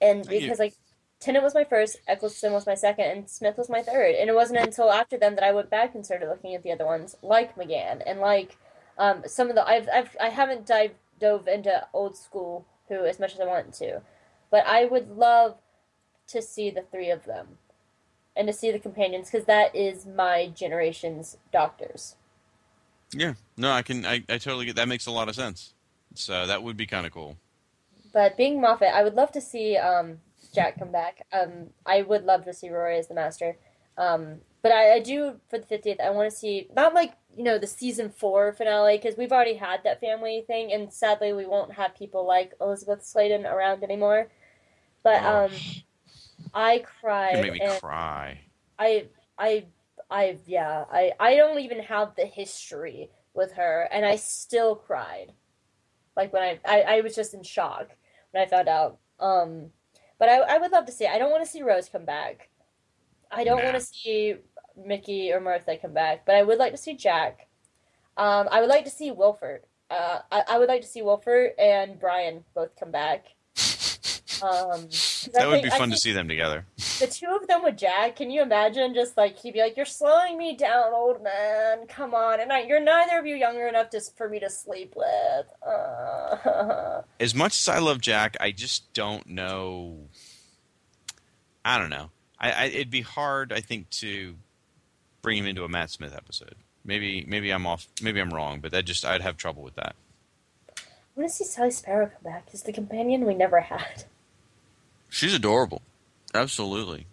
And Thank you. because like Tennant was my first, Eccleston was my second, and Smith was my third. And it wasn't until after them that I went back and started looking at the other ones, like McGann and like um, some of the I've I've I haven't dive dove into old school Who as much as I want to, but I would love to see the three of them and to see the companions because that is my generation's doctors. Yeah. No, I can. I, I totally get. That makes a lot of sense. So that would be kind of cool. But being Moffat, I would love to see um, Jack come back. Um, I would love to see Rory as the Master. Um, but I, I do for the fiftieth. I want to see not like you know the season four finale because we've already had that family thing, and sadly we won't have people like Elizabeth Sladen around anymore. But Oh. um, I cried. made me cry. I I I yeah I I don't even have the history with her, and I still cried. Like when I I, I was just in shock when I found out. Um, but I I would love to see. I don't want to see Rose come back. I don't Nah. want to see Mickey or Martha come back, but I would like to see Jack. Um, I would like to see Wilfred. Uh, I, I would like to see Wilfred and Brian both come back. Um, That would think- be fun to see them together. the two of them with Jack, can you imagine just like he'd be like, "You're slowing me down, old man. Come on, and I, you're neither of you younger enough to for me to sleep with." Uh, As much as I love Jack, I just don't know. I don't know. I, I it'd be hard, I think, to bring him into a Matt Smith episode. Maybe maybe I'm off. Maybe I'm wrong, but that just I'd have trouble with that. I want to see Sally Sparrow come back. Is the companion we never had. She's adorable. Absolutely.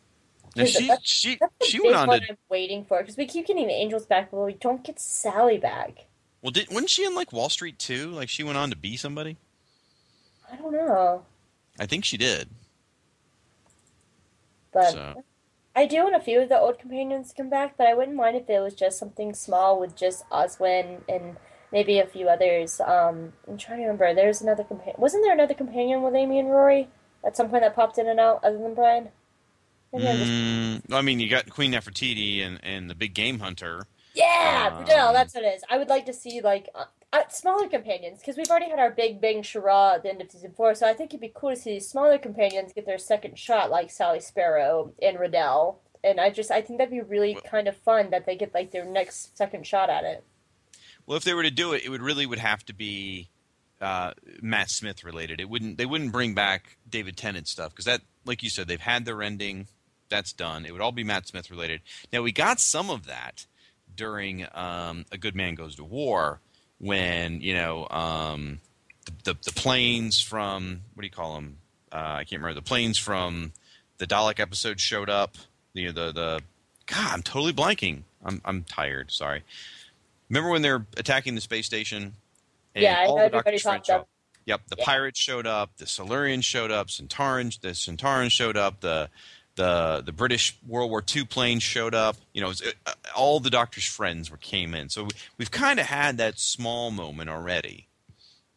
And she that's- she That's she went on to I'm waiting for because we keep getting the Angels back, but we don't get Sally back. well. Did, wasn't she in like Wall Street too? Like she went on to be somebody. I don't know, I think she did. but So I do want a few of the old companions to come back. But I wouldn't mind if it was just something small with just Oswin and maybe a few others. Um, I'm trying to remember. There's another companion. Wasn't there another companion with Amy and Rory at some point that popped in and out other than Brian? Maybe I'm just- Mm, I mean, you got Queen Nefertiti and and the big game hunter. Yeah, Um, Brunel, that's what it is. I would like to see like uh, smaller companions because we've already had our big bang Shara at the end of season four. So I think it'd be cool to see these smaller companions get their second shot, like Sally Sparrow and Riddell. And I just I think that'd be really kind of fun that they get like their next second shot at it. Well, if they were to do it, it would really would have to be uh, Matt Smith related. It wouldn't. They wouldn't bring back David Tennant stuff because that, like you said, they've had their ending. That's done. It would all be Matt Smith related. Now we got some of that during um, A Good Man Goes to War when you know um, the, the the planes from what do you call them? Uh, I can't remember the planes from the Dalek episode showed up. The the the God, I'm totally blanking. I'm I'm tired. Sorry. Remember when they're attacking the space station? And Yeah, I know the everybody popped up. Yep, the Yeah. pirates showed up, the Silurians showed up, Sontarans, the Sontarans showed up, the the the British World War II planes showed up. You know, it was, uh, all the Doctor's friends were came in. So we, we've kind of had that small moment already.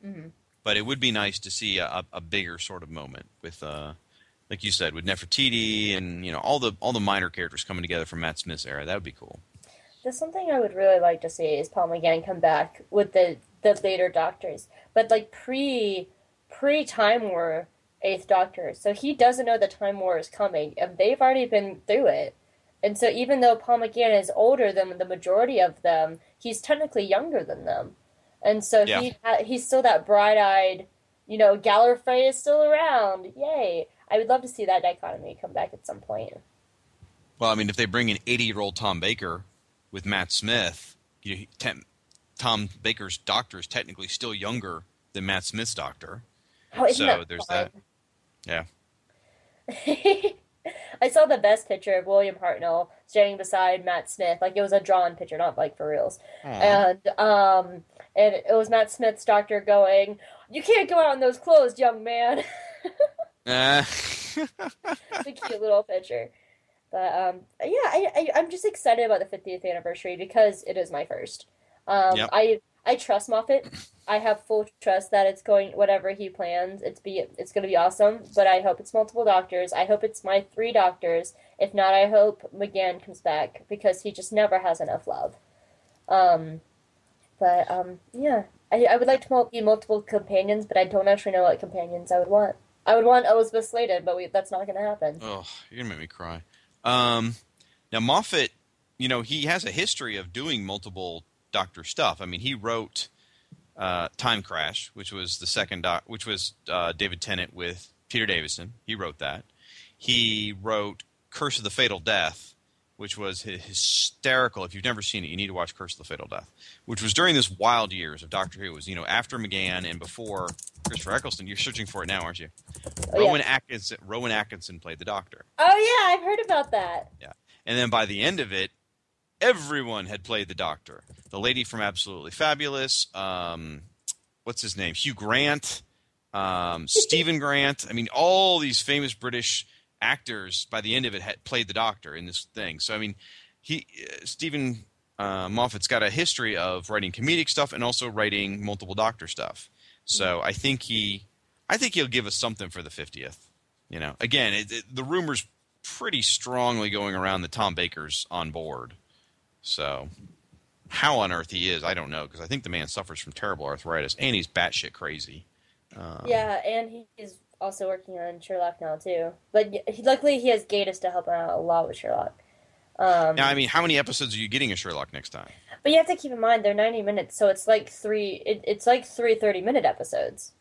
Mhm. But it would be nice to see a, a, a bigger sort of moment with, uh, like you said, with Nefertiti and you know all the all the minor characters coming together from Matt Smith's era. That would be cool. There's something I would really like to see is Paul McGann come back with the the later Doctors, but like pre pre Time War Eighth Doctor. So he doesn't know the Time War is coming, and they've already been through it. And so even though Paul McGann is older than the majority of them, he's technically younger than them. And so Yeah. he ha- he's still that bright-eyed, you know, Gallifrey is still around. Yay. I would love to see that dichotomy come back at some point. Well, I mean, if they bring in 80 year old Tom Baker with Matt Smith, you know, Tom Baker's doctor is technically still younger than Matt Smith's doctor. Oh, so there's fun? that. Yeah. I saw the best picture of William Hartnell standing beside Matt Smith, like it was a drawn picture, not like for reals. And um, and it was Matt Smith's doctor going, "You can't go out in those clothes, young man." Uh, it's a cute little picture. But um, yeah, I, I I'm just excited about the 50th anniversary because it is my first. Um, Yep. I I trust Moffat. I have full trust that it's going whatever he plans. It's be it's going to be awesome. But I hope it's multiple doctors. I hope it's my three doctors. If not, I hope McGann comes back because he just never has enough love. Um, but um, yeah, I, I would like to be multiple companions, but I don't actually know what companions I would want. I would want Elizabeth Sladen, but we, that's not going to happen. oh, you're gonna make me cry. Um, now Moffat, you know, he has a history of doing multiple Doctor stuff. I mean, he wrote uh, Time Crash, which was the second doc, which was uh, David Tennant with Peter Davison. He wrote that. He wrote Curse of the Fatal Death, which was hysterical. If you've never seen it, you need to watch Curse of the Fatal Death, which was during this wild years of Doctor Who. It was you know after McGann and before Christopher Eccleston. You're searching for it now, aren't you? Oh, yeah. Rowan Atkinson. Rowan Atkinson played the Doctor. Oh yeah, I've heard about that. Yeah. And then by the end of it, everyone had played the Doctor. The lady from Absolutely Fabulous, um, what's his name? Hugh Grant, um, Stephen Grant. I mean, all these famous British actors by the end of it had played the Doctor in this thing. So I mean, he uh, Steven uh, Moffat's got a history of writing comedic stuff and also writing multiple Doctor stuff. So I think he, I think he'll give us something for the fiftieth. You know, again, it, it, the rumors pretty strongly going around that Tom Baker's on board. So, how on earth he is, I don't know, because I think the man suffers from terrible arthritis and he's batshit crazy. Um, Yeah, and he's also working on Sherlock now too. But luckily, he has Gatiss to help him out a lot with Sherlock. Um, Now, I mean, how many episodes are you getting of Sherlock next time? but you have to keep in mind they're ninety minutes, so it's like three. It, it's like three 30 minute episodes.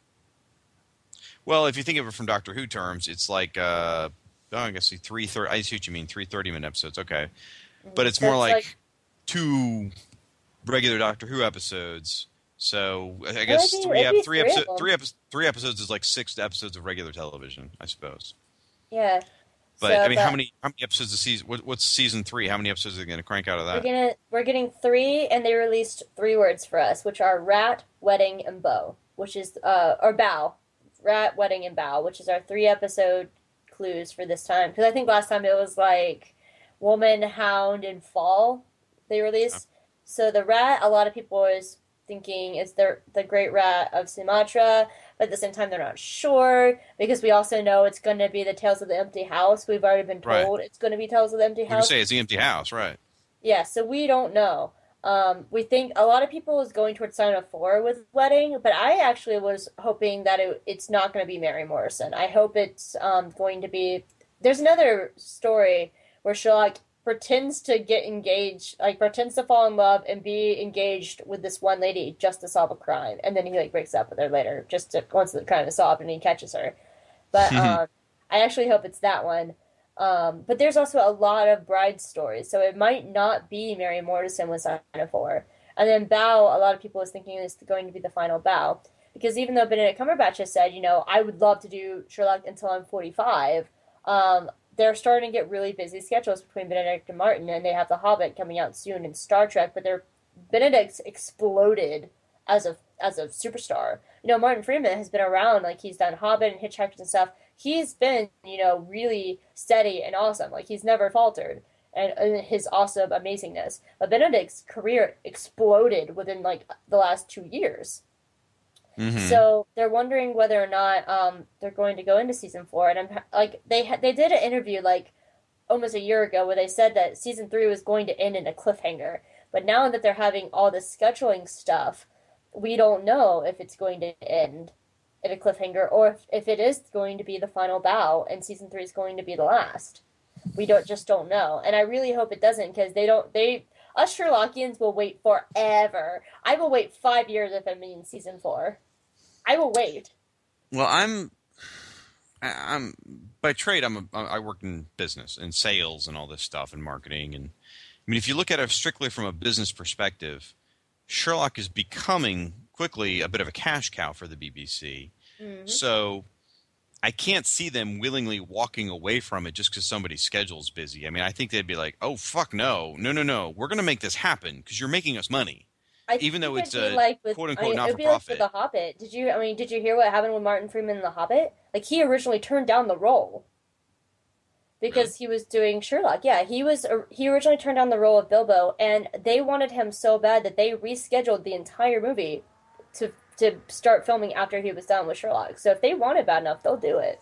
Well, if you think of it from Doctor Who terms, it's like, uh, oh, I guess see three thirty. I see what you mean, three thirty minute episodes. Okay, but it's So more it's like, like- two regular Doctor Who episodes. So I guess Maybe- three, ep- three, episodes, three, epi- three episodes is like six episodes of regular television, I suppose. Yeah. But So, I mean, how many how many episodes of season? What, what's season three? How many episodes are they going to crank out of We're that? gonna we're getting three, and they released three words for us, which are rat, wedding, and bow, which is uh or bow, rat, wedding, and bow, which is our three episode clues for this time. Because I think last time it was like woman, hound, and fall they released. So the rat, a lot of people was thinking is the the great rat of Sumatra, but at the same time they're not sure because we also know it's going to be the Tales of the Empty House. We've already been Right. told it's going to be Tales of the Empty House. You say it's the empty house, right? Yeah, so we don't know. Um, we think a lot of people is going towards Sign of Four with Wedding, but I actually was hoping that it, it's not going to be Mary Morrison. I hope it's um, going to be. There's another story where Sherlock pretends to get engaged, like pretends to fall in love and be engaged with this one lady just to solve a crime, and then he like breaks up with her later, just to, once the crime is solved and he catches her. But um, I actually hope it's that one. Um, but there's also a lot of bride stories, so it might not be Mary Morrison with of Four. And then Bow, a lot of people was thinking is going to be the final Bow. Because even though Benedict Cumberbatch has said, you know, I would love to do Sherlock until I'm 45, um, they're starting to get really busy schedules between Benedict and Martin, and they have The Hobbit coming out soon and Star Trek, but they're Benedict's exploded as a as a superstar. You know, Martin Freeman has been around, like he's done Hobbit and Hitchhikers and stuff. He's been, you know, really steady and awesome. Like he's never faltered, and, and his awesome amazingness. But Benedict's career exploded within like the last two years. Mhm. So they're wondering whether or not um, they're going to go into season four. And I'm like, they ha- they did an interview like almost a year ago where they said that season three was going to end in a cliffhanger. But now that they're having all this scheduling stuff, we don't know if it's going to end in a cliffhanger or if, if it is going to be the final bow and season three is going to be the last. we don't just don't know. And I really hope it doesn't because they don't. They us Sherlockians will wait forever. I will wait five years if I'm in season four. I will wait. Well, I'm, I- I'm by trade. I'm a, I work in business and sales and all this stuff and marketing. And I mean, if you look at it strictly from a business perspective, Sherlock is becoming quickly a bit of a cash cow for the BBC. Mhm. So I can't see them willingly walking away from it just because somebody's schedule's busy. I mean, I think they'd be like, "Oh fuck no, no, no, no, we're going to make this happen because you're making us money." I Even though it's a like with, quote-unquote I mean, it'd be like not-for-profit. with The Hobbit. Did you? I mean, did you hear what happened with Martin Freeman in The Hobbit? Like he originally turned down the role because he was doing Sherlock. Yeah, he was. He originally turned down the role of Bilbo, and they wanted him so bad that they rescheduled the entire movie to to start filming after he was done with Sherlock. So if they want it bad enough, they'll do it.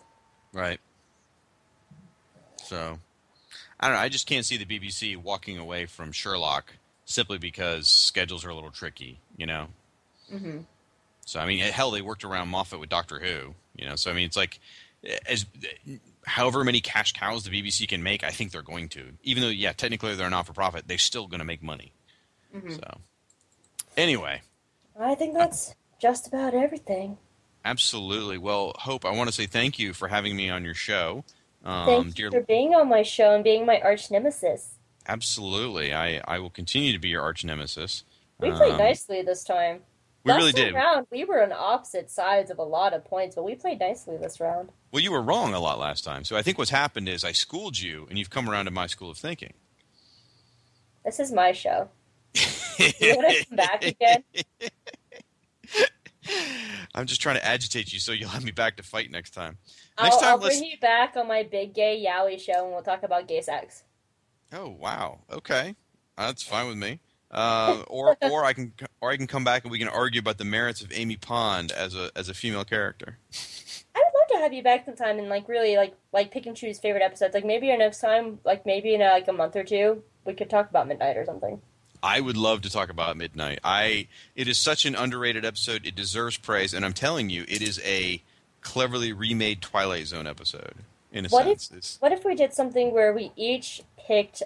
Right. So, I don't know. I just can't see the BBC walking away from Sherlock simply because schedules are a little tricky, you know? Mm-hmm. So, I mean, hell, they worked around Moffat with Doctor Who, you know? So, I mean, it's like, as however many cash cows the BBC can make, I think they're going to. Even though, yeah, technically they're not for profit, they're still going to make money. Mhm. So, anyway. I think that's just about everything. Absolutely. Well, Hope, I want to say thank you for having me on your show. Um, Thank dear you for being on my show and being my arch nemesis. Absolutely. I, I will continue to be your arch nemesis. We played Um, nicely this time. We Last really did. Round, we were on opposite sides of a lot of points, but we played nicely this round. Well, you were wrong a lot last time. So I think what's happened is I schooled you, and you've come around to my school of thinking. This is my show. You want to come back again? I'm just trying to agitate you so you'll have me back to fight next time. I'll, Next time, I'll let's. bring you back on my big gay yaoi show, and we'll talk about gay sex. Oh wow. Okay, that's fine with me. Uh, or or I can or I can come back and we can argue about the merits of Amy Pond as a as a female character. I would love to have you back sometime and like really like like pick and choose favorite episodes. Like maybe our next time, like maybe in uh like a month or two, we could talk about Midnight or something. I would love to talk about Midnight. I it is such an underrated episode. It deserves praise, and I'm telling you, it is a cleverly remade Twilight Zone episode. In a What sense, if It's- what if we did something where we each picked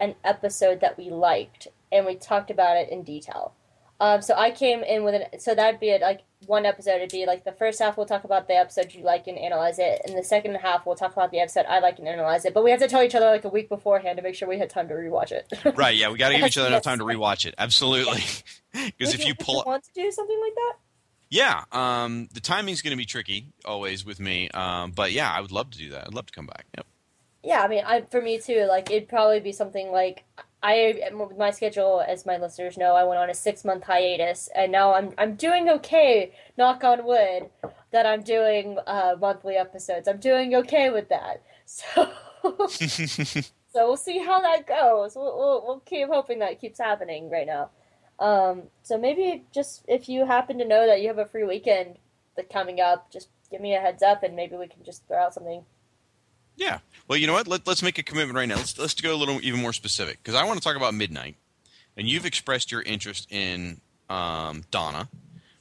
an episode that we liked and we talked about it in detail? Um, so I came in with an so that'd be it, like one episode. It'd be like the first half we'll talk about the episode you like and analyze it, and the second half we'll talk about the episode I like and analyze it. But we have to tell each other like a week beforehand to make sure we had time to rewatch it. right? Yeah, we got to give each other enough time to rewatch it. Absolutely, because if you pull, want to do something like that, yeah, um, the timing's going to be tricky always with me. Um, but yeah, I would love to do that. I'd love to come back. Yep. yeah. I mean, I for me too. Like it'd probably be something like I with my schedule, as my listeners know, I went on a six month hiatus, and now I'm I'm doing okay. Knock on wood, that I'm doing uh, monthly episodes. I'm doing okay with that. So. So we'll see how that goes. We'll, we'll, we'll keep hoping that keeps happening right now. Um, so maybe just if you happen to know that you have a free weekend that coming up, just give me a heads up and maybe we can just throw out something. Yeah. Well, you know what? Let, let's make a commitment right now. Let's let's go a little even more specific because I want to talk about Midnight, and you've expressed your interest in um, Donna.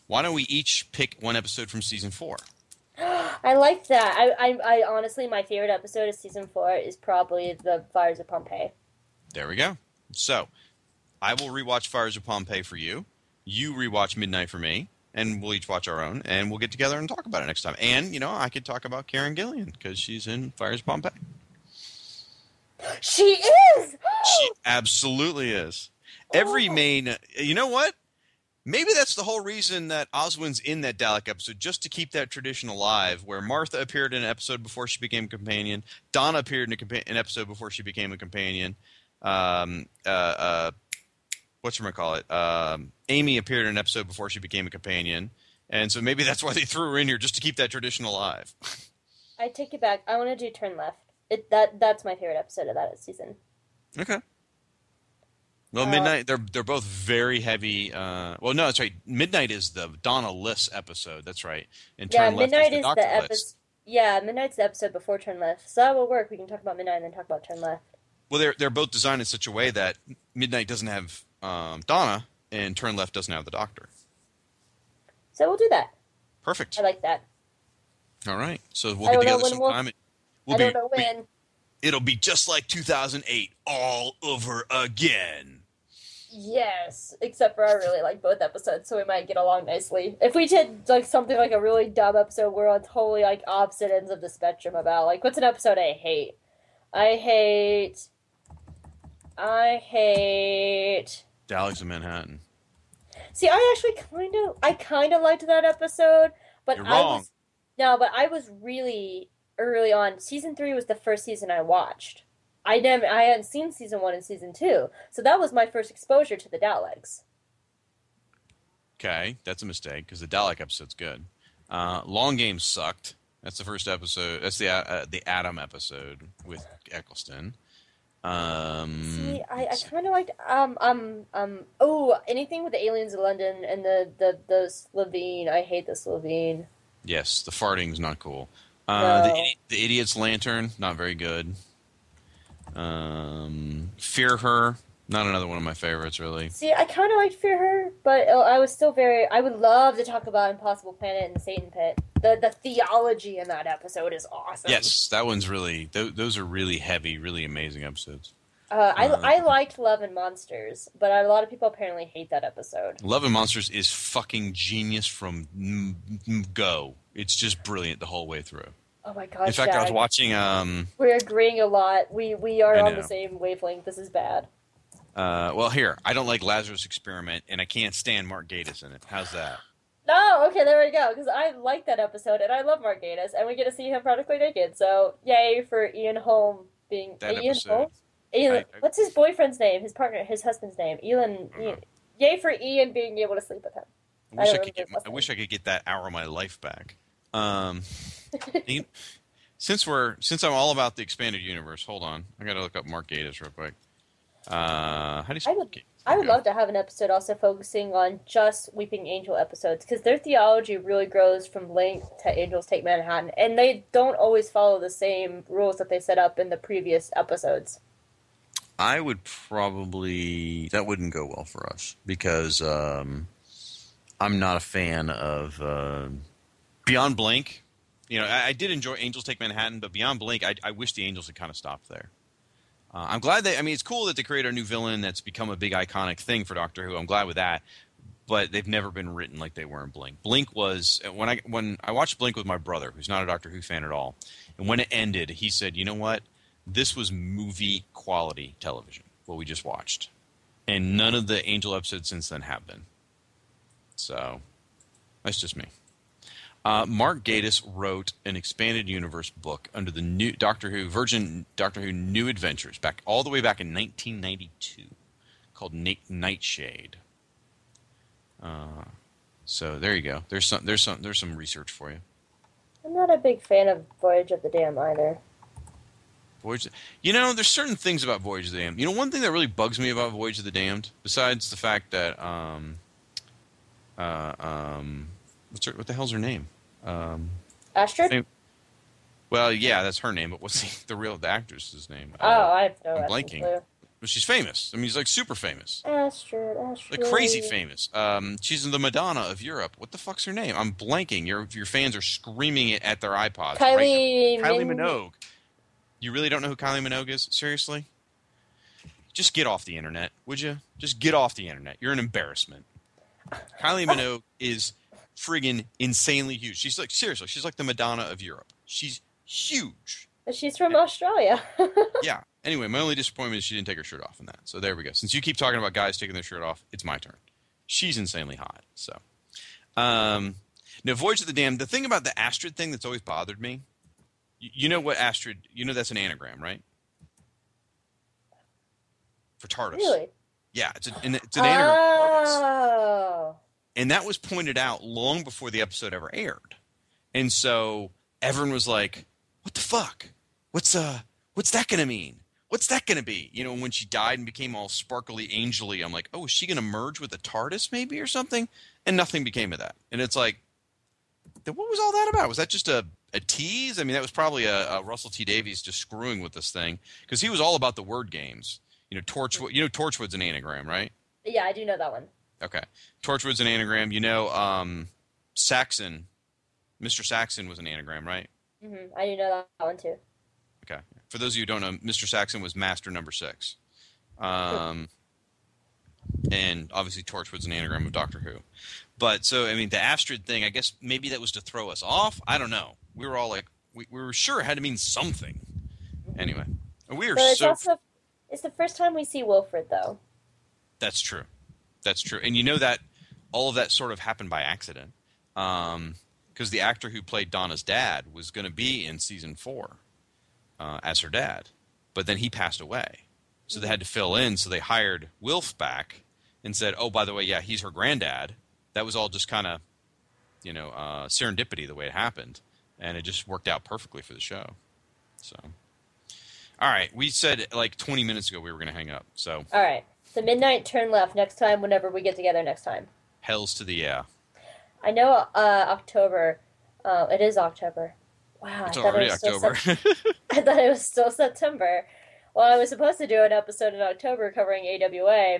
Why don't we each pick one episode from season four? I like that. I, I, I honestly, my favorite episode of season four is probably the Fires of Pompeii. There we go. So, I will rewatch Fires of Pompeii for you. You rewatch Midnight for me, and we'll each watch our own, and we'll get together and talk about it next time. And you know, I could talk about Karen Gillan because she's in Fires of Pompeii. She is. She absolutely is. Every main, you know what? Maybe that's the whole reason that Oswin's in that Dalek episode, just to keep that tradition alive. Where Martha appeared in an episode before she became a companion, Donna appeared in a compa- an episode before she became a companion. Um, uh, uh, what's you call it? Um, Amy appeared in an episode before she became a companion, and so maybe that's why they threw her in here, just to keep that tradition alive. I take it back. I want to do Turn Left. It that that's my favorite episode of that season. Okay. Well, Uh, Midnight, they're they're both very heavy. Uh, well, no, that's right. Midnight is the Donna Liss episode. That's right. And yeah, Turn Left Midnight is is the the, Doctor Liss. episode. Yeah, Midnight's the episode before Turn Left. So that will work. We can talk about Midnight and then talk about Turn Left. Well, they're they're both designed in such a way that Midnight doesn't have um, Donna and Turn Left doesn't have the Doctor. So we'll do that. Perfect. I like that. All right. So we'll I get together when we'll- sometime. We'll I don't know when. It'll be just like 2008 all over again. Yes, except for I really like both episodes, so we might get along nicely. If we did like something like a really dumb episode, we're on totally like opposite ends of the spectrum about like what's an episode I hate? I hate. I hate. Daleks of Manhattan. See, I actually kind of, I kind of liked that episode, but You're I wrong. was no, but I was really early on. Season three was the first season I watched. I never, I hadn't seen season one and season two, so that was my first exposure to the Daleks. Okay, that's a mistake because the Dalek episode's good. Uh, Long Game sucked. That's the first episode. That's the uh, the Adam episode with Eccleston. Um, See, I, I kind of liked um um um oh anything with the aliens in London and the the the Slitheen. I hate the Slitheen. yes, the farting's not cool. Uh, the, No. idi- the Idiot's Lantern, not very good. Um, Fear Her, not another one of my favorites, really. See, I kind of liked Fear Her, but uh, I was still very. I would love to talk about Impossible Planet and Satan Pit. The the theology in that episode is awesome. Yes, that one's really. Th- those are really heavy, really amazing episodes. Uh, I, Uh, I liked Love and Monsters, but a lot of people apparently hate that episode. Love and Monsters is fucking genius from go. It's just brilliant the whole way through. Oh my god! In fact, I was watching. Um, We're agreeing a lot. We we are on the same wavelength. This is bad. Uh, well, here I don't like Lazarus Experiment, and I can't stand Mark Gatiss in it. How's that? No, okay, there we go. Because I like that episode, and I love Mark Gatiss, and we get to see him practically naked. So yay for Ian Holm being That Ian episode. Holm. Ian, I- I- what's his boyfriend's name? His partner, his husband's name. Ian. Ian yay for Ian being able to sleep with him. I wish I, don't could get. his I wish I could get that hour of my life back. Um, since we're since I'm all about the expanded universe, hold on. I got to look up Mark Gatiss real quick. Uh, how do you? I would, I would love to have an episode also focusing on just Weeping Angel episodes because their theology really grows from Blink to Angels Take Manhattan, and they don't always follow the same rules that they set up in the previous episodes. I would probably that wouldn't go well for us because um, I'm not a fan of uh, Beyond Blink. You know, I, I did enjoy Angels Take Manhattan, but Beyond Blink, I, I wish the Angels had kind of stopped there. Uh, I'm glad that I mean it's cool that they create a new villain that's become a big iconic thing for Doctor Who. I'm glad with that, but they've never been written like they were in Blink. Blink was when I when I watched Blink with my brother, who's not a Doctor Who fan at all, and when it ended, he said, "You know what? This was movie quality television. What we just watched, and none of the Angel episodes since then have been." So that's just me. Uh, Mark Gatiss wrote an expanded universe book under the new Doctor Who Virgin Doctor Who New Adventures back all the way back in 1992, called Nightshade. Uh, so there you go. There's some there's some there's some research for you. I'm not a big fan of Voyage of the Dam either. Voyage. You know, there's certain things about Voyage of the Damned. You know, one thing that really bugs me about Voyage of the Damned, besides the fact that um, uh, um, what's her, what the hell's her name? Um, Astrid? Same- well, yeah, that's her name, but what's the, the real the actress's name? oh, Uh, I have no I'm blanking. clue. well, she's famous. I mean, she's like super famous, Astrid, Astrid. like crazy famous. Um, she's the Madonna of Europe. What the fuck's her name? I'm blanking. Your your fans are screaming it at their iPods. Kylie, right now. Kylie Minogue. You really don't know who Kylie Minogue is? Seriously? Just get off the internet, would you? Just get off the internet. You're an embarrassment. Kylie Minogue is friggin' insanely huge. She's like seriously, she's like the Madonna of Europe. She's huge. She's from Australia. Yeah. Anyway, my only disappointment is she didn't take her shirt off in that. So there we go. Since you keep talking about guys taking their shirt off, it's my turn. She's insanely hot. So, um, now Voyage of the Damned. The thing about the Astrid thing that's always bothered me. You, you know what Astrid? You know that's an anagram, right? For TARDIS. really? Yeah, it's, a, an, it's an anagram. And that was pointed out long before the episode ever aired. And so everyone was like, "What the fuck? What's uh, what's that gonna mean? What's that gonna be?" You know, when she died and became all sparkly, angely, I'm like, "Oh, is she gonna merge with the TARDIS maybe or something?" And nothing became of that. And it's like, what was all that about? Was that just a a tease? I mean, that was probably a, a Russell T Davies just screwing with this thing because he was all about the word games. You know, Torchwood. You know, Torchwood's an anagram, right? Yeah, I do know that one. Okay. Torchwood's an anagram. You know, um, Saxon, Mr. Saxon was an anagram, right? hmm I do know that one too. Okay. for those of you who don't know, Mr. Saxon was Master Number Six, um, and obviously Torchwood's an anagram of Doctor Who. But so I mean, the Astrid thing. I guess maybe that was to throw us off. I don't know. We were all like, we, we were sure it had to mean something. Anyway, we are But it's so. also it's the first time we see Wilfred though. That's true. That's true. And you know that all of that sort of happened by accident. Because the actor who played Donna's dad was going to be in season four uh, as her dad. But then he passed away. So they had to fill in. So they hired Wilf back and said, oh, by the way, yeah, he's her granddad. That was all just kind of, you know, uh, serendipity the way it happened. And it just worked out perfectly for the show. So. All right. We said like 20 minutes ago we were going to hang up. So All right. The midnight turn left next time. Whenever we get together next time. hells to the yeah. I know uh, October. Uh, it is October. Wow, It's I thought already it was still October. Sep- I thought it was still September. Well, I was supposed to do an episode in October covering AWA,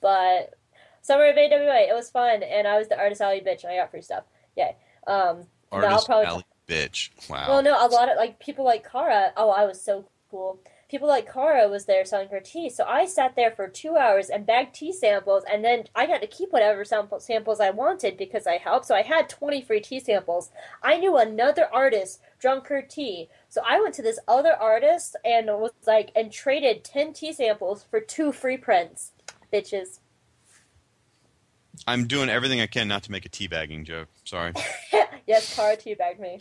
but summer of AWA, it was fun, and I was the artist alley bitch, and I got free stuff. Yay. Um, Artist probably alley bitch. Wow. well, no, a lot of like people like Kara. Oh, I was so cool. People like Kara was there selling her tea, so I sat there for two hours and bagged tea samples, and then I got to keep whatever sample, samples I wanted because I helped. So I had twenty free tea samples. I knew another artist drunk her tea, so I went to this other artist and was like and traded ten tea samples for two free prints. Bitches. I'm doing everything I can not to make a teabagging joke. Sorry. yes, Kara teabagged me.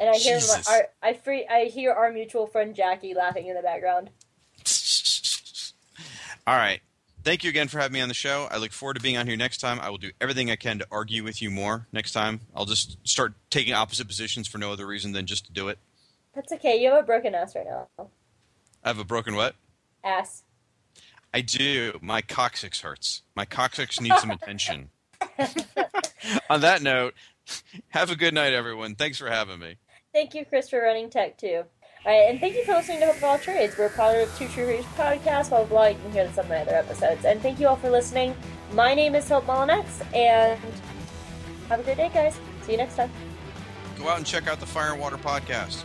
And I hear my, our, I free I hear our mutual friend Jackie laughing in the background. All right. Thank you again for having me on the show. I look forward to being on here next time. I will do everything I can to argue with you more next time. I'll just start taking opposite positions for no other reason than just to do it. That's okay. You have a broken ass right now. I have a broken what? Ass. I do. My coccyx hurts. My coccyx needs some attention. on that note, have a good night, everyone. Thanks for having me. Thank you, Chris, for running tech too. All right, and thank you for listening to Hope of All Trades. We're part of Two True Freaks podcast. Blah blah. You can hear some of my other episodes. And thank you all for listening. My name is Hope Mullinax, and have a great day, guys. See you next time. Go out and check out the Fire and Water podcast.